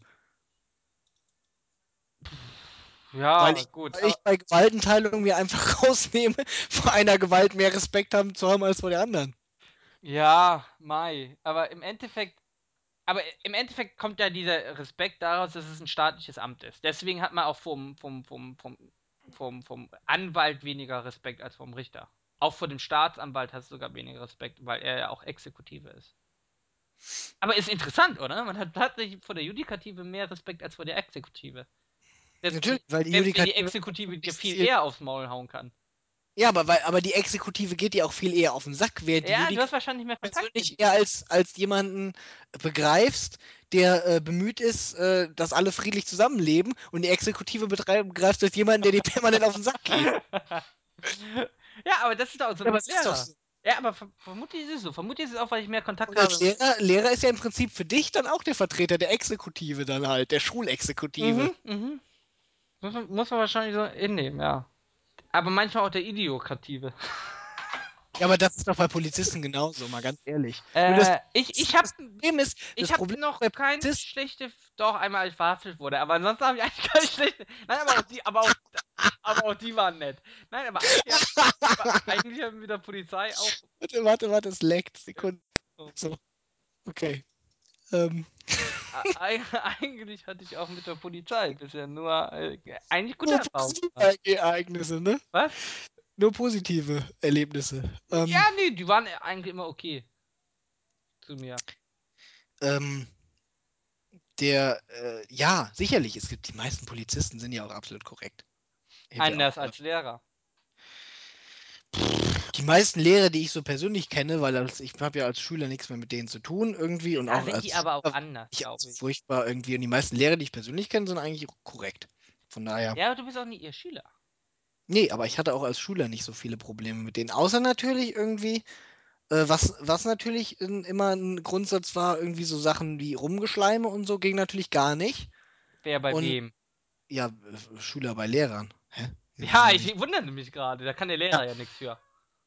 Weil Ja, ich, gut. weil ich bei Gewaltenteilung mir einfach rausnehme, vor einer Gewalt mehr Respekt haben zu haben als vor der anderen. ja, Mai. Aber im Endeffekt. Aber im Endeffekt kommt ja dieser Respekt daraus, dass es ein staatliches Amt ist. Deswegen hat man auch vom, vom, vom, vom, vom, vom Anwalt weniger Respekt als vom Richter. Auch vor dem Staatsanwalt hast du sogar weniger Respekt, weil er ja auch Exekutive ist. Aber ist interessant, oder? Man hat tatsächlich vor der Judikative mehr Respekt als vor der Exekutive. Wenn Natürlich, weil die wenn die Judikative Exekutive dir viel eher aufs Maul hauen kann. Ja, aber, weil, aber die Exekutive geht dir auch viel eher auf den Sack, während die Ja, du hast Judikative wahrscheinlich mehr Kontakt persönlich eher als, als jemanden begreifst, der äh, bemüht ist, äh, dass alle friedlich zusammenleben und die Exekutive begreifst als jemanden, der dir permanent auf den Sack geht. ja, aber das ist doch so Ja, aber es ist doch Lehrer. so. Ja, aber ver vermutlich ist es so. Vermutlich ist es auch, weil ich mehr Kontakt habe. Lehrer, Lehrer ist ja im Prinzip für dich dann auch der Vertreter der Exekutive dann halt, der Schulexekutive. Mhm, mhm. Muss man, muss man wahrscheinlich so hinnehmen, ja. Aber manchmal auch der Idiokrative. Ja, aber das ist doch bei Polizisten genauso, mal ganz ehrlich. Nur das, Äh, ich, ich hab, das Problem ist, ich hab noch keine schlechte, doch einmal als ich verhaftet wurde, aber ansonsten habe ich eigentlich keine schlechte. Nein, aber auch die, aber auch, aber auch die waren nett. Nein, aber eigentlich, aber eigentlich haben wir mit der Polizei auch. warte, warte, warte, es leckt. Sekunde. So, So, okay. Ähm, eigentlich hatte ich auch mit der Polizei bisher nur äh, eigentlich gute nur Erfahrungen Ereignisse, ne? Was? Nur positive Erlebnisse. Ja, Ähm, nee, die waren eigentlich immer okay zu mir. ähm, der, äh, ja, sicherlich, es gibt die meisten Polizisten sind ja auch absolut korrekt. Anders als Lehrer. Die meisten Lehrer, die ich so persönlich kenne, weil als, ich habe ja als Schüler nichts mehr mit denen zu tun irgendwie und Da auch sind die als aber auch anders, ich als ich. furchtbar irgendwie und die meisten Lehrer, die ich persönlich kenne, sind eigentlich korrekt. Von daher. Ja, aber du bist auch nicht ihr Schüler. Nee, aber ich hatte auch als Schüler nicht so viele Probleme mit denen. Außer natürlich irgendwie, äh, was, was natürlich in, immer ein Grundsatz war, irgendwie so Sachen wie Rumgeschleime und so ging natürlich gar nicht. Wer bei Und wem? ja, Schüler bei Lehrern. Hä? Ja, ich wundere mich gerade. Da kann der Ja, Lehrer ja nichts für.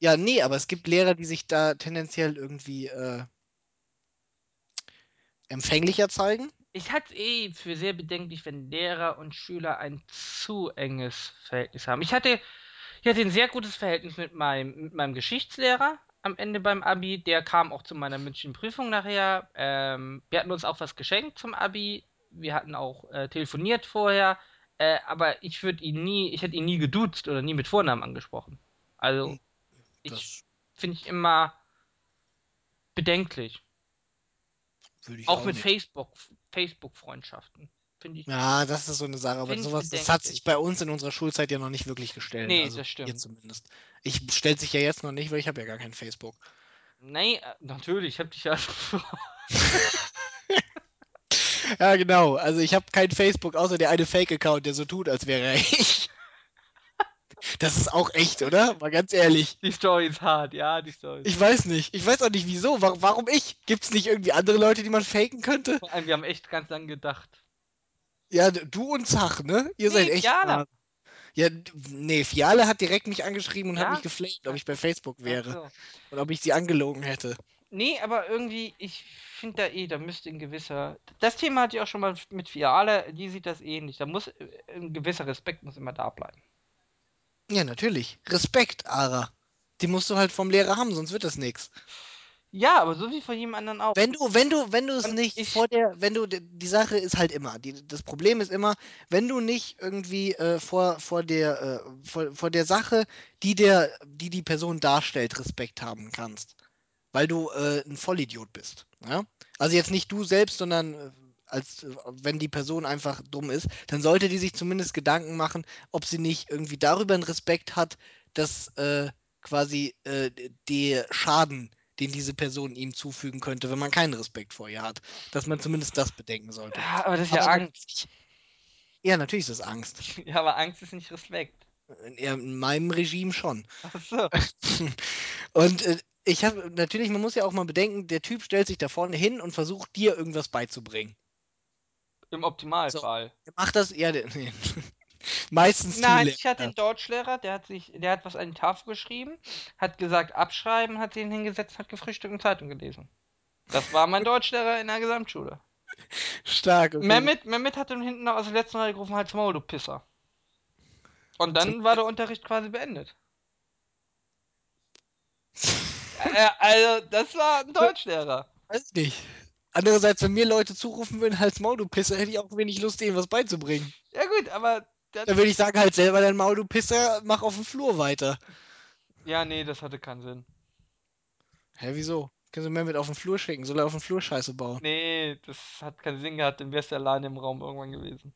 Ja, nee, aber es gibt Lehrer, die sich da tendenziell irgendwie äh, empfänglicher zeigen. Ich halte es eh für sehr bedenklich, wenn Lehrer und Schüler ein zu enges Verhältnis haben. Ich hatte, ich hatte ein sehr gutes Verhältnis mit meinem, mit meinem Geschichtslehrer am Ende beim Abi. Der kam auch zu meiner mündlichen Prüfung nachher. Ähm, wir hatten uns auch was geschenkt zum Abi. Wir hatten auch äh, telefoniert vorher. Äh, aber ich würde ihn nie, ich hätte ihn nie geduzt oder nie mit Vornamen angesprochen. Hm, Also, ich finde ich immer bedenklich. Auch auch mit nicht. Facebook, Facebook-Freundschaften. Finde ich, Ja, das ist so eine Sache, aber sowas, das hat sich bei uns in unserer Schulzeit ja noch nicht wirklich gestellt. Nee, Also das hier stimmt. zumindest. Ich stellt sich ja jetzt noch nicht, weil ich habe ja gar kein Facebook. Nee, äh, natürlich, ich hab dich ja. Ja, genau. Also ich habe kein Facebook, außer der eine Fake-Account, der so tut, als wäre ich. Das ist auch echt, oder? Mal ganz ehrlich. die Story ist hart, ja, die Story ist Ich weiß nicht. Ich weiß auch nicht wieso. Warum, warum ich? Gibt es nicht irgendwie andere Leute, die man faken könnte? Vor allem, wir haben echt ganz lang gedacht. Ja, du und Zach, ne? Ihr seid Nee, echt. Fiala. Ja, nee, Fiale hat direkt mich angeschrieben und hat mich Ja? geflamed, ob ich bei. Facebook wäre so. und ob ich sie angelogen hätte. Nee, aber irgendwie, ich finde da eh, da müsste ein gewisser. Das Thema hatte ich auch schon mal mit Fiale, die sieht das ähnlich. Da muss äh, ein gewisser Respekt muss immer da bleiben. Ja, natürlich. Respekt, Ara. Die musst du halt vom Lehrer haben, sonst wird das nichts. Ja, aber so wie von jedem anderen auch. Wenn du, wenn du, wenn du es nicht ich, vor der, wenn du, die Sache ist halt immer, die, das Problem ist immer, wenn du nicht irgendwie äh, vor, vor der, äh, vor, vor der Sache, die der, die die Person darstellt, Respekt haben kannst, weil du äh, ein Vollidiot bist. Ja? Also jetzt nicht du selbst, sondern äh, als äh, wenn die Person einfach dumm ist, dann sollte die sich zumindest Gedanken machen, ob sie nicht irgendwie darüber einen Respekt hat, dass äh, quasi äh, der Schaden, den diese Person ihm zufügen könnte, wenn man keinen Respekt vor ihr hat, dass man zumindest das bedenken sollte. ja, aber das ist ja Aber Angst. natürlich, ja, natürlich ist das Angst. Ja, aber Angst ist nicht Respekt. In, in meinem Regime schon. Ach so. Und äh, ich habe natürlich, man muss ja auch mal bedenken, der Typ stellt sich da vorne hin und versucht dir irgendwas beizubringen. Im So, Optimalfall. der macht das, ja, der, nee. meistens Nein, ich hatte einen Deutschlehrer, der hat sich, der hat was an die Tafel geschrieben, hat gesagt, abschreiben, hat sich hingesetzt, hat gefrühstückt und Zeitung gelesen. Das war mein Deutschlehrer in der Gesamtschule. Stark, okay. Mehmet, Mehmet hat dann hinten aus der letzten Reihe gerufen, halt's Maul, du Pisser. Und dann war der Unterricht quasi beendet. Äh, also, das war ein Deutschlehrer. Weiß nicht. Andererseits, wenn mir Leute zurufen würden, als Maul, du Pisser, hätte ich auch wenig Lust, ihnen was beizubringen. Ja gut, aber das, Dann würde ich sagen, halt selber dein Maul, du Pisser, mach auf dem Flur weiter. ja, nee, das hatte keinen Sinn. Hä, wieso? Können Sie mehr mit auf den Flur schicken? Soll er auf dem Flur Scheiße bauen? Nee, das hat keinen Sinn gehabt, dann wärst du alleine im Raum irgendwann gewesen.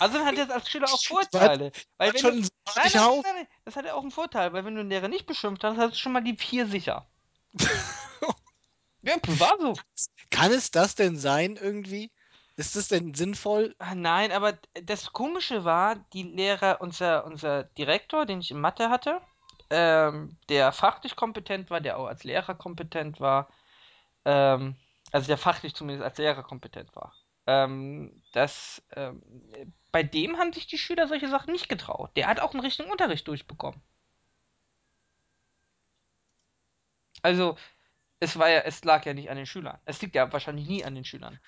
Also hat das als Schüler auch? Vorteile. Weil wenn schon du. ein Nein, nein, nein, das hat ja auch einen Vorteil, weil wenn du einen Lehrer nicht beschimpft hast, hast du schon mal die vier sicher. Ja, war so. Kann es das denn sein irgendwie? Ist das denn sinnvoll? Ah, Nein, aber das Komische war, die Lehrer, unser, unser Direktor, den ich in Mathe hatte, ähm, der fachlich kompetent war, der auch als Lehrer kompetent war, ähm, also der fachlich zumindest als Lehrer kompetent war. Ähm, das, ähm, bei dem haben sich die Schüler solche Sachen nicht getraut. Der hat auch einen richtigen Unterricht durchbekommen. Also, es war ja, es lag ja nicht an den Schülern. Es liegt ja wahrscheinlich nie an den Schülern.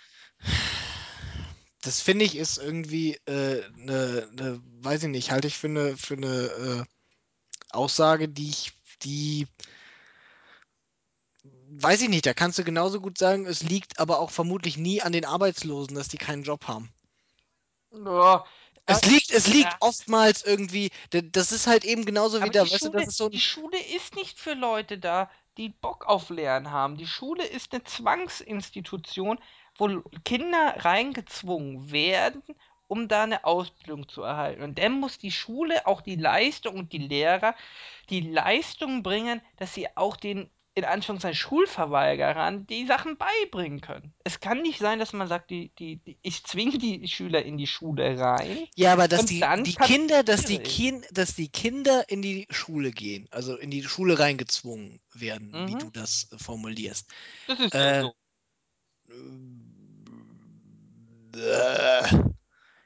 Das finde ich ist irgendwie äh, ne, ne, weiß ich nicht, halte ich für eine für eine äh, Aussage, die ich, die, weiß ich nicht, da kannst du genauso gut sagen, es liegt aber auch vermutlich nie an den Arbeitslosen, dass die keinen Job haben. Ja, Es liegt, es liegt ja, oftmals irgendwie, das ist halt eben genauso wie aber die da, weißt du, das ist so die Schule ist nicht für Leute da, die Bock auf Lernen haben. Die Schule ist eine Zwangsinstitution, wo Kinder reingezwungen werden, um da eine Ausbildung zu erhalten. Und dann muss die Schule, auch die Leistung und die Lehrer, die Leistung bringen, dass sie auch den, in Anführungszeichen, Schulverweigerern die Sachen beibringen können. Es kann nicht sein, dass man sagt, die, die, die, ich zwinge die Schüler in die Schule rein ja, aber dass die, die Kinder, dass die kapiere ich. Kin dass die Kinder in die Schule gehen, also in die Schule reingezwungen werden, wie Mhm. du das äh, formulierst. Das ist Äh, so. äh,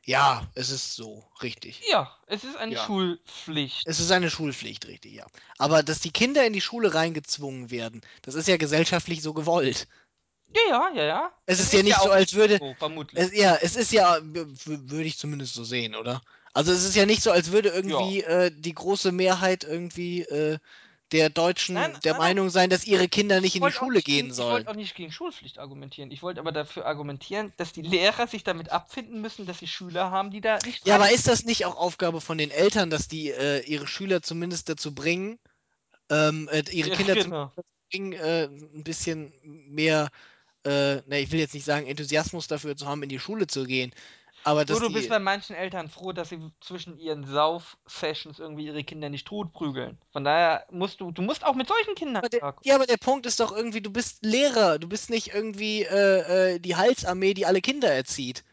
ja, es ist so, richtig. Ja, es ist eine Ja. Schulpflicht. Es ist eine Schulpflicht, richtig, ja. Aber dass die Kinder in die Schule reingezwungen werden, das ist ja gesellschaftlich so gewollt. Ja, ja, ja, ja. Es ist ja nicht so, auch als würde. so, vermutlich. Es, ja, es ist ja, w- w- würde ich zumindest so sehen, oder? Also es ist ja nicht so, als würde irgendwie äh, die große Mehrheit irgendwie äh, der Nein, Deutschen der nein, nein. Meinung sein, dass ihre Kinder nicht Ich in die Schule nicht gegen, gehen ich wollte sollen. auch nicht gegen Schulpflicht argumentieren. Ich wollte aber dafür argumentieren, dass die Lehrer sich damit abfinden müssen, dass sie Schüler haben, die da nicht Ja, aber ist das nicht auch Aufgabe von den Eltern, dass die äh, ihre Schüler zumindest dazu bringen, ähm, äh, ihre Ja, Kinder genau. dazu bringen, äh, ein bisschen mehr, äh, na, ich will jetzt nicht sagen, Enthusiasmus dafür zu haben, in die Schule zu gehen, aber Du, dass du bist bei manchen Eltern froh, dass sie zwischen ihren Sauf-Sessions irgendwie ihre Kinder nicht totprügeln. Von daher musst du, du musst auch mit solchen Kindern aber der, ja, aber der Punkt ist doch irgendwie, du bist Lehrer, du bist nicht irgendwie äh, äh, die Heilsarmee, die alle Kinder erzieht.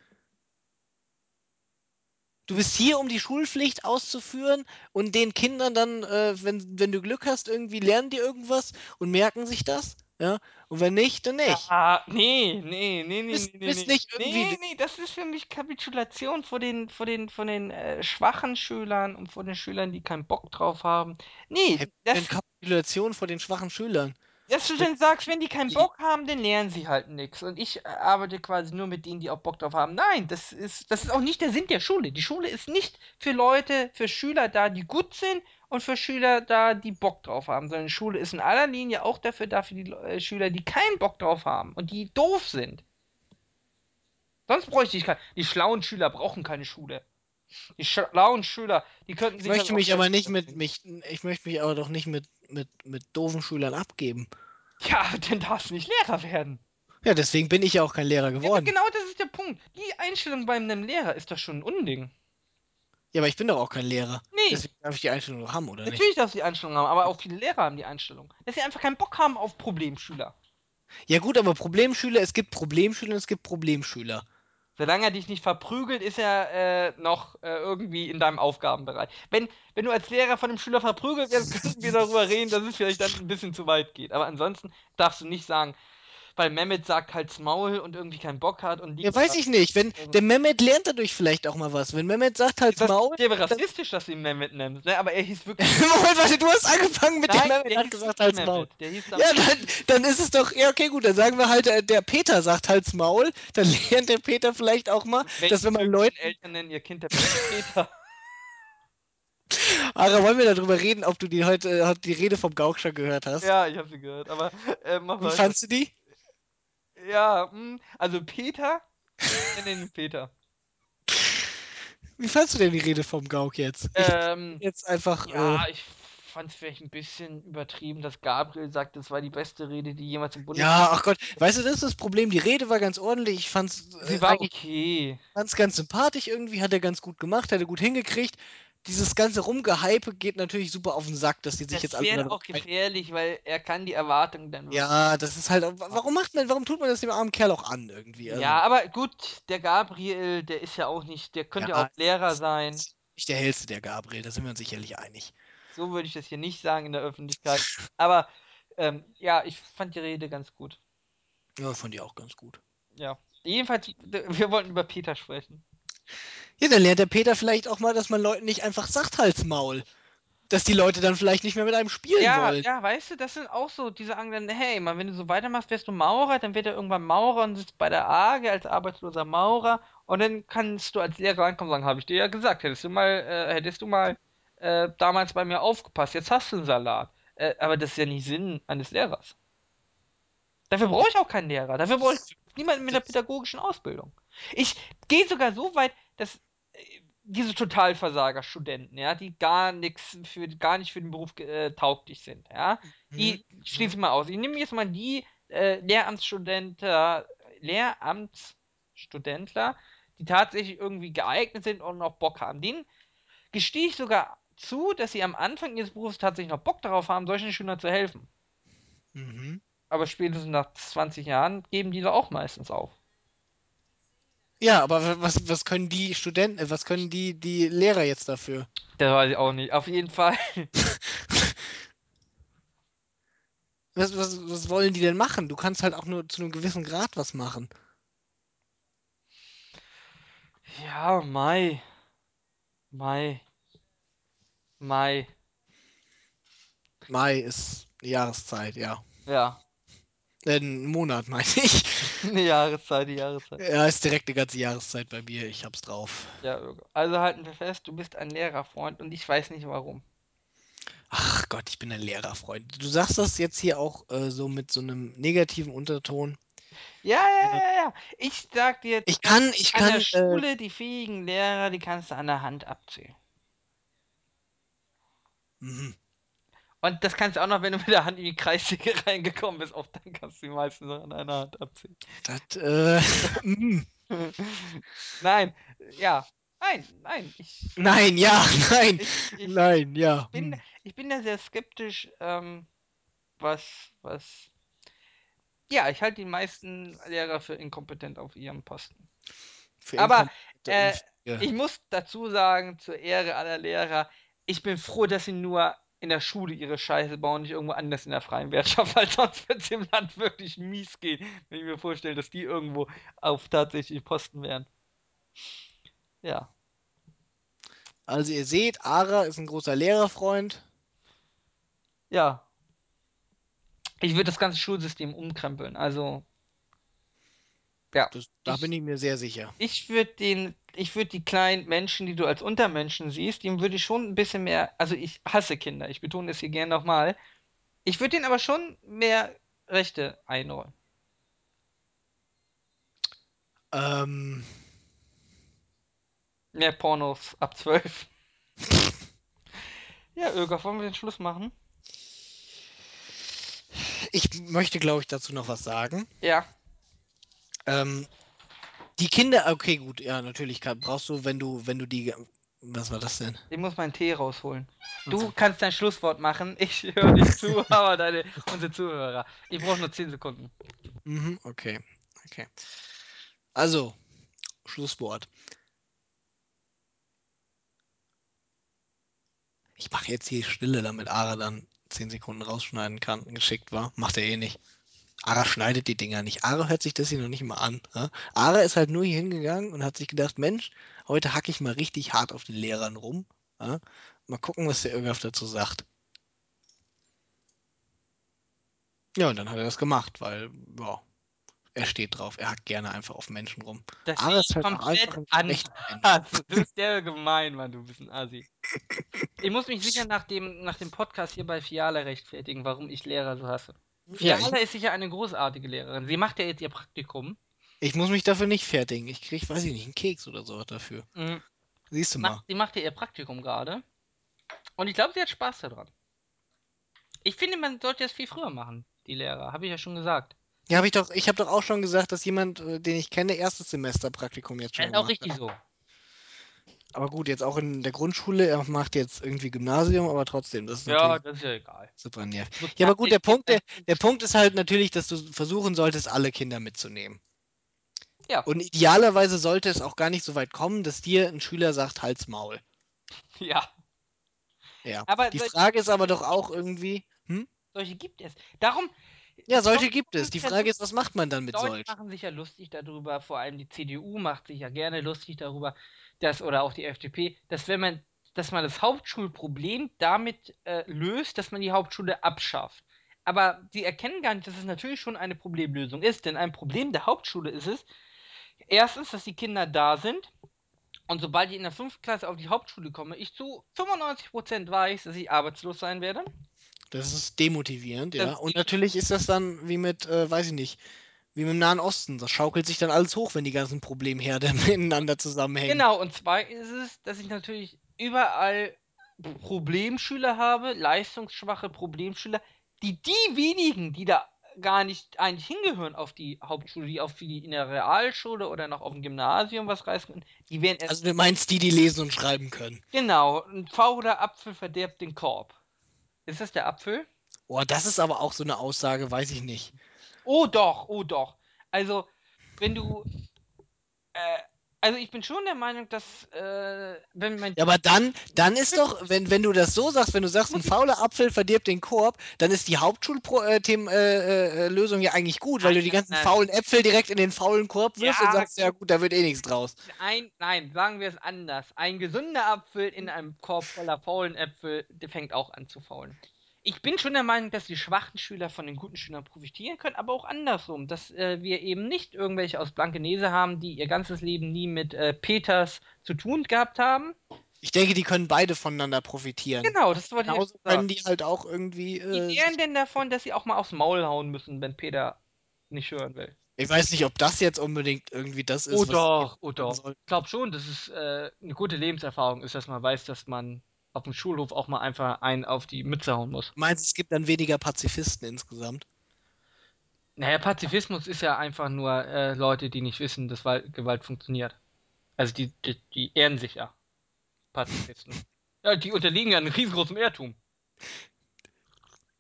Du bist hier, um die Schulpflicht auszuführen und den Kindern dann, äh, wenn, wenn du Glück hast, irgendwie lernen die irgendwas und merken sich das, ja, und wenn nicht, dann nicht. Ah, nee, nee, nee, nee, bist, nee, bist nee. nicht Nee, irgendwie, nee, das ist für mich Kapitulation vor den, vor den, vor den äh, schwachen Schülern und vor den Schülern, die keinen Bock drauf haben. Nee, denn das, Kapitulation vor den schwachen Schülern. Dass du dann sagst, wenn die keinen Bock haben, dann lernen sie halt nichts. Und ich äh, arbeite quasi nur mit denen, die auch Bock drauf haben. Nein, das ist, das ist auch nicht der Sinn der Schule. Die Schule ist nicht für Leute, für Schüler da, die gut sind und für Schüler da, die Bock drauf haben, sondern die Schule ist in aller Linie auch dafür da, für die äh, Schüler, die keinen Bock drauf haben und die doof sind. Sonst bräuchte ich keine. Die schlauen Schüler brauchen keine Schule. Die schlauen Schüler, die könnten ich sich das möchte mich aber nicht mit, mich, ich möchte mich aber doch nicht mit, mit, mit doofen Schülern abgeben. Ja, dann darfst du nicht Lehrer werden. Ja, deswegen bin ich ja auch kein Lehrer Ja, geworden. genau das ist der Punkt. Die Einstellung bei einem Lehrer ist doch schon ein Unding. Ja, aber ich bin doch auch kein Lehrer. Nee, Deswegen darf ich die Einstellung haben, oder nicht? natürlich darfst du die Einstellung haben, aber auch viele Lehrer haben die Einstellung. Dass sie einfach keinen Bock haben auf Problemschüler. Ja gut, aber Problemschüler, es gibt Problemschüler und es gibt Problemschüler. Solange er dich nicht verprügelt, ist er äh, noch äh, irgendwie in deinem Aufgabenbereich. Wenn, wenn du als Lehrer von einem Schüler verprügelt wirst, könnten wir darüber reden, dass es vielleicht dann ein bisschen zu weit geht. Aber ansonsten darfst du nicht sagen, weil Mehmet sagt halt's Maul und irgendwie keinen Bock hat und Ja, weiß ich nicht. Wenn der Mehmet lernt dadurch vielleicht auch mal was. Wenn Mehmet sagt halt's Das Maul, wäre dann. rassistisch, dass du ihn Mehmet nennst, ne? Aber er hieß wirklich. Moment, warte, du hast angefangen mit dem Nein, Mehmet der hat gesagt halt's Maul. Mehmet. Der hieß Ja, dann, dann ist es doch, ja, okay, gut, dann sagen wir halt, äh, der Peter sagt halt's Maul, dann lernt der Peter vielleicht auch mal, Welche dass wenn man Leuten, Eltern nennen ihr Kind der Peter? Ara, wollen wir darüber reden, ob du die heute, äh, die Rede vom Gaukscher gehört hast? Ja, ich hab sie gehört, aber äh, mach Wie weiter. fandst du die? Ja, mh, also Peter, ich nenne ihn Peter. Wie fandst du denn die Rede vom Gauk jetzt? Ähm, jetzt einfach, äh, ja, ich fand es vielleicht ein bisschen übertrieben, dass Gabriel sagt, das war die beste Rede, die jemals im Bundestag. ja, ach Gott, weißt du, das ist das Problem, die Rede war ganz ordentlich, ich fand's äh, Sie war eigentlich okay. fand's ganz sympathisch irgendwie, hat er ganz gut gemacht, hat er gut hingekriegt. Dieses ganze Rumgehype geht natürlich super auf den Sack, dass die sich Das jetzt alle wäre darauf auch gefährlich, weil er kann die Erwartungen dann. Ja, das ist halt. Warum macht man, warum tut man das dem armen Kerl auch an irgendwie? Also, Ja, aber gut, der Gabriel, der ist ja auch nicht, der könnte ja ja, auch Lehrer sein. nicht der hellste, der Gabriel, da sind wir uns sicherlich einig. So würde ich das hier nicht sagen in der Öffentlichkeit. Aber ähm, ja, ich fand die Rede ganz gut. Ja, ich fand die auch ganz gut. Ja. Jedenfalls, wir wollten über Peter sprechen. Ja, dann lernt der Peter vielleicht auch mal, dass man Leuten nicht einfach sagt, halt's Maul. Dass die Leute dann vielleicht nicht mehr mit einem spielen Ja, wollen. ja, weißt du, das sind auch so, die sagen dann, hey, mal, wenn du so weitermachst, wirst du Maurer, dann wird er irgendwann Maurer und sitzt bei der AGE als arbeitsloser Maurer und dann kannst du als Lehrer reinkommen und sagen, habe ich dir ja gesagt, hättest du mal, äh, hättest du mal äh, damals bei mir aufgepasst, jetzt hast du einen Salat. Äh, aber das ist ja nicht Sinn eines Lehrers. Dafür brauche ich auch keinen Lehrer. Dafür brauche ich niemanden mit einer pädagogischen Ausbildung. Ich gehe sogar so weit, dass diese Totalversager-Studenten, ja, die gar nichts für, gar nicht für den Beruf äh, tauglich sind, ja, Mhm. die schließe ich mal aus. Ich nehme jetzt mal die äh, Lehramtsstudenten, Lehramtsstudentler, die tatsächlich irgendwie geeignet sind und noch Bock haben. Denen gestehe ich sogar zu, dass sie am Anfang ihres Berufs tatsächlich noch Bock darauf haben, solchen Schülern zu helfen. Mhm. Aber spätestens nach 20 Jahren geben diese auch meistens auf. Ja, aber was, was können die Studenten, äh, was können die, die Lehrer jetzt dafür? Das weiß ich auch nicht. Auf jeden Fall. Was, was, was wollen die denn machen? Du kannst halt auch nur zu einem gewissen Grad was machen. Ja, Mai. Mai. Mai. Mai ist Jahreszeit, ja. Ja. Äh, ein Monat, meine ich. Eine Jahreszeit, die Jahreszeit. Ja, ist direkt eine ganze Jahreszeit bei mir. Ich hab's drauf. Ja. Also halten wir fest, du bist ein Lehrerfreund und ich weiß nicht warum. Ach Gott, ich bin ein Lehrerfreund. Du sagst das jetzt hier auch äh, so mit so einem negativen Unterton. Ja, ja, ja, ja. Ich sag dir jetzt, Ich kann, ich an kann, der äh, Schule die fähigen Lehrer, die kannst du an der Hand abzählen. mhm. Und das kannst du auch noch, wenn du mit der Hand in die Kreissäge reingekommen bist. Auch dann kannst du die meisten noch an einer Hand abzählen. das, äh, mhm. Nein, ja. Nein, nein. Ich, Nein, ja, nein, ich, ich, nein, ja. bin, hm. ich bin da sehr skeptisch, ähm, was, was. Ja, ich halte die meisten Lehrer für inkompetent auf ihrem Posten. Für Aber äh, ich muss dazu sagen, zur Ehre aller Lehrer, ich bin froh, dass sie nur in der Schule ihre Scheiße bauen, nicht irgendwo anders in der freien Wirtschaft, weil sonst wird es im Land wirklich mies gehen, wenn ich mir vorstelle, dass die irgendwo auf tatsächlich Posten wären. Ja. Also ihr seht, Ara ist ein großer Lehrerfreund. Ja. Ich würde das ganze Schulsystem umkrempeln. Also, ja. Das, da bin Ich, ich mir sehr sicher. ich würde den, ich würde die kleinen Menschen, die du als Untermenschen siehst, dem würde ich schon ein bisschen mehr, also ich hasse Kinder, ich betone das hier gerne nochmal. Ich würde denen aber schon mehr Rechte einräumen. Ähm, Mehr Pornos ab 12. Ja, Öger, wollen wir den Schluss machen? ich möchte, glaube ich, dazu noch was sagen. Ja, Ähm, die Kinder, okay, gut, ja, natürlich kann, brauchst du, wenn du, wenn du die, was war das denn? ich muss meinen Tee rausholen. Du Also, kannst dein Schlusswort machen. Ich höre nicht zu, aber deine, unsere Zuhörer. Ich brauche nur 10 Sekunden. mhm, okay, okay. Also, Schlusswort. Ich mache jetzt hier Stille, damit Ara dann 10 Sekunden rausschneiden kann. Geschickt war. Macht er eh nicht. Ara schneidet die Dinger nicht. Ara hört sich das hier noch nicht mal an. Ja? Ara ist halt nur hier hingegangen und hat sich gedacht, Mensch, heute hacke ich mal richtig hart auf den Lehrern rum. Ja? Mal gucken, was der irgendwas dazu sagt. Ja, und dann hat er das gemacht, weil, ja, er steht drauf. Er hackt gerne einfach auf Menschen rum. Das Ara ist halt komplett Mensch. Du bist der gemein, Mann, du bist ein Assi. Ich muss mich sicher nach dem, nach dem Podcast hier bei Fiala rechtfertigen, warum ich Lehrer so hasse. Ja, Fiala ist sicher eine großartige Lehrerin. Sie macht ja jetzt ihr Praktikum. ich muss mich dafür nicht fertigen. Ich krieg, weiß ich nicht, einen Keks oder so dafür. Mhm. Siehst du Sie macht, mal. sie macht ja ihr Praktikum gerade. Und ich glaube, sie hat Spaß daran. Ich finde, man sollte es viel früher machen, die Lehrer. Habe ich ja schon gesagt. Ja, habe ich doch, ich habe doch auch schon gesagt, dass jemand, äh, den ich kenne, erstes Semester Praktikum jetzt Das schon ist auch richtig so. Aber gut, jetzt auch in der Grundschule, er macht jetzt irgendwie Gymnasium, aber trotzdem, das ist Ja, das ist ja egal. super nervig. So Ja, aber gut, der Punkt, der, ist der Punkt ist halt natürlich, dass du versuchen solltest, alle Kinder mitzunehmen. Ja, Und idealerweise sollte es auch gar nicht so weit kommen, dass dir ein Schüler sagt, halt's Maul. ja. Ja. Aber Die solche, Frage ist aber doch auch irgendwie, hm? solche gibt es. Darum, Ja, solche gibt es. Die Frage ist, was macht man dann mit Leute solchen? machen sich ja lustig darüber, vor allem die CDU macht sich ja gerne lustig darüber, dass, oder auch die FDP, dass wenn man, dass man das Hauptschulproblem damit äh, löst, dass man die Hauptschule abschafft. Aber sie erkennen gar nicht, dass es natürlich schon eine Problemlösung ist, denn ein Problem der Hauptschule ist es, erstens, dass die Kinder da sind und sobald ich in der fünften Klasse auf die Hauptschule komme, ich zu 95% weiß, dass ich arbeitslos sein werde. Das ist demotivierend, ja. Und natürlich ist das dann wie mit, äh, weiß ich nicht, wie mit dem Nahen Osten. Das schaukelt sich dann alles hoch, wenn die ganzen Problemherde miteinander zusammenhängen. Genau, und zwar ist es, dass ich natürlich überall Problemschüler habe, leistungsschwache Problemschüler, die die wenigen, die da gar nicht eigentlich hingehören auf die Hauptschule, die auf die in der Realschule oder noch auf dem Gymnasium was reißen können, die werden erst Also du meinst die, die lesen und schreiben können. genau, ein fauler Apfel verderbt den Korb. Ist das der Apfel? Boah, das ist aber auch so eine Aussage, weiß ich nicht. Oh doch, oh doch. Also, wenn du äh, also ich bin schon der Meinung, dass äh, wenn mein Ja, aber dann, dann ist doch, wenn, wenn du das so sagst, wenn du sagst, ein fauler Apfel verdirbt den Korb, dann ist die Hauptschullösung äh, äh, Lösung ja eigentlich gut, weil nein, du die ganzen nein. faulen Äpfel direkt in den faulen Korb wirfst und Ja, sagst, ja gut, da wird eh nichts draus. Ein, nein, sagen wir es anders. Ein gesunder Apfel in einem Korb voller faulen Äpfel, der fängt auch an zu faulen. Ich bin schon der Meinung, dass die schwachen Schüler von den guten Schülern profitieren können, aber auch andersrum, dass äh, wir eben nicht irgendwelche aus Blankenese haben, die ihr ganzes Leben nie mit äh, Peters zu tun gehabt haben. Ich denke, die können beide voneinander profitieren. Genau, das wollte ich sagen. können die halt auch irgendwie. Wie Äh, wären denn davon, dass sie auch mal aufs Maul hauen müssen, wenn Peter nicht hören will? ich weiß nicht, ob das jetzt unbedingt irgendwie das Oh ist, was die doch, oh doch. Ich glaube schon, dass es äh, eine gute Lebenserfahrung ist, dass man weiß, dass man auf dem Schulhof auch mal einfach einen auf die Mütze hauen muss. Meinst du, es gibt dann weniger Pazifisten insgesamt? Naja, Pazifismus ist ja einfach nur äh, Leute, die nicht wissen, dass Wal- Gewalt funktioniert. Also die, die, die ehren sich ja, Pazifisten. Ja, die unterliegen ja einem riesengroßen Irrtum.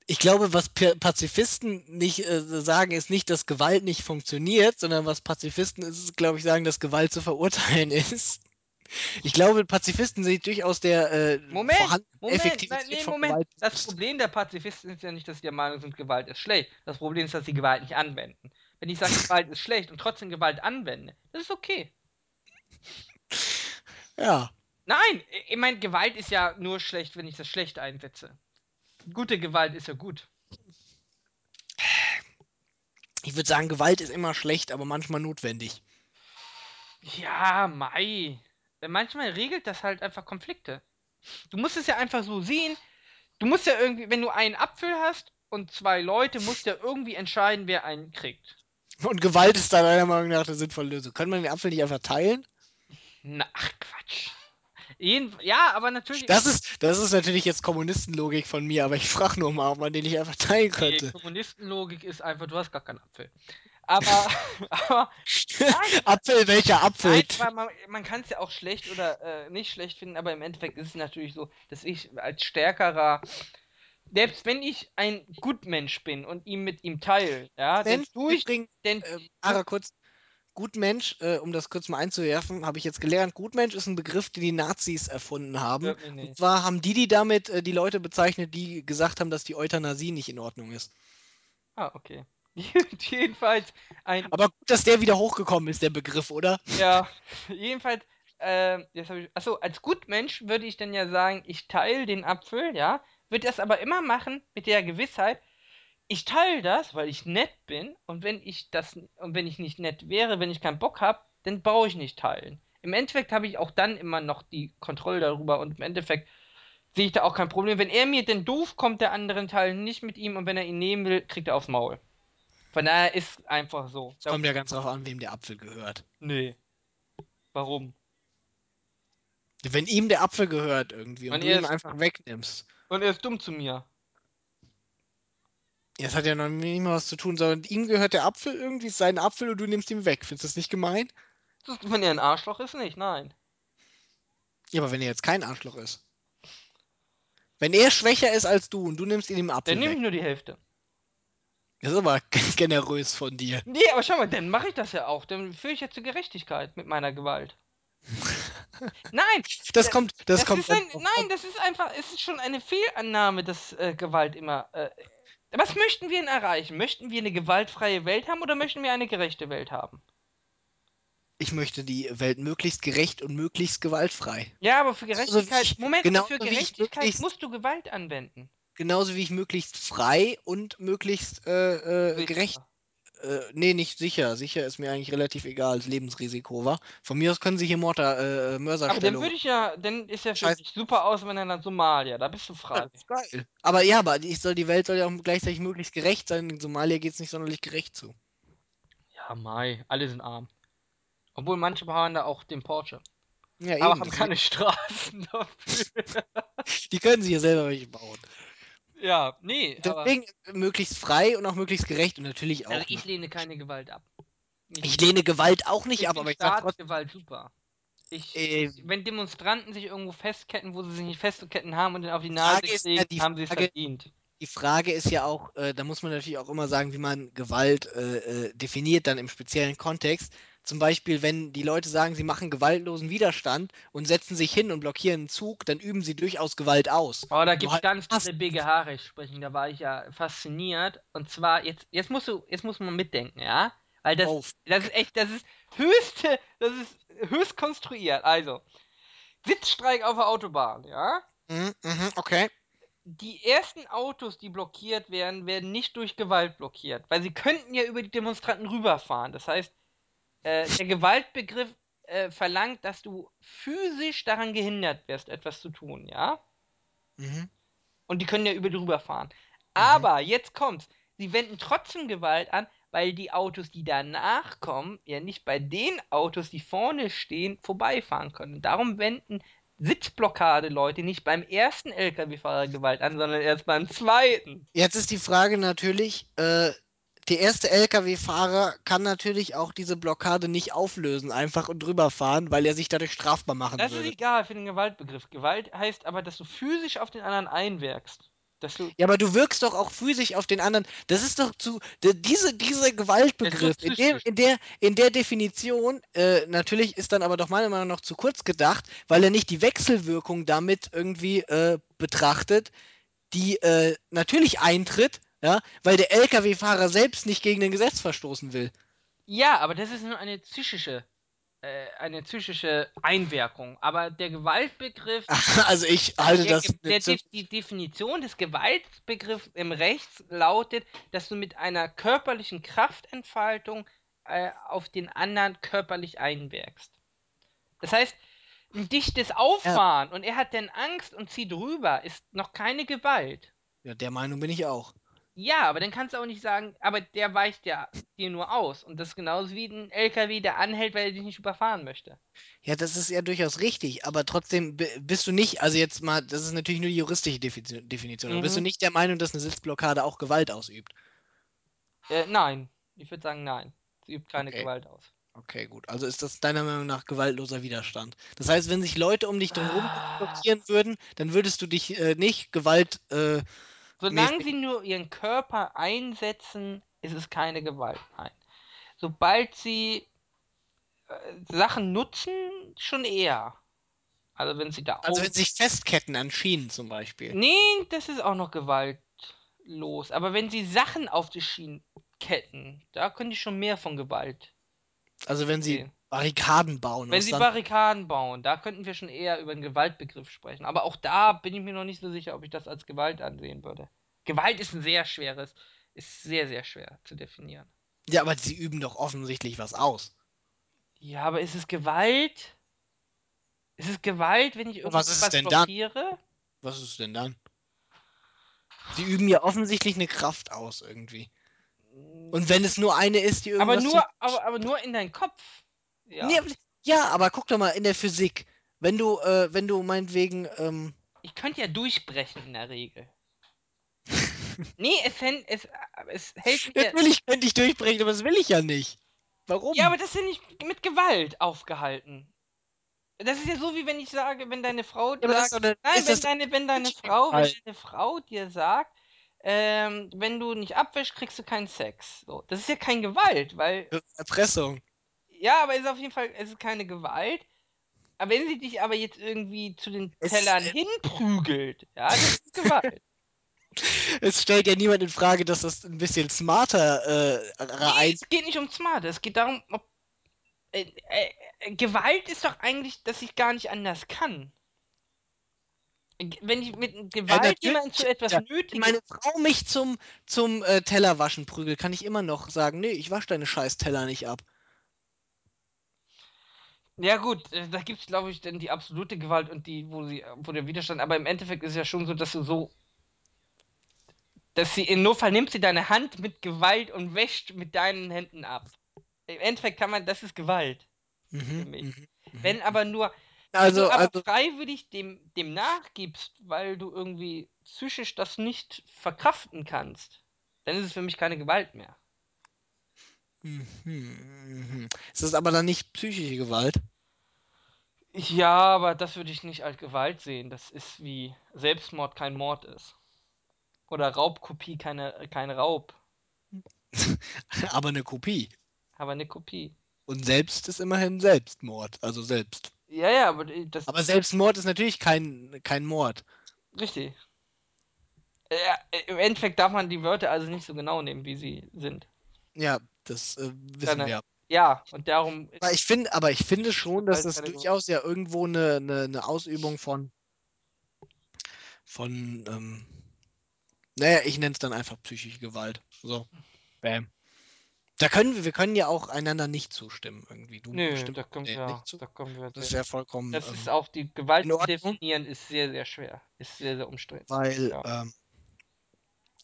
Ich glaube, was Pa- Pazifisten nicht äh, sagen, ist nicht, dass Gewalt nicht funktioniert, sondern was Pazifisten ist, ist, glaube ich, sagen, dass Gewalt zu verurteilen ist. Ich glaube, Pazifisten sind durchaus der äh, Moment, Moment, nein, Effektivität nee, Moment. Gewalt. Das Problem der Pazifisten ist ja nicht, dass sie der Meinung sind, Gewalt ist schlecht. Das Problem ist, dass sie Gewalt nicht anwenden. Wenn ich sage, Gewalt ist schlecht und trotzdem Gewalt anwende, das ist okay. Ja, Nein, ich meine, Gewalt ist ja nur schlecht, wenn ich das schlecht einsetze. Gute Gewalt ist ja gut. Ich würde sagen, Gewalt ist immer schlecht, aber manchmal notwendig. Ja, Mai. Manchmal regelt das halt einfach Konflikte. Du musst es ja einfach so sehen. Du musst ja irgendwie, wenn du einen Apfel hast und zwei Leute, musst du ja irgendwie entscheiden, wer einen kriegt. Und Gewalt ist da meiner Meinung nach eine sinnvolle Lösung. Kann man den Apfel nicht einfach teilen? Na, ach Quatsch. Jeden, ja, aber natürlich. Das ist, das ist natürlich jetzt Kommunistenlogik von mir, aber ich frage nur mal, ob man den nicht einfach teilen Nee, könnte. Kommunistenlogik ist einfach, du hast gar keinen Apfel. Aber, aber nein, Apfel, welcher Apfel? nein, man, man kann es ja auch schlecht oder äh, nicht schlecht finden, aber im Endeffekt ist es natürlich so, dass ich als stärkerer, selbst wenn ich ein Gutmensch bin und ihm mit ihm teile, ja, dann Mensch, tue ich, übrigens, denn äh, Ara, kurz. Gutmensch, äh, um das kurz mal einzuwerfen, habe ich jetzt gelernt. Gutmensch ist ein Begriff, den die Nazis erfunden haben. Und zwar haben die, die damit äh, die Leute bezeichnet, die gesagt haben, dass die Euthanasie nicht in Ordnung ist. Ah, okay. Jedenfalls ein Aber gut, dass der wieder hochgekommen ist, der Begriff, oder? Ja, jedenfalls, ähm, jetzt habe ich. Achso, als Gutmensch würde ich dann ja sagen, ich teile den Apfel, ja, würde das aber immer machen mit der Gewissheit, ich teile das, weil ich nett bin und wenn ich das und wenn ich nicht nett wäre, wenn ich keinen Bock habe, dann brauche ich nicht teilen. Im Endeffekt habe ich auch dann immer noch die Kontrolle darüber und im Endeffekt sehe ich da auch kein Problem. Wenn er mir denn doof kommt, der anderen Teil nicht mit ihm und wenn er ihn nehmen will, kriegt er aufs Maul. Von daher ist einfach so. Es kommt ja ganz drauf an, wem der Apfel gehört. Nee. Warum? Wenn ihm der Apfel gehört irgendwie und Und du ihn einfach wegnimmst. Und er ist dumm zu mir. Ja, Das hat ja noch nicht mal was zu tun, sondern ihm gehört der Apfel irgendwie, ist sein Apfel und du nimmst ihn weg. Findest du das nicht gemein? Das, wenn er ein Arschloch ist, nicht, nein. Ja, aber wenn er jetzt kein Arschloch ist. Wenn er schwächer ist als du und du nimmst ihn im Apfel Dann nehme ich nur die Hälfte. Das ist aber generös von dir. Nee, aber schau mal, dann mache ich das ja auch. Dann führe ich ja zur Gerechtigkeit mit meiner Gewalt. Nein, Das Ja, kommt, das, das kommt. ein, nein, das ist einfach, es ist schon eine Fehlannahme, dass äh, Gewalt immer. Äh, was möchten wir denn erreichen? Möchten wir eine gewaltfreie Welt haben oder möchten wir eine gerechte Welt haben? Ich möchte die Welt möglichst gerecht und möglichst gewaltfrei. Ja, aber für Gerechtigkeit, ich- Moment, genauso für Gerechtigkeit musst du Gewalt anwenden. Genauso wie ich möglichst frei und möglichst äh, äh, gerecht. Äh, nee, nicht sicher. Sicher ist mir eigentlich relativ egal, als Lebensrisiko war. Von mir aus können sie hier Mortar, äh, Aber dann würde ich ja, dann ist ja für Scheiß- dich super aus, wenn er dann Somalia, da bist du Ja, frei. das ist geil. Aber ja, aber ich soll, die Welt soll ja auch gleichzeitig möglichst gerecht sein. In Somalia geht es nicht sonderlich gerecht zu. Ja, Mai, alle sind arm. Obwohl manche fahren da auch den Porsche. Ja, Aber eben. haben keine Straßen dafür. Die können sich ja selber welche bauen. Ja, nee, Deswegen äh, möglichst frei und auch möglichst gerecht und natürlich auch. also ich lehne keine Gewalt ab. ich lehne Gewalt auch nicht ich ab, aber ich sag trotzdem. Staatsgewalt super. Ich, Äh, wenn Demonstranten sich irgendwo festketten, wo sie sich nicht festzuketten haben und dann auf die Nase ist ja, kriegen, die haben sie es verdient. Die Frage ist ja auch, äh, da muss man natürlich auch immer sagen, wie man Gewalt äh, äh, definiert, dann im speziellen Kontext. Zum Beispiel, wenn die Leute sagen, sie machen gewaltlosen Widerstand und setzen sich hin und blockieren einen Zug, dann üben sie durchaus Gewalt aus. Oh, da gibt es halt ganz hast- tolle BGH-Recht sprechen, da war ich ja fasziniert. Und zwar, jetzt, jetzt musst du, jetzt muss man mitdenken, ja? Weil das, Oh, das ist echt, das ist höchste, das ist höchst konstruiert. Also, Sitzstreik auf der Autobahn, ja? mhm, mhm, okay. Die ersten Autos, die blockiert werden, werden nicht durch Gewalt blockiert, weil sie könnten ja über die Demonstranten rüberfahren. Das heißt, äh, der Gewaltbegriff äh, verlangt, dass du physisch daran gehindert wirst, etwas zu tun, ja? Mhm. Und die können ja über die rüberfahren. Aber jetzt kommt's. Sie wenden trotzdem Gewalt an, weil die Autos, die danach kommen, ja nicht bei den Autos, die vorne stehen, vorbeifahren können. Darum wenden Sitzblockade-Leute nicht beim ersten LKW-Fahrer Gewalt an, sondern erst beim zweiten. Jetzt ist die Frage natürlich, äh, der erste LKW-Fahrer kann natürlich auch diese Blockade nicht auflösen, einfach und drüber fahren, weil er sich dadurch strafbar machen Das ist würde. egal für den Gewaltbegriff. Gewalt heißt aber, dass du physisch auf den anderen einwirkst. Dass du. Ja, aber du wirkst doch auch physisch auf den anderen. Das ist doch zu. Diese, dieser Gewaltbegriff, in, dem, in, der, in der Definition, äh, natürlich ist dann aber doch meiner Meinung nach zu kurz gedacht, weil er nicht die Wechselwirkung damit irgendwie äh, betrachtet, die äh, natürlich eintritt, ja, weil der Lkw-Fahrer selbst nicht gegen ein Gesetz verstoßen will. Ja, aber das ist nur eine psychische äh, eine psychische Einwirkung. Aber der Gewaltbegriff, Also ich halte der, das der, für- De- die Definition des Gewaltbegriffs im Rechts lautet, dass du mit einer körperlichen Kraftentfaltung äh, auf den anderen körperlich einwirkst. Das heißt, ein dichtes Auffahren und er hat dann Angst und zieht rüber, ist noch keine Gewalt. ja, der Meinung bin ich auch. Ja, aber dann kannst du auch nicht sagen, aber der weicht ja dir nur aus. Und das ist genauso wie ein LKW, der anhält, weil er dich nicht überfahren möchte. Ja, das ist ja durchaus richtig, aber trotzdem bi- bist du nicht, also jetzt mal, das ist natürlich nur die juristische Defi- Definition, aber bist du Mhm. nicht der Meinung, dass eine Sitzblockade auch Gewalt ausübt? Äh, nein. Ich würde sagen, nein. Sie übt keine Okay. Gewalt aus. Okay, gut. Also ist das deiner Meinung nach gewaltloser Widerstand. Das heißt, wenn sich Leute um dich drumherum Ah. blockieren würden, dann würdest du dich äh, nicht Gewalt. Äh, Solange mäßig- sie nur ihren Körper einsetzen, ist es keine Gewalt. Nein. Sobald sie äh, Sachen nutzen, schon eher. Also wenn sie da also wenn sich festketten an Schienen zum Beispiel. Nee, das ist auch noch gewaltlos. Aber wenn sie Sachen auf die Schienen ketten, da können die schon mehr von Gewalt. Also wenn sie sehen. Barrikaden bauen. Wenn sie Barrikaden bauen, da könnten wir schon eher über einen Gewaltbegriff sprechen. Aber auch da bin ich mir noch nicht so sicher, ob ich das als Gewalt ansehen würde. Gewalt ist ein sehr schweres, ist sehr, sehr schwer zu definieren. ja, aber sie üben doch offensichtlich was aus. Ja, aber ist es Gewalt? Ist es Gewalt, wenn ich Und was irgendwas ist denn dann? blockiere? Was ist denn dann? Sie üben ja offensichtlich eine Kraft aus irgendwie. Und wenn es nur eine ist, die irgendwas. aber nur, aber, aber nur in deinen Kopf. Ja. Nee, aber- ja, aber guck doch mal in der Physik. Wenn du, äh, wenn du meinetwegen, ähm, Ich könnte ja durchbrechen in der Regel. nee, es, hält- es, es hält mich ja. Natürlich könnte ich durchbrechen, aber das will ich ja nicht. Warum? Ja, aber das ist ja nicht mit Gewalt aufgehalten. Das ist ja so, wie wenn ich sage, wenn deine Frau ist sagt, eine- nein, wenn deine, wenn deine Frau, wenn deine Frau dir sagt, ähm, wenn du nicht abwäschst, kriegst du keinen Sex. So, das ist ja kein Gewalt, weil, Erpressung. Ja, aber es ist auf jeden Fall, es ist keine Gewalt. Aber wenn sie dich aber jetzt irgendwie zu den Es- Tellern äh, hinprügelt, ja, das ist Gewalt. Es stellt ja niemand in Frage, dass das ein bisschen smarter äh, Nee, es geht nicht um Smart, es geht darum, ob. Äh, äh, Gewalt ist doch eigentlich, dass ich gar nicht anders kann. Wenn ich mit Gewalt natürlich, jemanden zu etwas ja. nötige. Wenn meine Frau mich zum, zum äh, Tellerwaschen prügelt, kann ich immer noch sagen, nee, ich wasche deine scheiß Teller nicht ab. Ja, gut, äh, da gibt es, glaube ich, dann die absolute Gewalt und die, wo sie, wo der Widerstand. Aber im Endeffekt ist es ja schon so, dass du so. Dass sie in Notfall nimmt sie deine Hand mit Gewalt und wäscht mit deinen Händen ab. Im Endeffekt kann man, das ist Gewalt. Mhm, mich. mhm, mhm. Wenn aber nur also, du aber also, freiwillig dem, dem nachgibst, weil du irgendwie psychisch das nicht verkraften kannst, dann ist es für mich keine Gewalt mehr. Mhm, mhm. Ist das aber dann nicht psychische Gewalt? Ja, aber das würde ich nicht als Gewalt sehen. Das ist wie Selbstmord kein Mord ist. Oder Raubkopie keine, kein Raub, aber eine Kopie. aber eine Kopie. Und selbst ist immerhin Selbstmord, also selbst. Ja, ja, aber das Aber Selbstmord ist natürlich kein, kein Mord. richtig. Ja, Im Endeffekt darf man die Wörter also nicht so genau nehmen, wie sie sind. Ja, das äh, wissen Deine- wir. Ja, und darum. Aber ich finde, aber ich finde schon, dass das keine durchaus ja irgendwo eine, eine, eine Ausübung von von ähm, naja, ich nenne es dann einfach psychische Gewalt. So. Bam. Da können wir, wir können ja auch einander nicht zustimmen irgendwie. Du Nö, da kommen, ja, nicht zu. da kommen wir. Das ist ja vollkommen Das ähm, ist auch die Gewalt zu definieren, ist sehr, sehr schwer. Ist sehr, sehr umstritten. weil Ja. ähm,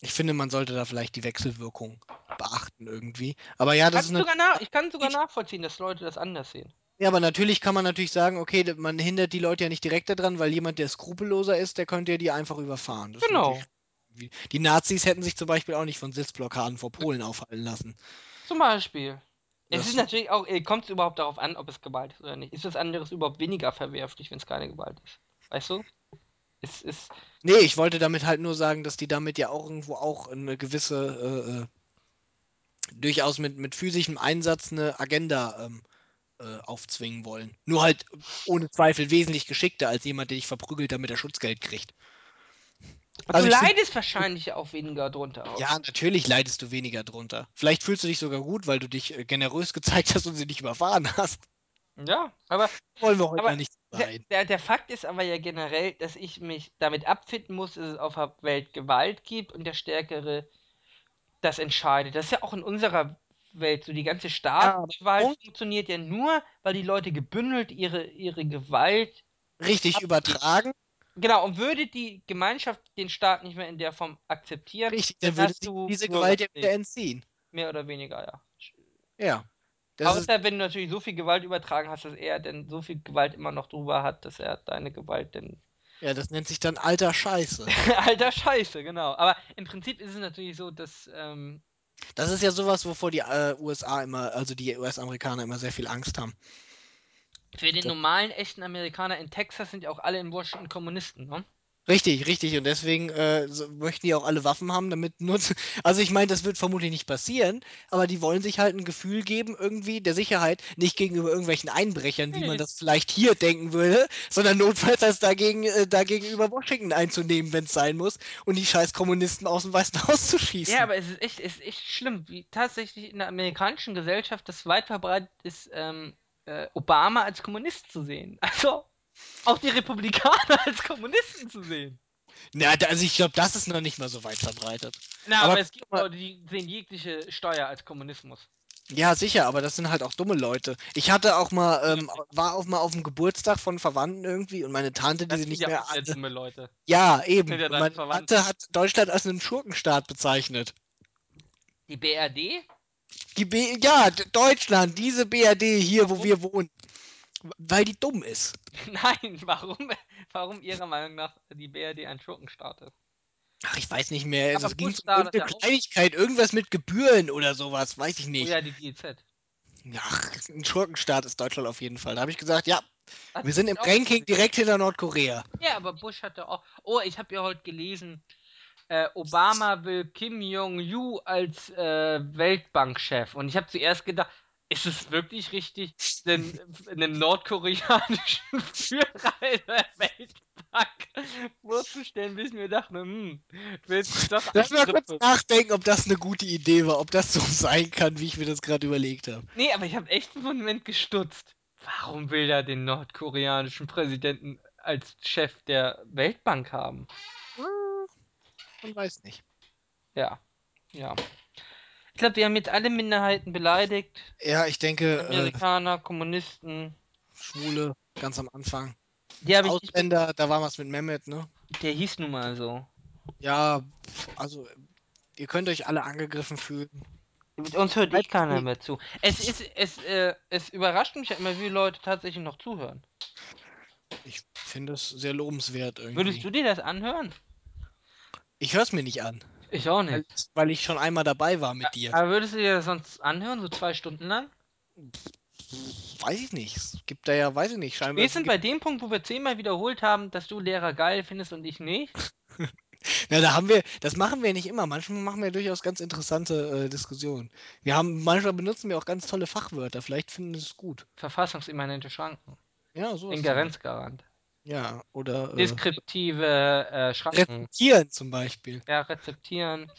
ich finde, man sollte da vielleicht die Wechselwirkung beachten irgendwie. Aber ja, das ist nat- nach, ich kann sogar nachvollziehen, dass Leute das anders sehen. ja, aber natürlich kann man natürlich sagen, okay, man hindert die Leute ja nicht direkt daran, weil jemand, der skrupelloser ist, der könnte ja die einfach überfahren. Das Genau. Die Nazis hätten sich zum Beispiel auch nicht von Sitzblockaden vor Polen aufhalten lassen. Zum Beispiel. Es Das- ist natürlich auch, äh, kommt es überhaupt darauf an, ob es Gewalt ist oder nicht. Ist was anderes überhaupt weniger verwerflich, wenn es keine Gewalt ist? Weißt du? Es ist. Nee, ich wollte damit halt nur sagen, dass die damit ja auch irgendwo auch eine gewisse, äh, äh, durchaus mit, mit physischem Einsatz eine Agenda ähm, äh, aufzwingen wollen. Nur halt ohne Zweifel wesentlich geschickter als jemand, der dich verprügelt, damit er Schutzgeld kriegt. Also du leidest wahrscheinlich auch weniger drunter. Ja, natürlich leidest du weniger drunter. Vielleicht fühlst du dich sogar gut, weil du dich äh, generös gezeigt hast und sie nicht überfahren hast. Ja, aber Wollen wir heute aber nicht der sein. der der Fakt ist aber ja generell, dass ich mich damit abfinden muss, dass es auf der Welt Gewalt gibt und der Stärkere das entscheidet. Das ist ja auch in unserer Welt so. Die ganze Ja, Staatsgewalt Punkt funktioniert ja nur, weil die Leute gebündelt ihre ihre Gewalt richtig abgeben. übertragen. Genau, und würde die Gemeinschaft den Staat nicht mehr in der Form akzeptieren, Richtig, dann dann würde hast sie du diese Gewalt ja wieder entziehen. mehr oder weniger, ja. Ja. Das ist, Außer wenn du natürlich so viel Gewalt übertragen hast, dass er denn so viel Gewalt immer noch drüber hat, dass er deine Gewalt denn. ja, das nennt sich dann alter Scheiße. Alter Scheiße, genau. Aber im Prinzip ist es natürlich so, dass. Ähm, Das ist ja sowas, wovor die äh, USA immer, also die US-Amerikaner immer sehr viel Angst haben. für den normalen, echten Amerikaner in Texas sind ja auch alle in Washington Kommunisten, ne? Richtig, richtig. Und deswegen äh, so, möchten die auch alle Waffen haben, damit nutzen. Also ich meine, das wird vermutlich nicht passieren, aber die wollen sich halt ein Gefühl geben, irgendwie der Sicherheit, nicht gegenüber irgendwelchen Einbrechern, wie man Nee, das vielleicht hier denken würde, sondern notfalls als dagegen, äh, dagegenüber Washington einzunehmen, wenn es sein muss, und die scheiß Kommunisten aus dem Weißen Haus zu Ja, schießen. aber es ist echt, es ist echt schlimm, wie tatsächlich in der amerikanischen Gesellschaft das weit verbreitet ist, ähm, äh, Obama als Kommunist zu sehen. Also auch die Republikaner als Kommunisten zu sehen. Na, also ich glaube, das ist noch nicht mal so weit verbreitet. Na, Aber aber es gibt Leute, die sehen jegliche Steuer als Kommunismus. Ja, sicher, aber das sind halt auch dumme Leute. Ich hatte auch mal, ähm, war auch mal auf dem Geburtstag von Verwandten irgendwie und meine Tante, die sie sind nicht ja mehr auch dumme Leute. Ja, eben. ja meine. Tante hat Deutschland als einen Schurkenstaat bezeichnet. Die BRD? Die B ja, Deutschland, diese BRD hier, wo Warum? wir wohnen. Weil die dumm ist. Nein, warum, warum Ihrer Meinung nach die BRD ein Schurkenstaat ist? Ach, ich weiß nicht mehr. Aber Es ging um irgendeine. Kleinigkeit, irgendwas mit Gebühren oder sowas, weiß ich Oh nicht. ja, die GEZ. Ach, ein Schurkenstaat ist Deutschland auf jeden Fall. Da habe ich gesagt, ja, Hat wir sind im Ranking direkt hinter Nordkorea. Ja, aber Bush hatte auch. Oh, ich habe ja heute gelesen, äh, Obama will Kim Jong-il als äh, Weltbankchef. Und ich habe zuerst gedacht, ist es wirklich richtig, einen nordkoreanischen Führer in der Weltbank vorzustellen, bis ich mir dachte, hm, du willst dich doch Lass mal kurz nachdenken, ob das eine gute Idee war, ob das so sein kann, wie ich mir das gerade überlegt habe. Nee, aber ich habe echt einen Moment gestutzt. Warum will er den nordkoreanischen Präsidenten als Chef der Weltbank haben? Hm, Man weiß nicht. Ja, ja. Ich glaube, wir haben jetzt alle Minderheiten beleidigt. Ja, ich denke, äh, Amerikaner, Kommunisten. Schwule, ganz am Anfang. Die habe ich Ausländer, da war was mit Mehmet, ne? Der hieß nun mal so. Ja, also, ihr könnt euch alle angegriffen fühlen. Mit uns hört eh keiner mehr zu. Es ist, es, äh, es überrascht mich ja immer, wie Leute tatsächlich noch zuhören. Ich finde es sehr lobenswert Würdest irgendwie. du dir das anhören? Ich höre es mir nicht an, Ich auch weil, nicht. weil ich schon einmal dabei war mit dir. Aber würdest du dir das sonst anhören, so zwei Stunden lang? Weiß ich nicht. Es gibt da ja, weiß ich nicht, scheinbar. Wir sind bei dem Punkt, wo wir zehnmal wiederholt haben, dass du Lehrer geil findest und ich nicht. Ja, da haben wir, das machen wir nicht immer. Manchmal machen wir durchaus ganz interessante äh, Diskussionen. Wir haben, manchmal benutzen wir auch ganz tolle Fachwörter. Vielleicht finden sie es gut. Verfassungsimmanente Schranken. Ja, Beispiel. Ingerenzgarant. Ja, oder äh, Deskriptive äh, Schranken. rezeptieren zum Beispiel. Ja, rezeptieren.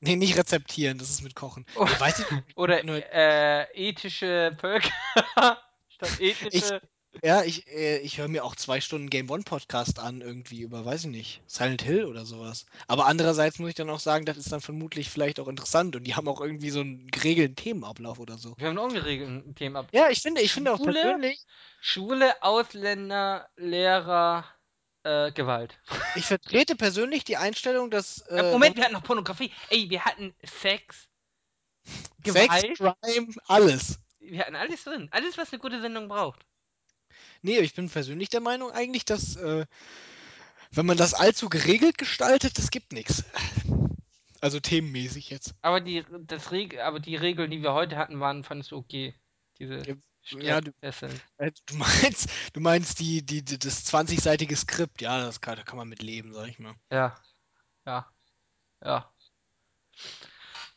Nee, nicht rezeptieren, das ist mit Kochen. Weiß ich nicht. Oder Nur- äh, ethische Völker statt ethische. Ja, ich, äh, ich höre mir auch zwei Stunden Game One Podcast an, irgendwie über, weiß ich nicht, Silent Hill oder sowas. Aber andererseits muss ich dann auch sagen, das ist dann vermutlich vielleicht auch interessant und die haben auch irgendwie so einen geregelten Themenablauf oder so. Wir haben einen ungeregelten Thema. Ja, ich finde, ich finde auch persönlich, Schwule, Ausländer, Lehrer, äh, Gewalt. ich vertrete persönlich die Einstellung, dass Äh, Moment, wir hatten noch Pornografie. Ey, wir hatten Sex, Sex, Gewalt. Crime, alles. Wir hatten alles drin. Alles, was eine gute Sendung braucht. Nee, ich bin persönlich der Meinung eigentlich, dass äh, wenn man das allzu geregelt gestaltet, das gibt nichts. Also themenmäßig jetzt. Aber die, das Reg aber die Regeln, die wir heute hatten, waren, fandest du okay. Diese Ja, du, äh, du meinst, du meinst die, die, die, das 20-seitige Skript, ja, das kann, da kann man mit leben, sag ich mal. Ja. Ja. Ja.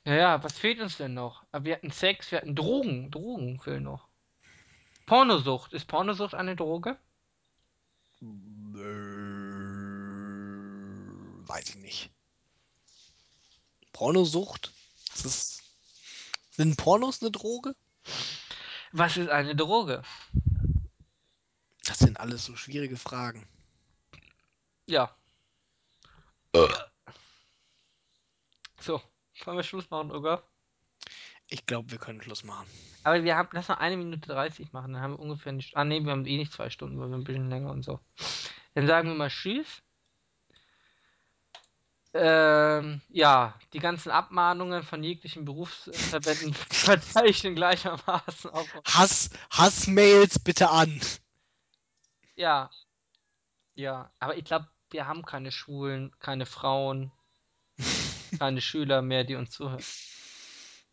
Ja, ja, was fehlt uns denn noch? Aber wir hatten Sex, wir hatten Drogen. Drogen fehlen noch. Pornosucht. Ist Pornosucht eine Droge? Weiß ich nicht. Pornosucht? Ist sind Pornos eine Droge? Was ist eine Droge? Das sind alles so schwierige Fragen. Ja. So, wollen wir Schluss machen, oder? Ich glaube, wir können Schluss machen. Aber wir haben, lass mal eine Minute 30 machen, dann haben wir ungefähr nicht. Ah, nee, wir haben eh nicht zwei Stunden, weil wir ein bisschen länger und so. Dann sagen wir mal Tschüss. Ähm, ja, die ganzen Abmahnungen von jeglichen Berufsverbänden verzeichnen gleichermaßen auf. Hass, Hassmails bitte an. Ja. Ja, aber ich glaube, wir haben keine Schwulen, keine Frauen, keine Schüler mehr, die uns zuhören.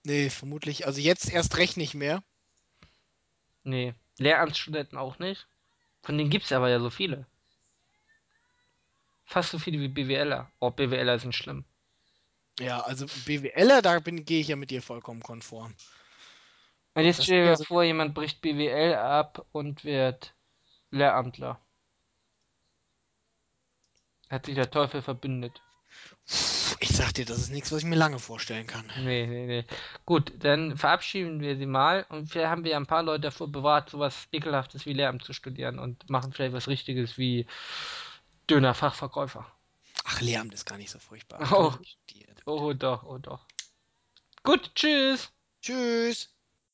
Nee, vermutlich. Also jetzt erst recht nicht mehr. Nee, Lehramtsstudenten auch nicht. Von denen gibt es aber ja so viele. Fast so viele wie BWLer. Oh, BWLer sind schlimm. Ja, also BWLer, da bin, gehe ich ja mit dir vollkommen konform. Und jetzt stell dir wär mal so- vor, jemand bricht BWL ab und wird Lehramtler. Hat sich der Teufel verbündet. Ich sag dir, das ist nichts, was ich mir lange vorstellen kann. Nee, nee, nee. Gut, dann verabschieden wir sie mal und vielleicht haben wir ja ein paar Leute davor bewahrt, sowas Ekelhaftes wie Lehramt zu studieren und machen vielleicht was Richtiges wie Döner-Fachverkäufer. Ach, Lehramt ist gar nicht so furchtbar. Oh, oh doch, oh doch. Gut, tschüss. Tschüss.